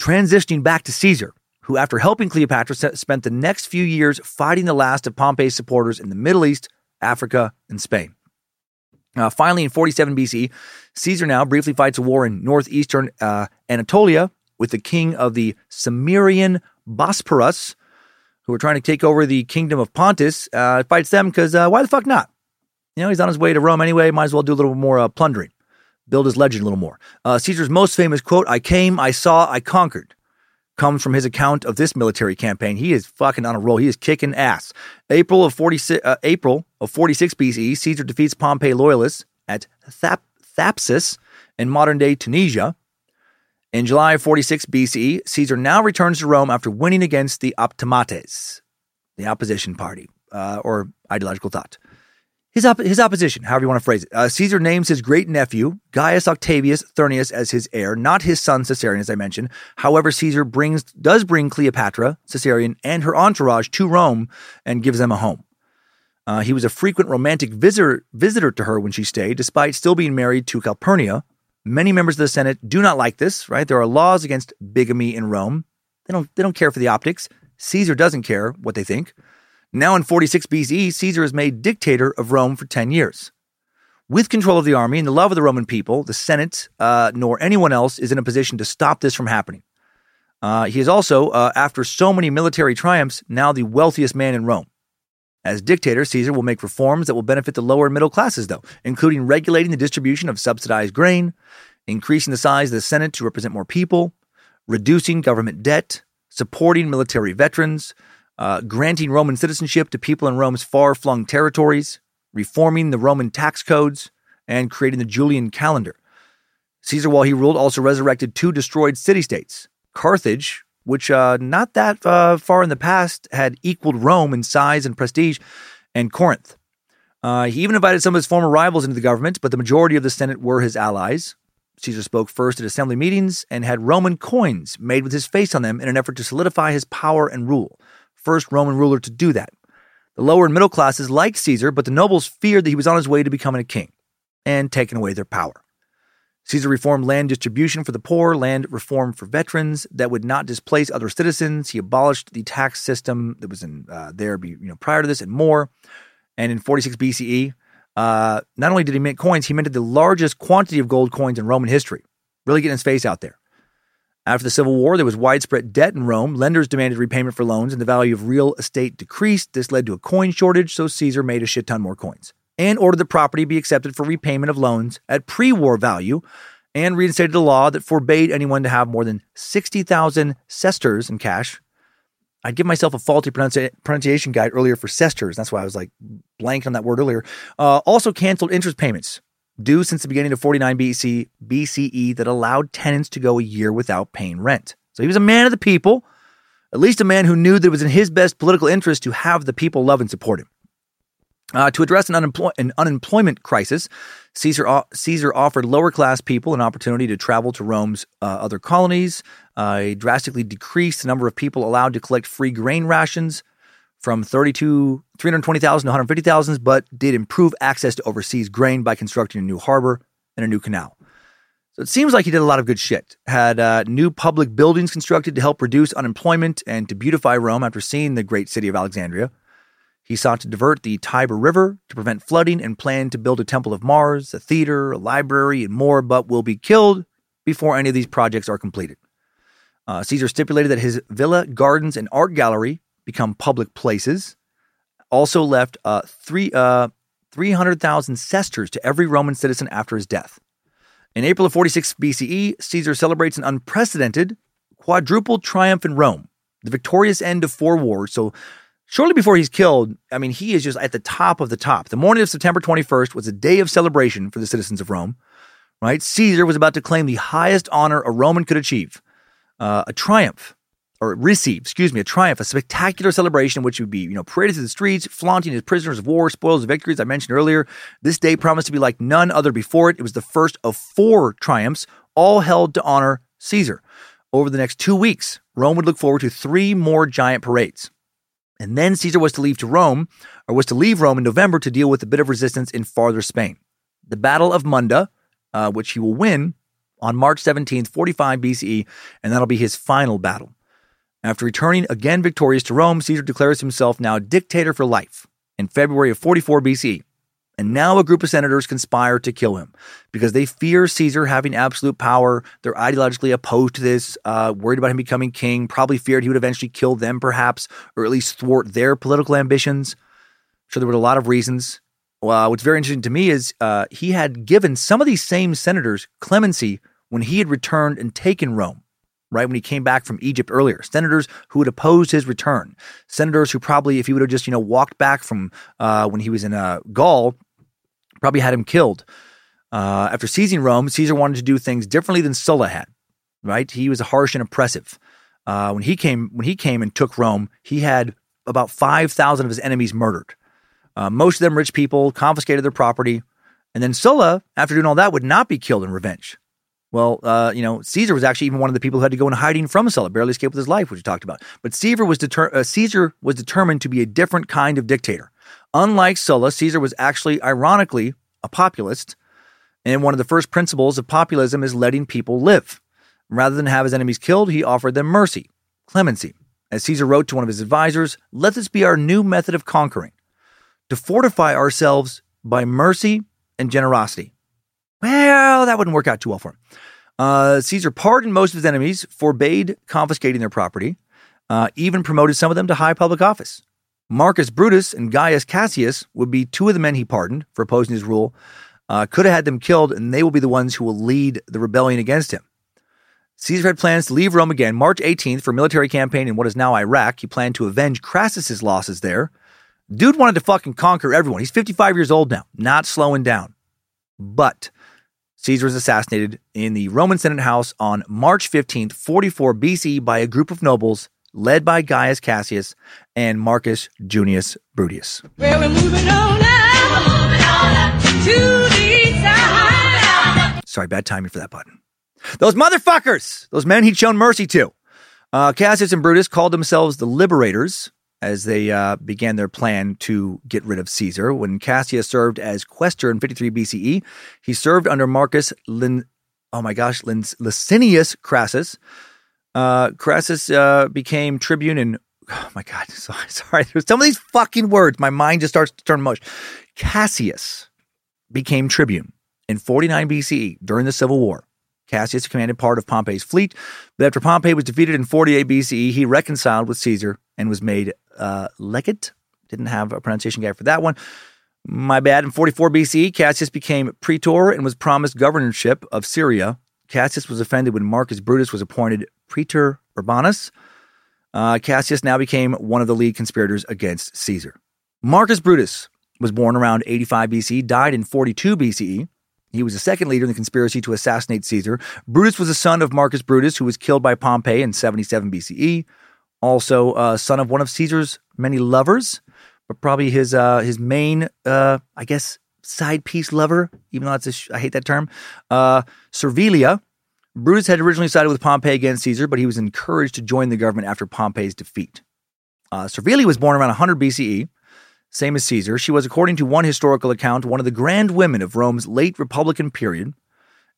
Speaker 2: Transitioning back to Caesar, who, after helping Cleopatra, spent the next few years fighting the last of Pompey's supporters in the Middle East, Africa, and Spain. Uh, finally, in 47 BC, Caesar now briefly fights a war in northeastern uh, Anatolia with the king of the Cimmerian Bosporus, who are trying to take over the kingdom of Pontus. Uh, fights them because uh, why the fuck not? You know, he's on his way to Rome anyway. Might as well do a little more uh, plundering build his legend a little more. Uh, Caesar's most famous quote, I came, I saw, I conquered, comes from his account of this military campaign. He is fucking on a roll. He is kicking ass. April of 46, uh, April of 46 BCE, Caesar defeats Pompey loyalists at Thap- Thapsus in modern day Tunisia. In July of 46 BCE, Caesar now returns to Rome after winning against the Optimates, the opposition party, uh, or ideological thought. His, op- his opposition, however you want to phrase it. Uh, Caesar names his great nephew, Gaius Octavius Thurinus, as his heir, not his son Caesarion, as I mentioned. However, Caesar brings does bring Cleopatra, Caesarion, and her entourage to Rome and gives them a home. Uh, he was a frequent romantic visitor, visitor to her when she stayed, despite still being married to Calpurnia. Many members of the Senate do not like this, right? There are laws against bigamy in Rome. They don't, they don't care for the optics. Caesar doesn't care what they think. Now in 46 BCE, Caesar is made dictator of Rome for 10 years. With control of the army and the love of the Roman people, the Senate, uh, nor anyone else, is in a position to stop this from happening. Uh, he is also, uh, after so many military triumphs, now the wealthiest man in Rome. As dictator, Caesar will make reforms that will benefit the lower and middle classes, though, including regulating the distribution of subsidized grain, increasing the size of the Senate to represent more people, reducing government debt, supporting military veterans, uh, granting Roman citizenship to people in Rome's far flung territories, reforming the Roman tax codes, and creating the Julian calendar. Caesar, while he ruled, also resurrected two destroyed city states Carthage, which uh, not that uh, far in the past had equaled Rome in size and prestige, and Corinth. Uh, he even invited some of his former rivals into the government, but the majority of the Senate were his allies. Caesar spoke first at assembly meetings and had Roman coins made with his face on them in an effort to solidify his power and rule first Roman ruler to do that. The lower and middle classes liked Caesar, but the nobles feared that he was on his way to becoming a king and taking away their power. Caesar reformed land distribution for the poor, land reform for veterans that would not displace other citizens. He abolished the tax system that was in uh, there you know, prior to this and more. And in 46 BCE, uh, not only did he mint coins, he minted the largest quantity of gold coins in Roman history, really getting his face out there. After the Civil War, there was widespread debt in Rome. Lenders demanded repayment for loans, and the value of real estate decreased. This led to a coin shortage, so Caesar made a shit ton more coins. And ordered the property be accepted for repayment of loans at pre war value, and reinstated a law that forbade anyone to have more than 60,000 sesterces in cash. I'd give myself a faulty pronunci- pronunciation guide earlier for sesterces. That's why I was like blank on that word earlier. Uh, also canceled interest payments due since the beginning of 49 BC, BCE that allowed tenants to go a year without paying rent. So he was a man of the people, at least a man who knew that it was in his best political interest to have the people love and support him. Uh, to address an, unemploy- an, unemployment crisis, Caesar, o- Caesar offered lower class people an opportunity to travel to Rome's uh, other colonies. Uh, he drastically decreased the number of people allowed to collect free grain rations from 32, 320,000 to 150,000, but did improve access to overseas grain by constructing a new harbor and a new canal. So it seems like he did a lot of good shit. Had uh, new public buildings constructed to help reduce unemployment and to beautify Rome after seeing the great city of Alexandria. He sought to divert the Tiber River to prevent flooding and planned to build a temple of Mars, a theater, a library, and more, but will be killed before any of these projects are completed. Uh, Caesar stipulated that his villa, gardens, and art gallery become public places. Also left uh, three, uh, 300,000 sesterces to every Roman citizen after his death. In April of 46 BCE, Caesar celebrates an unprecedented quadruple triumph in Rome, the victorious end of four wars. So, shortly before he's killed, I mean, he is just at the top of the top. The morning of September 21st was a day of celebration for the citizens of Rome, right? Caesar was about to claim the highest honor a Roman could achieve uh, a triumph or receive, excuse me, a triumph, a spectacular celebration, which would be, you know, paraded through the streets, flaunting his prisoners of war, spoils of victories I mentioned earlier. This day promised to be like none other before it. It was the first of four triumphs, all held to honor Caesar. Over the next two weeks, Rome would look forward to three more giant parades. And then Caesar was to leave to Rome, or was to leave Rome in November to deal with a bit of resistance in farther Spain. The Battle of Munda, uh, which he will win on March 17th, 45 BCE, and that'll be his final battle. After returning again victorious to Rome, Caesar declares himself now dictator for life in February of 44 BCE. And now a group of senators conspire to kill him because they fear Caesar having absolute power. They're ideologically opposed to this, uh, worried about him becoming king, probably feared he would eventually kill them, perhaps, or at least thwart their political ambitions. So there were a lot of reasons. What's very interesting to me is uh, he had given some of these same senators clemency when he had returned and taken Rome right? When he came back from Egypt earlier, senators who had opposed his return, senators who probably, if he would have just, you know, walked back from uh, when he was in uh, Gaul, probably had him killed. Uh, after seizing Rome, Caesar wanted to do things differently than Sulla had, right? He was harsh and oppressive. Uh, when he came, when he came and took Rome, he had about five thousand of his enemies murdered. Uh, most of them rich people, confiscated their property, and then Sulla, after doing all that, would not be killed in revenge. Well, uh, you know, Caesar was actually even one of the people who had to go in hiding from Sulla, barely escaped with his life, which we talked about. But Caesar was, deter- uh, Caesar was determined to be a different kind of dictator. Unlike Sulla, Caesar was actually, ironically, a populist. And one of the first principles of populism is letting people live. Rather than have his enemies killed, he offered them mercy, clemency. As Caesar wrote to one of his advisors, let this be our new method of conquering, to fortify ourselves by mercy and generosity. Well, that wouldn't work out too well for him. Uh, Caesar pardoned most of his enemies, forbade confiscating their property, uh, even promoted some of them to high public office. Marcus Brutus and Gaius Cassius would be two of the men he pardoned for opposing his rule. Uh, could have had them killed, and they will be the ones who will lead the rebellion against him. Caesar had plans to leave Rome again March 18th for a military campaign in what is now Iraq. He planned to avenge Crassus's losses there. Dude wanted to fucking conquer everyone. He's 55 years old now, not slowing down. But Caesar was assassinated in the Roman Senate House on March 15th, 44 BC, by a group of nobles led by Gaius Cassius and Marcus Junius Brutus.
Speaker 6: Well, we're moving on up, moving on up to the.
Speaker 2: Sorry, bad timing for that button. Those motherfuckers, those men he'd shown mercy to. Uh, Cassius and Brutus called themselves the Liberators as they uh, began their plan to get rid of Caesar. When Cassius served as quaestor in 53 BCE, he served under Marcus Lin, oh my gosh, Lin, Licinius Crassus. Uh, Crassus uh, became tribune in, oh my God, sorry, sorry. There's some of these fucking words. My mind just starts to turn mush. Cassius became tribune in 49 BCE during the Civil War. Cassius commanded part of Pompey's fleet, but after Pompey was defeated in 48 BCE, he reconciled with Caesar and was made uh, legate. Didn't have a pronunciation guide for that one. My bad. In 44 BCE, Cassius became praetor and was promised governorship of Syria. Cassius was offended when Marcus Brutus was appointed praetor urbanus. Uh, Cassius now became one of the lead conspirators against Caesar. Marcus Brutus was born around 85 BCE, died in 42 BCE. He was the second leader in the conspiracy to assassinate Caesar. Brutus was a son of Marcus Brutus, who was killed by Pompey in 77 BCE. Also, a son of one of Caesar's many lovers, but probably his uh, his main, uh, I guess, side piece lover, even though that's a sh- I hate that term, uh, Servilia. Brutus had originally sided with Pompey against Caesar, but he was encouraged to join the government after Pompey's defeat. Uh, Servilia was born around 100 BCE, same as Caesar. She was, according to one historical account, one of the grand women of Rome's late Republican period,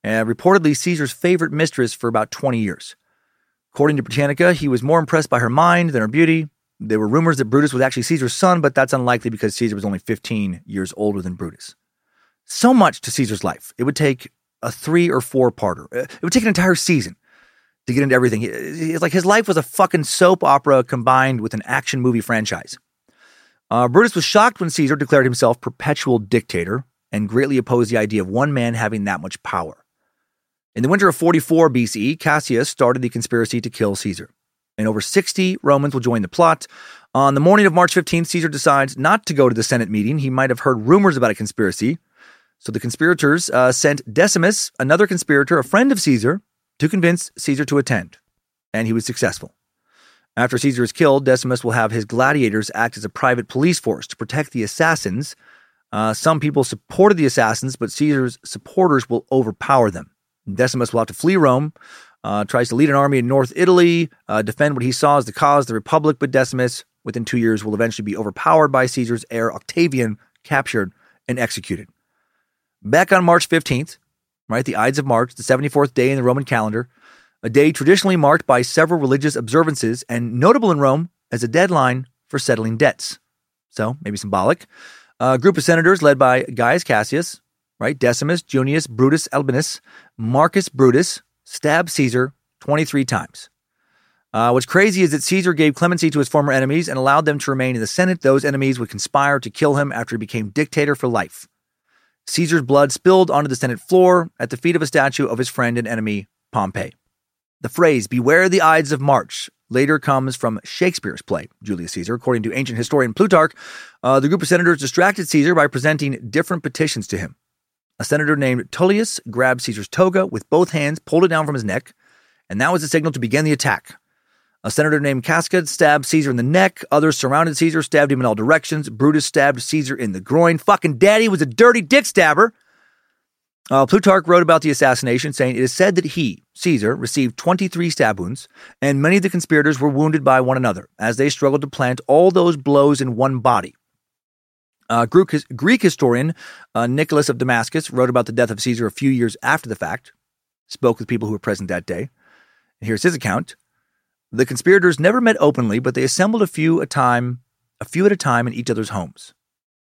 Speaker 2: and reportedly Caesar's favorite mistress for about 20 years. According to Britannica, he was more impressed by her mind than her beauty. There were rumors that Brutus was actually Caesar's son, but that's unlikely because Caesar was only 15 years older than Brutus. So much to Caesar's life. It would take a three or four parter. It would take an entire season to get into everything. It's like his life was a fucking soap opera combined with an action movie franchise. Uh, Brutus was shocked when Caesar declared himself perpetual dictator and greatly opposed the idea of one man having that much power. In the winter of 44 BCE, Cassius started the conspiracy to kill Caesar, and over 60 Romans will join the plot. On the morning of March 15th, Caesar decides not to go to the Senate meeting. He might have heard rumors about a conspiracy. So the conspirators uh, sent Decimus, another conspirator, a friend of Caesar, to convince Caesar to attend. And he was successful. After Caesar is killed, Decimus will have his gladiators act as a private police force to protect the assassins. Uh, some people supported the assassins, but Caesar's supporters will overpower them. Decimus will have to flee Rome, uh, tries to lead an army in North Italy, uh, defend what he saw as the cause of the Republic, but Decimus, within two years, will eventually be overpowered by Caesar's heir Octavian, captured, and executed. Back on March 15th, right, the Ides of March, the 74th day in the Roman calendar, a day traditionally marked by several religious observances and notable in Rome as a deadline for settling debts. So, maybe symbolic. A group of senators led by Gaius Cassius, right, Decimus, Junius, Brutus, Albinus, Marcus Brutus, stabbed Caesar 23 times. Uh, what's crazy is that Caesar gave clemency to his former enemies and allowed them to remain in the Senate. Those enemies would conspire to kill him after he became dictator for life. Caesar's blood spilled onto the Senate floor at the feet of a statue of his friend and enemy, Pompey. The phrase, beware the Ides of March, later comes from Shakespeare's play, Julius Caesar. According to ancient historian Plutarch, uh, the group of senators distracted Caesar by presenting different petitions to him. A senator named Tullius grabbed Caesar's toga with both hands, pulled it down from his neck, and that was the signal to begin the attack. A senator named Casca stabbed Caesar in the neck. Others surrounded Caesar, stabbed him in all directions. Brutus stabbed Caesar in the groin. Fucking daddy was a dirty dick stabber. Uh, Plutarch wrote about the assassination, saying it is said that he, Caesar, received 23 stab wounds, and many of the conspirators were wounded by one another as they struggled to plant all those blows in one body. Uh, Greek, Greek historian uh, Nicholas of Damascus wrote about the death of Caesar a few years after the fact, spoke with people who were present that day. Here's his account. The conspirators never met openly, but they assembled a few a time, a few at a time in each other's homes.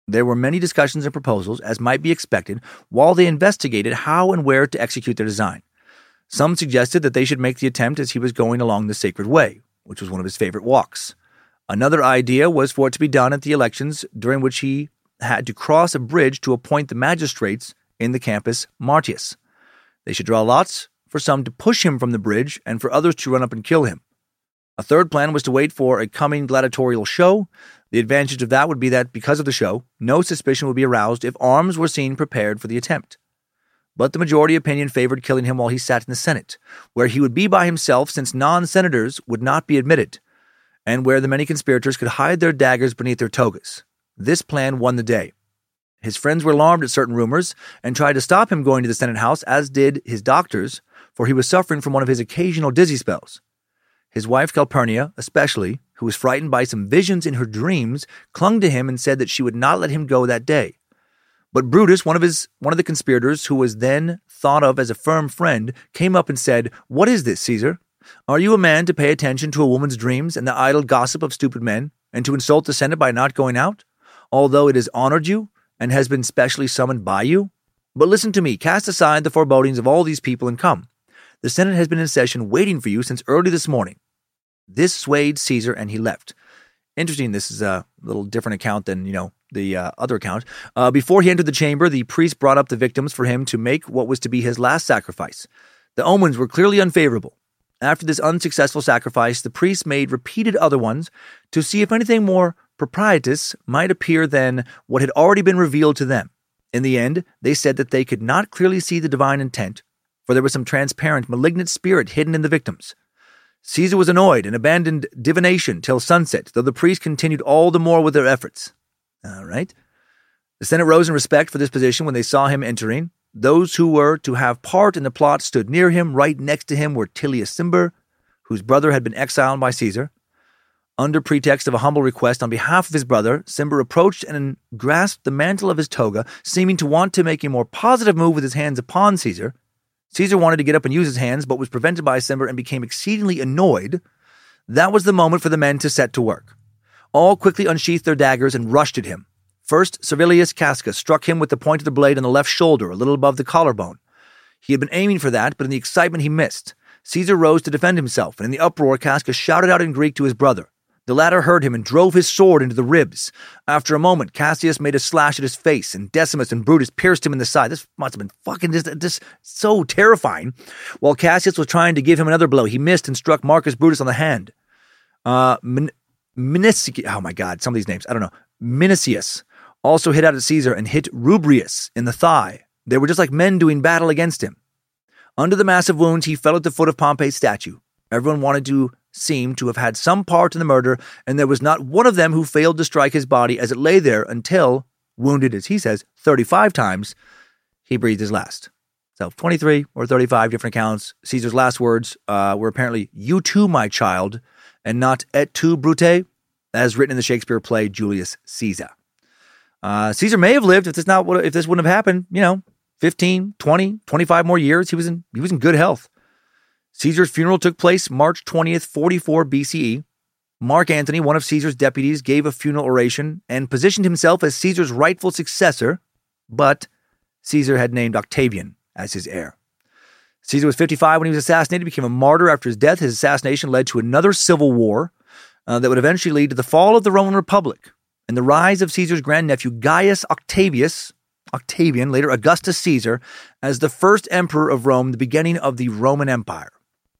Speaker 2: There were many discussions and proposals, as might be expected, while they investigated how and where to execute their design. Some suggested that they should make the attempt as he was going along the sacred way, which was one of his favorite walks. Another idea was for it to be done at the elections, during which he had to cross a bridge to appoint the magistrates in the campus Martius. They should draw lots for some to push him from the bridge and for others to run up and kill him. A third plan was to wait for a coming gladiatorial show. The advantage of that would be that because of the show, no suspicion would be aroused if arms were seen prepared for the attempt. But the majority opinion favored killing him while he sat in the Senate, where he would be by himself since non senators would not be admitted, and where the many conspirators could hide their daggers beneath their togas. This plan won the day. His friends were alarmed at certain rumors and tried to stop him going to the Senate House, as did his doctors, for he was suffering from one of his occasional dizzy spells. His wife Calpurnia, especially, who was frightened by some visions in her dreams, clung to him and said that she would not let him go that day. But Brutus, one of his one of the conspirators, who was then thought of as a firm friend, came up and said, What is this, Caesar? Are you a man to pay attention to a woman's dreams and the idle gossip of stupid men, and to insult the Senate by not going out, although it has honored you and has been specially summoned by you? But listen to me, cast aside the forebodings of all these people and come. The Senate has been in session waiting for you since early this morning. This swayed Caesar and he left. Interesting, this is a little different account than, you know, the uh, other account. Uh, before he entered the chamber, the priest brought up the victims for him to make what was to be his last sacrifice. The omens were clearly unfavorable. After this unsuccessful sacrifice, the priest made repeated other ones to see if anything more propitious might appear than what had already been revealed to them. In the end, they said that they could not clearly see the divine intent, for there was some transparent, malignant spirit hidden in the victims. Caesar was annoyed and abandoned divination till sunset, though the priests continued all the more with their efforts. All right. The Senate rose in respect for this position when they saw him entering. Those who were to have part in the plot stood near him. Right next to him were Tilius Cimber, whose brother had been exiled by Caesar. Under pretext of a humble request on behalf of his brother, Cimber approached and grasped the mantle of his toga, seeming to want to make a more positive move with his hands upon Caesar. Caesar wanted to get up and use his hands, but was prevented by Cimber and became exceedingly annoyed. That was the moment for the men to set to work. All quickly unsheathed their daggers and rushed at him. First, Servilius Casca struck him with the point of the blade in the left shoulder, a little above the collarbone. He had been aiming for that, but in the excitement he missed. Caesar rose to defend himself, and in the uproar, Casca shouted out in Greek to his brother. The latter heard him and drove his sword into the ribs. After a moment, Cassius made a slash at his face, and Decimus and Brutus pierced him in the side. This must have been fucking just, just so terrifying. While Cassius was trying to give him another blow, he missed and struck Marcus Brutus on the hand. Uh, Min- oh my God, some of these names, I don't know. Minicius also hit out at Caesar and hit Rubrius in the thigh. They were just like men doing battle against him. Under the massive wounds, he fell at the foot of Pompey's statue. Everyone wanted to seem to have had some part in the murder, and there was not one of them who failed to strike his body as it lay there until, wounded, as he says, 35 times, he breathed his last. So 23 or 35 different accounts. Caesar's last words uh, were apparently, You too, my child, and not et tu, Brute, as written in the Shakespeare play Julius Caesar. Uh, Caesar may have lived if this not if this wouldn't have happened, you know, 15, 20, 25 more years. He was in he was in good health. Caesar's funeral took place March 20th, 44 BCE. Mark Antony, one of Caesar's deputies, gave a funeral oration and positioned himself as Caesar's rightful successor, but Caesar had named Octavian as his heir. Caesar was 55 when he was assassinated, became a martyr after his death. His assassination led to another civil war uh, that would eventually lead to the fall of the Roman Republic and the rise of Caesar's grandnephew Gaius Octavius, Octavian, later Augustus Caesar, as the first emperor of Rome, the beginning of the Roman Empire.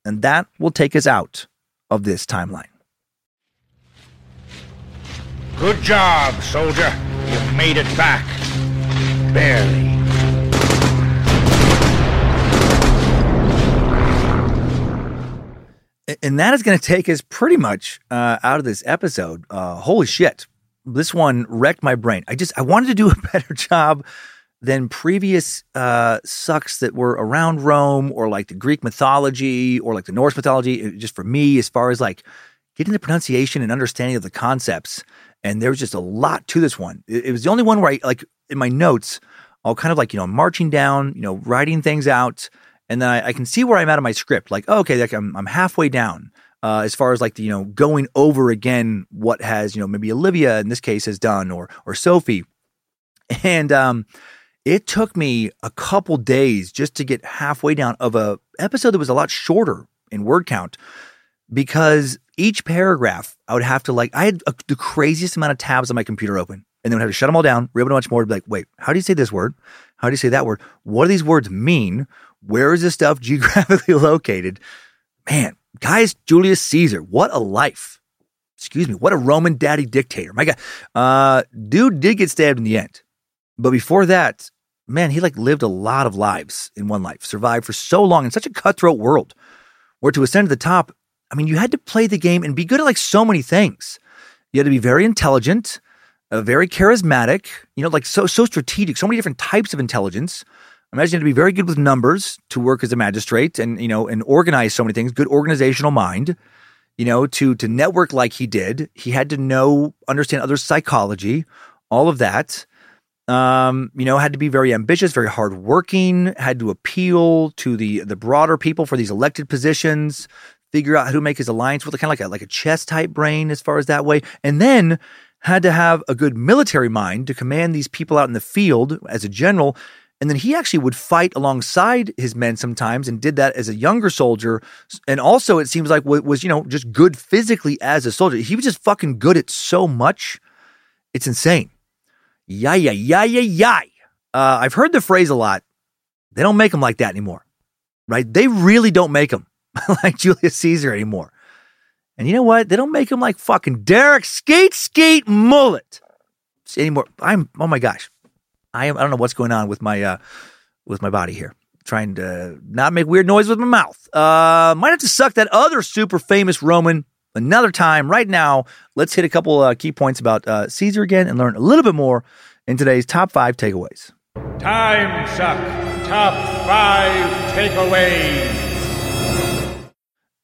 Speaker 2: And that will take us out of this timeline.
Speaker 5: Good job, soldier. You've made it back. Barely.
Speaker 2: And that is going to take us pretty much uh, out of this episode. Uh, holy shit. This one wrecked my brain. I just, I wanted to do a better job than previous uh, sucks that were around Rome or like the Greek mythology or like the Norse mythology. It- just for me, as far as like getting the pronunciation and understanding of the concepts. And there was just a lot to this one. It, it was the only one where I like in my notes, I'll kind of like, you know, marching down, you know, writing things out. And then I, I can see where I'm at in my script. Like, oh, okay, like I'm, I'm halfway down. Uh, as far as like the, you know going over again what has you know maybe Olivia in this case has done or or Sophie, and um, it took me a couple days just to get halfway down of a episode that was a lot shorter in word count because each paragraph I would have to like I had a, the craziest amount of tabs on my computer open and then would have to shut them all down, reopen a bunch more to be like, wait, how do you say this word? How do you say that word? What do these words mean? Where is this stuff geographically located? Man, guys, Julius Caesar, what a life. Excuse me, what a Roman daddy dictator. My God. Uh, dude did get stabbed in the end. But before that, man, he like lived a lot of lives in one life, survived for so long in such a cutthroat world where to ascend to the top, I mean, you had to play the game and be good at like so many things. You had to be very intelligent, uh, very charismatic, you know, like so so strategic, so many different types of intelligence. Imagine to be very good with numbers to work as a magistrate and you know and organize so many things, good organizational mind, you know, to to network like he did. He had to know, understand other psychology, all of that um, you know, had to be very ambitious, very hardworking, had to appeal to the the broader people for these elected positions, figure out how to make his alliance with kind of like a like a chess type brain as far as that way, and then had to have a good military mind to command these people out in the field as a general. And then he actually would fight alongside his men sometimes and did that as a younger soldier. And also, it seems like was, you know, just good physically as a soldier. He was just fucking good at so much. It's insane. Yah, yah, yah, yah, yah. Uh, I've heard the phrase a lot. They don't make them like that anymore, right? They really don't make them like Julius Caesar anymore. And you know what? They don't make them like fucking Derek Skate Skate Mullet anymore. I'm oh my gosh, I am. I don't know what's going on with my uh with my body here. Trying to not make weird noise with my mouth. Uh, might have to suck that other super famous Roman another time. Right now, let's hit a couple uh, key points about uh, Caesar again and learn a little bit more in today's top five takeaways.
Speaker 5: Time suck. Top five takeaways.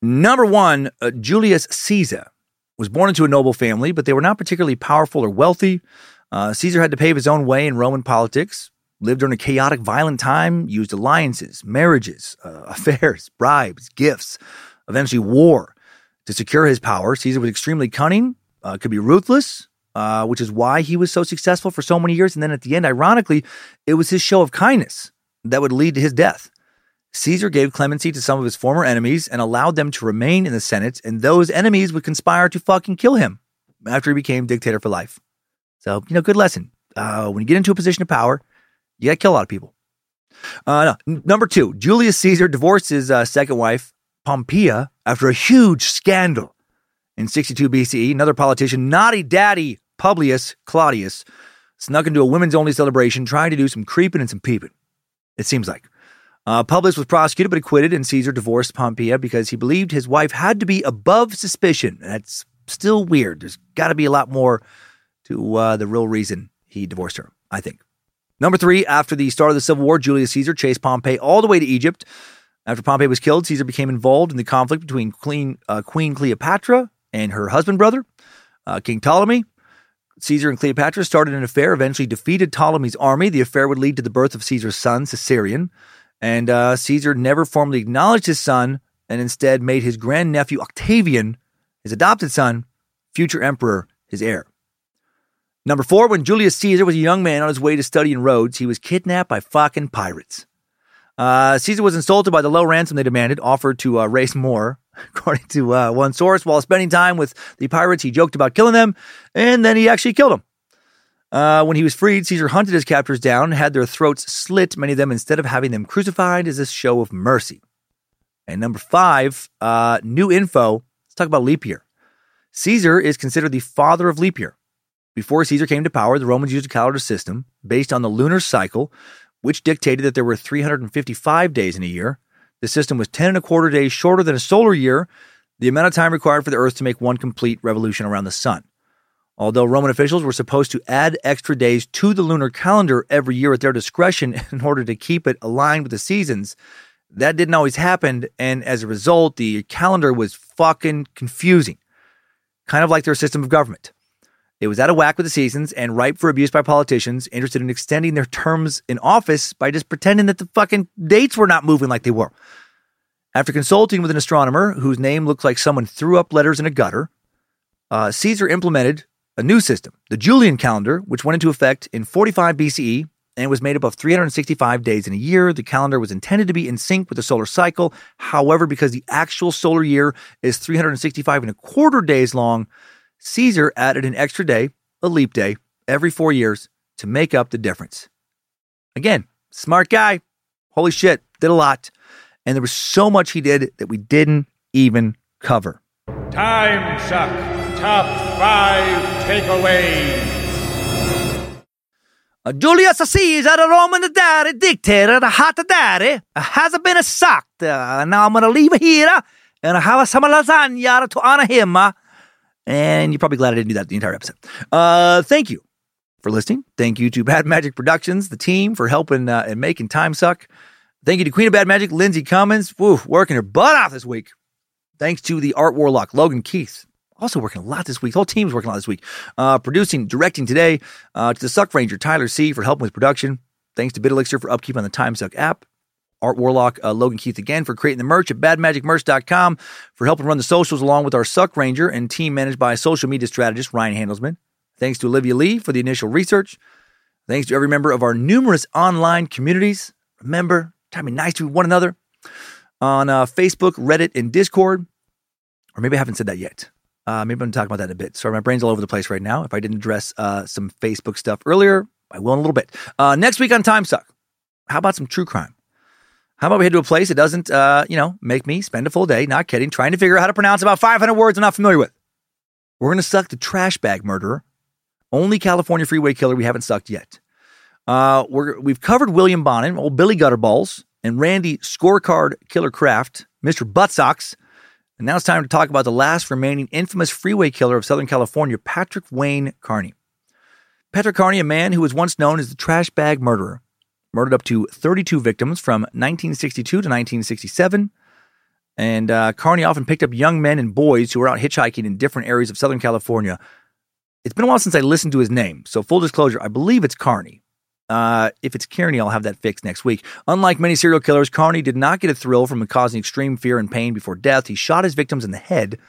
Speaker 2: Number one, uh, Julius Caesar was born into a noble family, but they were not particularly powerful or wealthy. Uh, Caesar had to pave his own way in Roman politics, lived during a chaotic, violent time, used alliances, marriages, uh, affairs, bribes, gifts, eventually war to secure his power. Caesar was extremely cunning, uh, could be ruthless, uh, which is why he was so successful for so many years. And then at the end, ironically, it was his show of kindness that would lead to his death. Caesar gave clemency to some of his former enemies and allowed them to remain in the Senate, and those enemies would conspire to fucking kill him after he became dictator for life. So, you know, good lesson. Uh, when you get into a position of power, you got to kill a lot of people. Uh, no. Number two, Julius Caesar divorced his uh, second wife, Pompeia, after a huge scandal. In 62 BCE, another politician, naughty daddy Publius Claudius, snuck into a women's only celebration trying to do some creeping and some peeping. It seems like. Uh, Publius was prosecuted but acquitted, and Caesar divorced Pompeia because he believed his wife had to be above suspicion. That's still weird. There's got to be a lot more to uh, the real reason he divorced her, I think. Number three, after the start of the Civil War, Julius Caesar chased Pompey all the way to Egypt. After Pompey was killed, Caesar became involved in the conflict between Queen, uh, Queen Cleopatra and her husband brother, uh, King Ptolemy. Caesar and Cleopatra started an affair, eventually defeated Ptolemy's army. The affair would lead to the birth of Caesar's son, Caesarion. And uh, Caesar never formally acknowledged his son and instead made his grandnephew Octavian, his adopted son, future emperor, his heir. Number four, when Julius Caesar was a young man on his way to study in Rhodes, he was kidnapped by fucking pirates. Uh, Caesar was insulted by the low ransom they demanded, offered to uh, raise more. According to uh, one source, while spending time with the pirates, he joked about killing them, and then he actually killed them. Uh, when he was freed, Caesar hunted his captors down, had their throats slit, many of them, instead of having them crucified as a show of mercy. And number five, uh, new info. Let's talk about leap year. Caesar is considered the father of leap year. Before Caesar came to power, the Romans used a calendar system based on the lunar cycle, which dictated that there were 355 days in a year. The system was 10 and a quarter days shorter than a solar year, the amount of time required for the Earth to make one complete revolution around the sun. Although Roman officials were supposed to add extra days to the lunar calendar every year at their discretion in order to keep it aligned with the seasons, that didn't always happen. And as a result, the calendar was fucking confusing, kind of like their system of government. It was out of whack with the seasons and ripe for abuse by politicians interested in extending their terms in office by just pretending that the fucking dates were not moving like they were. After consulting with an astronomer whose name looked like someone threw up letters in a gutter, uh, Caesar implemented a new system, the Julian calendar, which went into effect in 45 BCE and was made up of 365 days in a year. The calendar was intended to be in sync with the solar cycle. However, because the actual solar year is 365 and a quarter days long, Caesar added an extra day, a leap day, every four years to make up the difference. Again, smart guy. Holy shit, did a lot. And there was so much he did that we didn't even cover.
Speaker 5: Time suck. Top five takeaways.
Speaker 2: Uh, Julius Caesar, the Roman daddy, dictator, the hot daddy, uh, has been sucked. Uh, now I'm going to leave here and have some lasagna to honor him. And you're probably glad I didn't do that the entire episode. Uh, thank you for listening. Thank you to Bad Magic Productions, the team, for helping uh, and making time suck. Thank you to Queen of Bad Magic, Lindsay Cummins, working her butt off this week. Thanks to the art warlock, Logan Keith. Also working a lot this week. The whole team's working a lot this week. Uh, producing, directing today. Uh, to the Suck Ranger, Tyler C. for helping with production. Thanks to BitElixir for upkeep on the Time Suck app. Art Warlock, uh, Logan Keith again for creating the merch at badmagicmerch.com, for helping run the socials along with our Suck Ranger and team managed by social media strategist Ryan Handelsman. Thanks to Olivia Lee for the initial research. Thanks to every member of our numerous online communities. Remember, try to be nice to one another on uh, Facebook, Reddit, and Discord. Or maybe I haven't said that yet. Uh, maybe I'm talking about that in a bit. Sorry, my brain's all over the place right now. If I didn't address uh, some Facebook stuff earlier, I will in a little bit. Uh, next week on Time Suck, how about some true crime? How about we head to a place that doesn't, uh, you know, make me spend a full day, not kidding, trying to figure out how to pronounce about 500 words I'm not familiar with. We're going to suck the trash bag murderer, only California freeway killer we haven't sucked yet. Uh, we're, we've covered William Bonin, old Billy Gutterballs, and Randy Scorecard Killer Kraft, Mr. Buttsocks. And now it's time to talk about the last remaining infamous freeway killer of Southern California, Patrick Wayne Carney. Patrick Carney, a man who was once known as the trash bag murderer, murdered up to 32 victims from 1962 to 1967. And uh, Carney often picked up young men and boys who were out hitchhiking in different areas of Southern California. It's been a while since I listened to his name, so full disclosure, I believe it's Carney. Uh, if it's Kearney, I'll have that fixed next week. Unlike many serial killers, Carney did not get a thrill from causing extreme fear and pain before death. He shot his victims in the head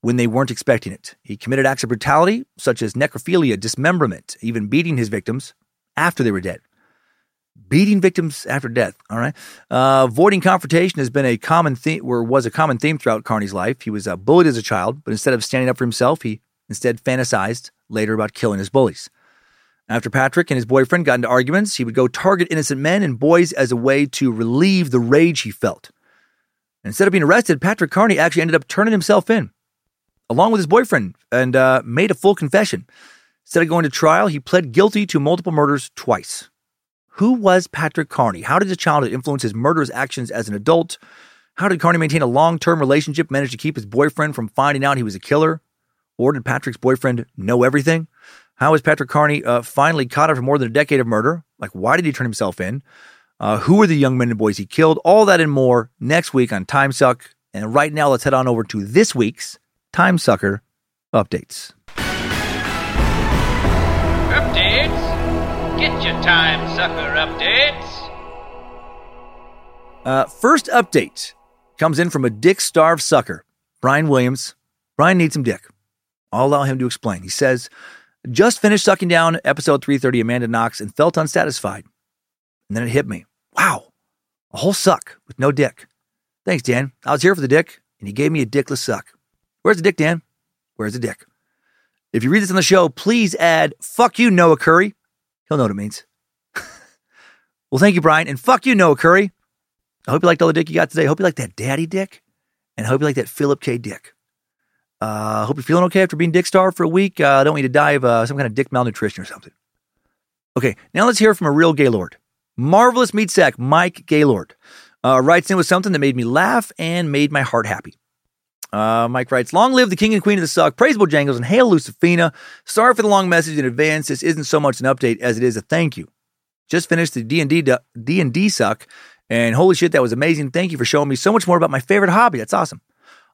Speaker 2: when they weren't expecting it. He committed acts of brutality, such as necrophilia, dismemberment, even beating his victims after they were dead. Beating victims after death. All right. Uh, avoiding confrontation has been a common theme, or was a common theme throughout Carney's life. He was uh, bullied as a child, but instead of standing up for himself, he instead fantasized later about killing his bullies. After Patrick and his boyfriend got into arguments, he would go target innocent men and boys as a way to relieve the rage he felt. Instead of being arrested, Patrick Carney actually ended up turning himself in, along with his boyfriend, and uh, made a full confession. Instead of going to trial, he pled guilty to multiple murders twice. Who was Patrick Carney? How did his childhood influence his murderous actions as an adult? How did Carney maintain a long term relationship, manage to keep his boyfriend from finding out he was a killer? Or did Patrick's boyfriend know everything? How was Patrick Carney uh, finally caught after more than a decade of murder? Like, why did he turn himself in? Uh, who were the young men and boys he killed? All that and more next week on Time Suck. And right now, let's head on over to this week's Time Sucker updates.
Speaker 7: Updates? Get your time sucker updates.
Speaker 2: Uh, first update comes in from a dick starved sucker, Brian Williams. Brian needs some dick. I'll allow him to explain. He says, just finished sucking down episode 330 Amanda Knox and felt unsatisfied. And then it hit me. Wow, a whole suck with no dick. Thanks, Dan. I was here for the dick, and he gave me a dickless suck. Where's the dick, Dan? Where's the dick? If you read this on the show, please add, fuck you, Noah Curry. He'll know what it means. well, thank you, Brian. And fuck you, Noah Curry. I hope you liked all the dick you got today. I hope you like that daddy dick. And I hope you like that Philip K. Dick. I uh, hope you're feeling okay after being dick starved for a week. Uh, I don't want you to die of uh, some kind of dick malnutrition or something. Okay, now let's hear from a real Gaylord. Marvelous meat sack, Mike Gaylord. Uh, writes in with something that made me laugh and made my heart happy. Uh, Mike writes, Long live the king and queen of the suck, praise Bojangles, and hail Lucifina. Sorry for the long message in advance. This isn't so much an update as it is a thank you. Just finished the D&D, D&D suck, and holy shit, that was amazing. Thank you for showing me so much more about my favorite hobby. That's awesome.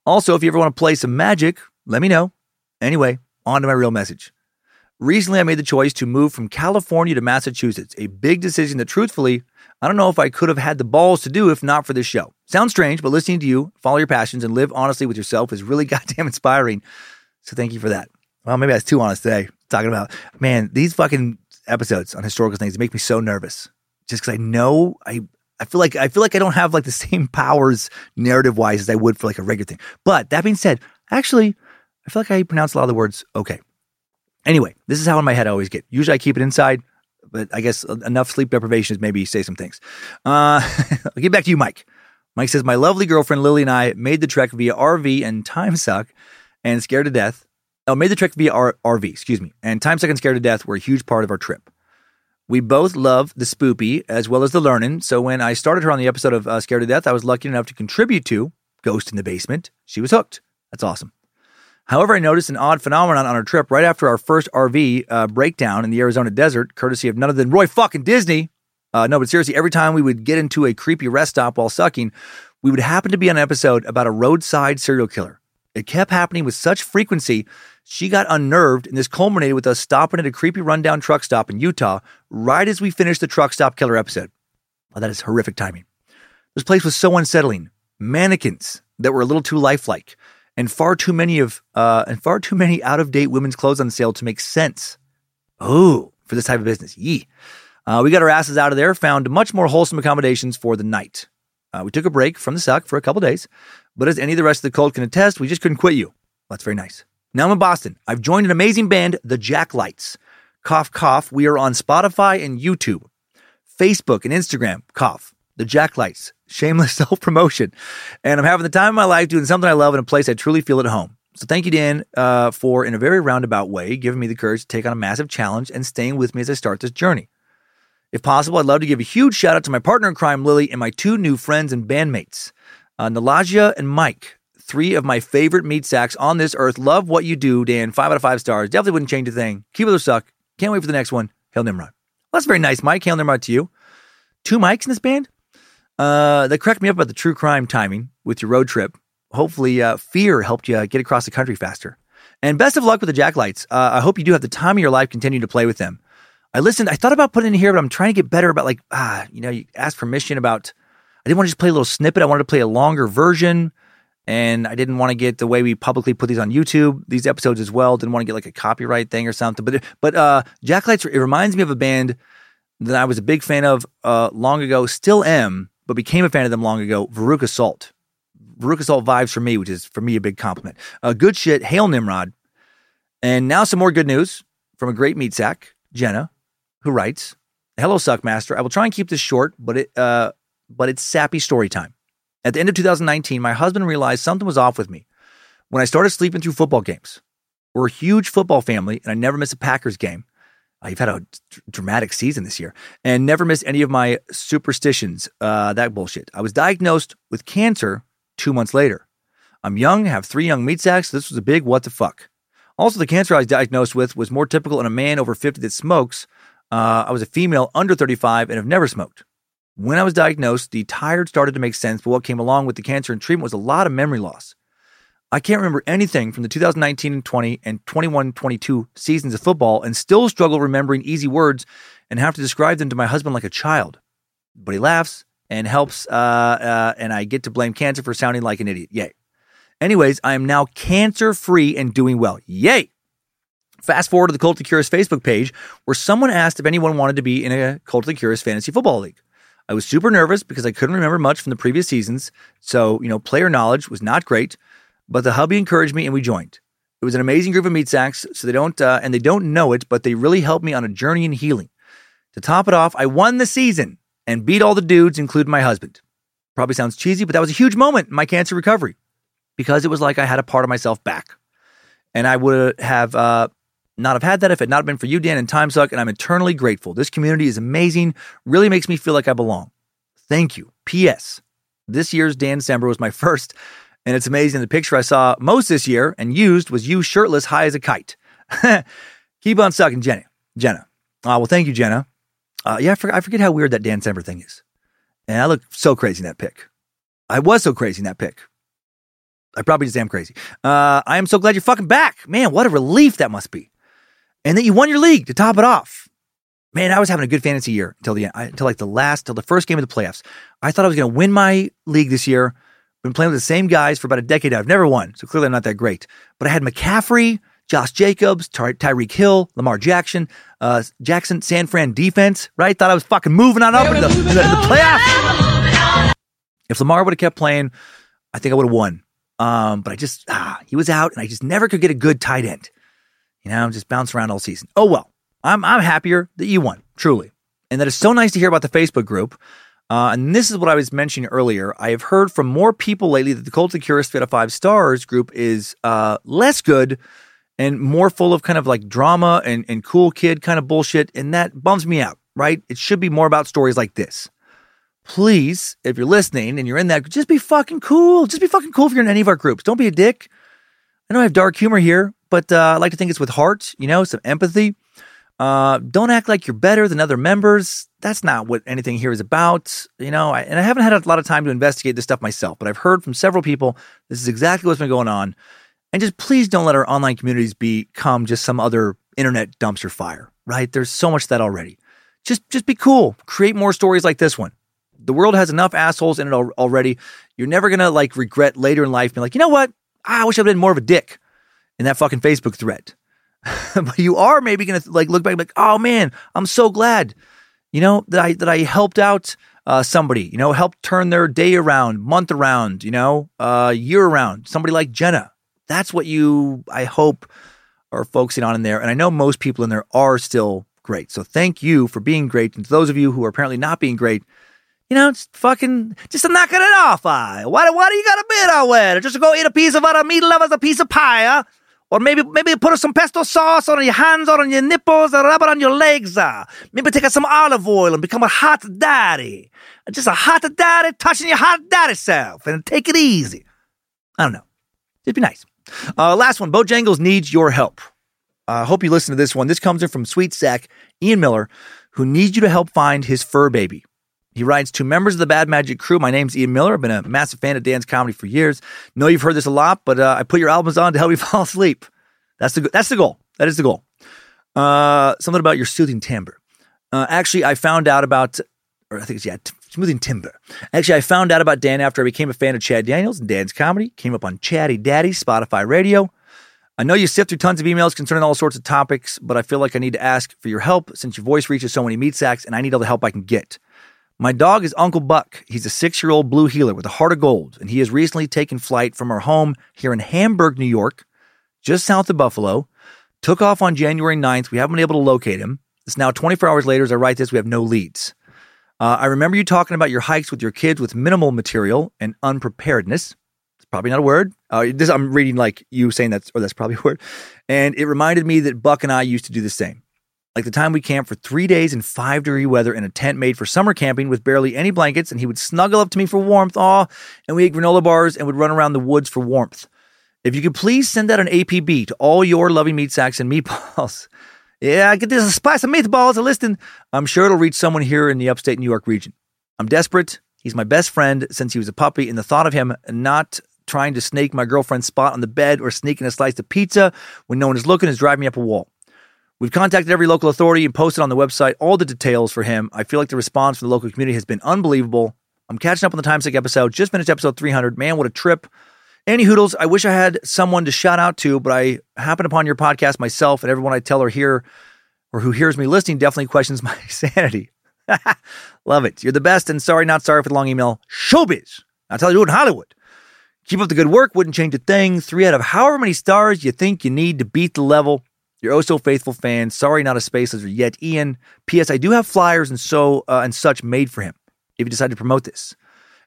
Speaker 2: Also, if you ever want to play some magic, let me know. Anyway, on to my real message. Recently, I made the choice to move from California to Massachusetts, a big decision that truthfully, I don't know if I could have had the balls to do if not for this show. Sounds strange, but listening to you, follow your passions, and live honestly with yourself is really goddamn inspiring. So thank you for that. Well, maybe I was too honest today. Talking about, man, these fucking episodes on historical things make me so nervous. Just because I know I I feel like I feel like I don't have like the same powers narrative wise as I would for like a regular thing. But that being said, actually, I feel like I pronounce a lot of the words okay. Anyway, this is how in my head I always get. Usually I keep it inside, but I guess enough sleep deprivation is maybe say some things. Uh, I'll get back to you, Mike. Mike says, My lovely girlfriend Lily and I made the trek via RV and Time Suck and Scared to Death. Oh, made the trek via R- RV, excuse me. And Time Suck and Scared to Death were a huge part of our trip. We both love the spoopy as well as the learning. So when I started her on the episode of uh, Scared to Death, I was lucky enough to contribute to Ghost in the Basement. She was hooked. That's awesome. However, I noticed an odd phenomenon on our trip right after our first RV uh, breakdown in the Arizona desert, courtesy of none other than Roy fucking Disney. Uh, no, but seriously, every time we would get into a creepy rest stop while sucking, we would happen to be on an episode about a roadside serial killer. It kept happening with such frequency, she got unnerved, and this culminated with us stopping at a creepy rundown truck stop in Utah right as we finished the truck stop killer episode. Wow, that is horrific timing. This place was so unsettling. Mannequins that were a little too lifelike, and far too many of uh, and far too many out of date women's clothes on sale to make sense. Oh, for this type of business, yee. Uh, we got our asses out of there, found much more wholesome accommodations for the night. Uh, we took a break from the suck for a couple days, but as any of the rest of the cult can attest, we just couldn't quit you. That's very nice. Now I'm in Boston. I've joined an amazing band, the Jack Lights. Cough, cough. We are on Spotify and YouTube, Facebook and Instagram. Cough. The Jack Lights. Shameless self promotion. And I'm having the time of my life doing something I love in a place I truly feel at home. So thank you, Dan, uh, for, in a very roundabout way, giving me the courage to take on a massive challenge and staying with me as I start this journey. If possible, I'd love to give a huge shout out to my partner in crime, Lily, and my two new friends and bandmates, uh, Nalaja and Mike, three of my favorite meat sacks on this earth. Love what you do, Dan. Five out of five stars. Definitely wouldn't change a thing. Keep it or suck. Can't wait for the next one. Hail Nimrod. Well, that's very nice, Mike. Hail Nimrod to you. Two mics in this band? Uh, they correct me up about the true crime timing with your road trip. Hopefully, uh, fear helped you get across the country faster. And best of luck with the Jacklights. Uh, I hope you do have the time of your life continue to play with them. I listened, I thought about putting it in here, but I'm trying to get better about like, ah, you know, you ask permission about, I didn't want to just play a little snippet. I wanted to play a longer version. And I didn't want to get the way we publicly put these on YouTube, these episodes as well. Didn't want to get like a copyright thing or something. But, but, uh, Jacklights, it reminds me of a band that I was a big fan of, uh, long ago, still am, but became a fan of them long ago, Veruca Salt. Veruca Salt vibes for me, which is for me a big compliment. Uh, good shit. Hail Nimrod. And now some more good news from a great meat sack, Jenna, who writes, "Hello, Suckmaster. I will try and keep this short, but it uh, but it's sappy story time. At the end of 2019, my husband realized something was off with me when I started sleeping through football games. We're a huge football family, and I never miss a Packers game. Uh, you've had a d- dramatic season this year, and never missed any of my superstitions. Uh, that bullshit. I was diagnosed with cancer two months later. I'm young, have three young meat sacks. So this was a big what the fuck. Also, the cancer I was diagnosed with was more typical in a man over 50 that smokes. Uh, I was a female under 35 and have never smoked. When I was diagnosed, the tired started to make sense, but what came along with the cancer and treatment was a lot of memory loss. I can't remember anything from the 2019 and 20 and 21 22 seasons of football and still struggle remembering easy words and have to describe them to my husband like a child. But he laughs and helps, uh, uh, and I get to blame cancer for sounding like an idiot. Yay. Anyways, I am now cancer free and doing well. Yay! Fast forward to the Cult of Curious Facebook page where someone asked if anyone wanted to be in a Cult of the Curious fantasy football league. I was super nervous because I couldn't remember much from the previous seasons. So, you know, player knowledge was not great, but the hubby encouraged me and we joined. It was an amazing group of meat sacks. So they don't, uh, and they don't know it, but they really helped me on a journey in healing. To top it off, I won the season and beat all the dudes, including my husband. Probably sounds cheesy, but that was a huge moment in my cancer recovery because it was like I had a part of myself back. And I would have uh, not have had that if it not been for you, Dan, and Time Suck, and I'm eternally grateful. This community is amazing, really makes me feel like I belong. Thank you. P.S. This year's Dan December was my first, and it's amazing. The picture I saw most this year and used was you shirtless, high as a kite. Keep on sucking, Jenna. Jenna. Uh, well, thank you, Jenna. Uh, yeah, I forget, I forget how weird that Dan December thing is. And I look so crazy in that pic. I was so crazy in that pic. I probably just am crazy. Uh, I am so glad you're fucking back. Man, what a relief that must be. And that you won your league to top it off. Man, I was having a good fantasy year until the end, until like the last, till the first game of the playoffs. I thought I was going to win my league this year. Been playing with the same guys for about a decade now. I've never won, so clearly I'm not that great. But I had McCaffrey, Josh Jacobs, Ty- Tyreek Hill, Lamar Jackson, uh, Jackson, San Fran defense, right? Thought I was fucking moving on up in the, in the, in the playoffs. If Lamar would have kept playing, I think I would have won. Um, but I just, ah, he was out and I just never could get a good tight end. You know, just bounce around all season. Oh, well, I'm, I'm happier that you won, truly. And that is so nice to hear about the Facebook group. Uh, and this is what I was mentioning earlier. I have heard from more people lately that the Cult of Curious Fit of Five Stars group is uh, less good and more full of kind of like drama and, and cool kid kind of bullshit. And that bums me out, right? It should be more about stories like this. Please, if you're listening and you're in that, just be fucking cool. Just be fucking cool if you're in any of our groups. Don't be a dick. I know I have dark humor here, but uh, I like to think it's with heart, you know, some empathy. Uh, don't act like you're better than other members. That's not what anything here is about, you know. I, and I haven't had a lot of time to investigate this stuff myself, but I've heard from several people this is exactly what's been going on. And just please don't let our online communities become just some other internet dumpster fire, right? There's so much that already. Just just be cool. Create more stories like this one. The world has enough assholes in it al- already. You're never gonna like regret later in life being like, you know what? Ah, I wish I'd been more of a dick in that fucking Facebook thread. but you are maybe gonna like look back and be like, oh man, I'm so glad, you know, that I that I helped out uh, somebody, you know, helped turn their day around, month around, you know, uh, year around. Somebody like Jenna. That's what you, I hope, are focusing on in there. And I know most people in there are still great. So thank you for being great. And to those of you who are apparently not being great, you know, just fucking, just knocking it off. I. Why, why do you got to be that way? Just to go eat a piece of other meat lovers, a piece of pie, huh? Or maybe maybe put some pesto sauce on your hands or on your nipples or rub it on your legs. Uh. Maybe take out some olive oil and become a hot daddy. Just a hot daddy touching your hot daddy self and take it easy. I don't know. It'd be nice. Uh, last one Bojangles needs your help. I uh, hope you listen to this one. This comes in from Sweet Sack, Ian Miller, who needs you to help find his fur baby. He writes to members of the Bad Magic crew. My name's Ian Miller. I've been a massive fan of Dan's comedy for years. Know you've heard this a lot, but uh, I put your albums on to help you fall asleep. That's the that's the goal. That is the goal. Uh, something about your soothing timbre. Uh, actually, I found out about, or I think it's yeah, t- smoothing timbre. Actually, I found out about Dan after I became a fan of Chad Daniels and Dan's comedy. Came up on Chatty Daddy Spotify Radio. I know you sift through tons of emails concerning all sorts of topics, but I feel like I need to ask for your help since your voice reaches so many meat sacks, and I need all the help I can get. My dog is Uncle Buck. He's a six year old blue heeler with a heart of gold, and he has recently taken flight from our home here in Hamburg, New York, just south of Buffalo. Took off on January 9th. We haven't been able to locate him. It's now 24 hours later as I write this. We have no leads. Uh, I remember you talking about your hikes with your kids with minimal material and unpreparedness. It's probably not a word. Uh, this, I'm reading like you saying that's, or that's probably a word. And it reminded me that Buck and I used to do the same like the time we camped for three days in five degree weather in a tent made for summer camping with barely any blankets, and he would snuggle up to me for warmth. Aw, and we ate granola bars and would run around the woods for warmth. If you could please send out an APB to all your loving meat sacks and meatballs. yeah, get this a spice of meatballs a listing. I'm sure it'll reach someone here in the upstate New York region. I'm desperate. He's my best friend since he was a puppy, and the thought of him not trying to snake my girlfriend's spot on the bed or sneaking a slice of pizza when no one is looking is driving me up a wall. We've contacted every local authority and posted on the website all the details for him. I feel like the response from the local community has been unbelievable. I'm catching up on the Time Suck episode. Just finished episode 300. Man, what a trip. Any Hoodles, I wish I had someone to shout out to, but I happened upon your podcast myself, and everyone I tell or hear or who hears me listening definitely questions my sanity. Love it. You're the best, and sorry, not sorry for the long email. Showbiz. I'll tell you in Hollywood. Keep up the good work. Wouldn't change a thing. Three out of however many stars you think you need to beat the level. Your oh so faithful fan. Sorry, not a space lizard yet. Ian. P.S. I do have flyers and so uh, and such made for him. If you decide to promote this,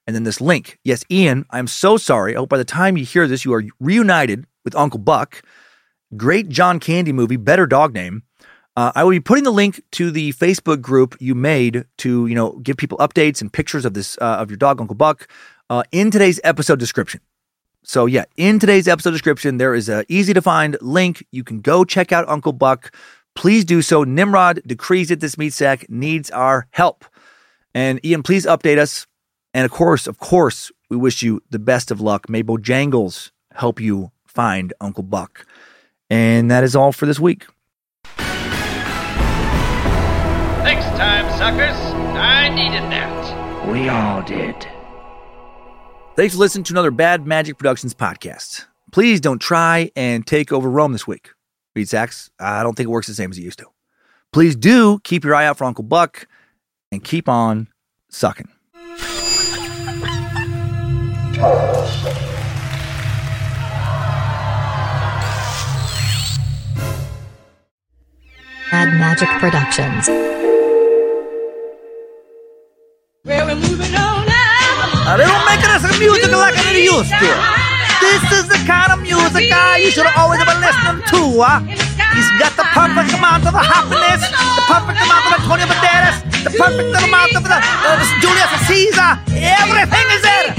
Speaker 2: and then this link. Yes, Ian. I'm so sorry. I hope by the time you hear this, you are reunited with Uncle Buck. Great John Candy movie. Better dog name. Uh, I will be putting the link to the Facebook group you made to you know give people updates and pictures of this uh, of your dog Uncle Buck uh, in today's episode description. So yeah, in today's episode description, there is a easy to find link. You can go check out Uncle Buck. Please do so. Nimrod decrees that this meat sack needs our help. And Ian, please update us. And of course, of course, we wish you the best of luck. May Bojangles help you find Uncle Buck. And that is all for this week.
Speaker 7: Next time, suckers. I needed that.
Speaker 5: We all did.
Speaker 2: Thanks for listening to another Bad Magic Productions podcast. Please don't try and take over Rome this week. Read Sachs, I don't think it works the same as it used to. Please do keep your eye out for Uncle Buck and keep on sucking.
Speaker 8: Bad Magic Productions.
Speaker 6: Well, we're moving on now.
Speaker 2: Music like they used to. This is the kind of music uh, you should always have been listening to. Uh. He's got the perfect amount of happiness, the perfect amount of Antonio Banderas, the perfect amount of the, uh, Julius Caesar. Everything is there.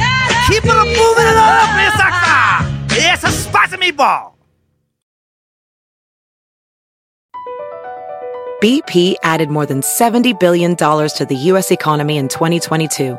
Speaker 2: Keep it moving it up, Miss It's a spicy meatball.
Speaker 9: BP added more than $70 billion to the U.S. economy in 2022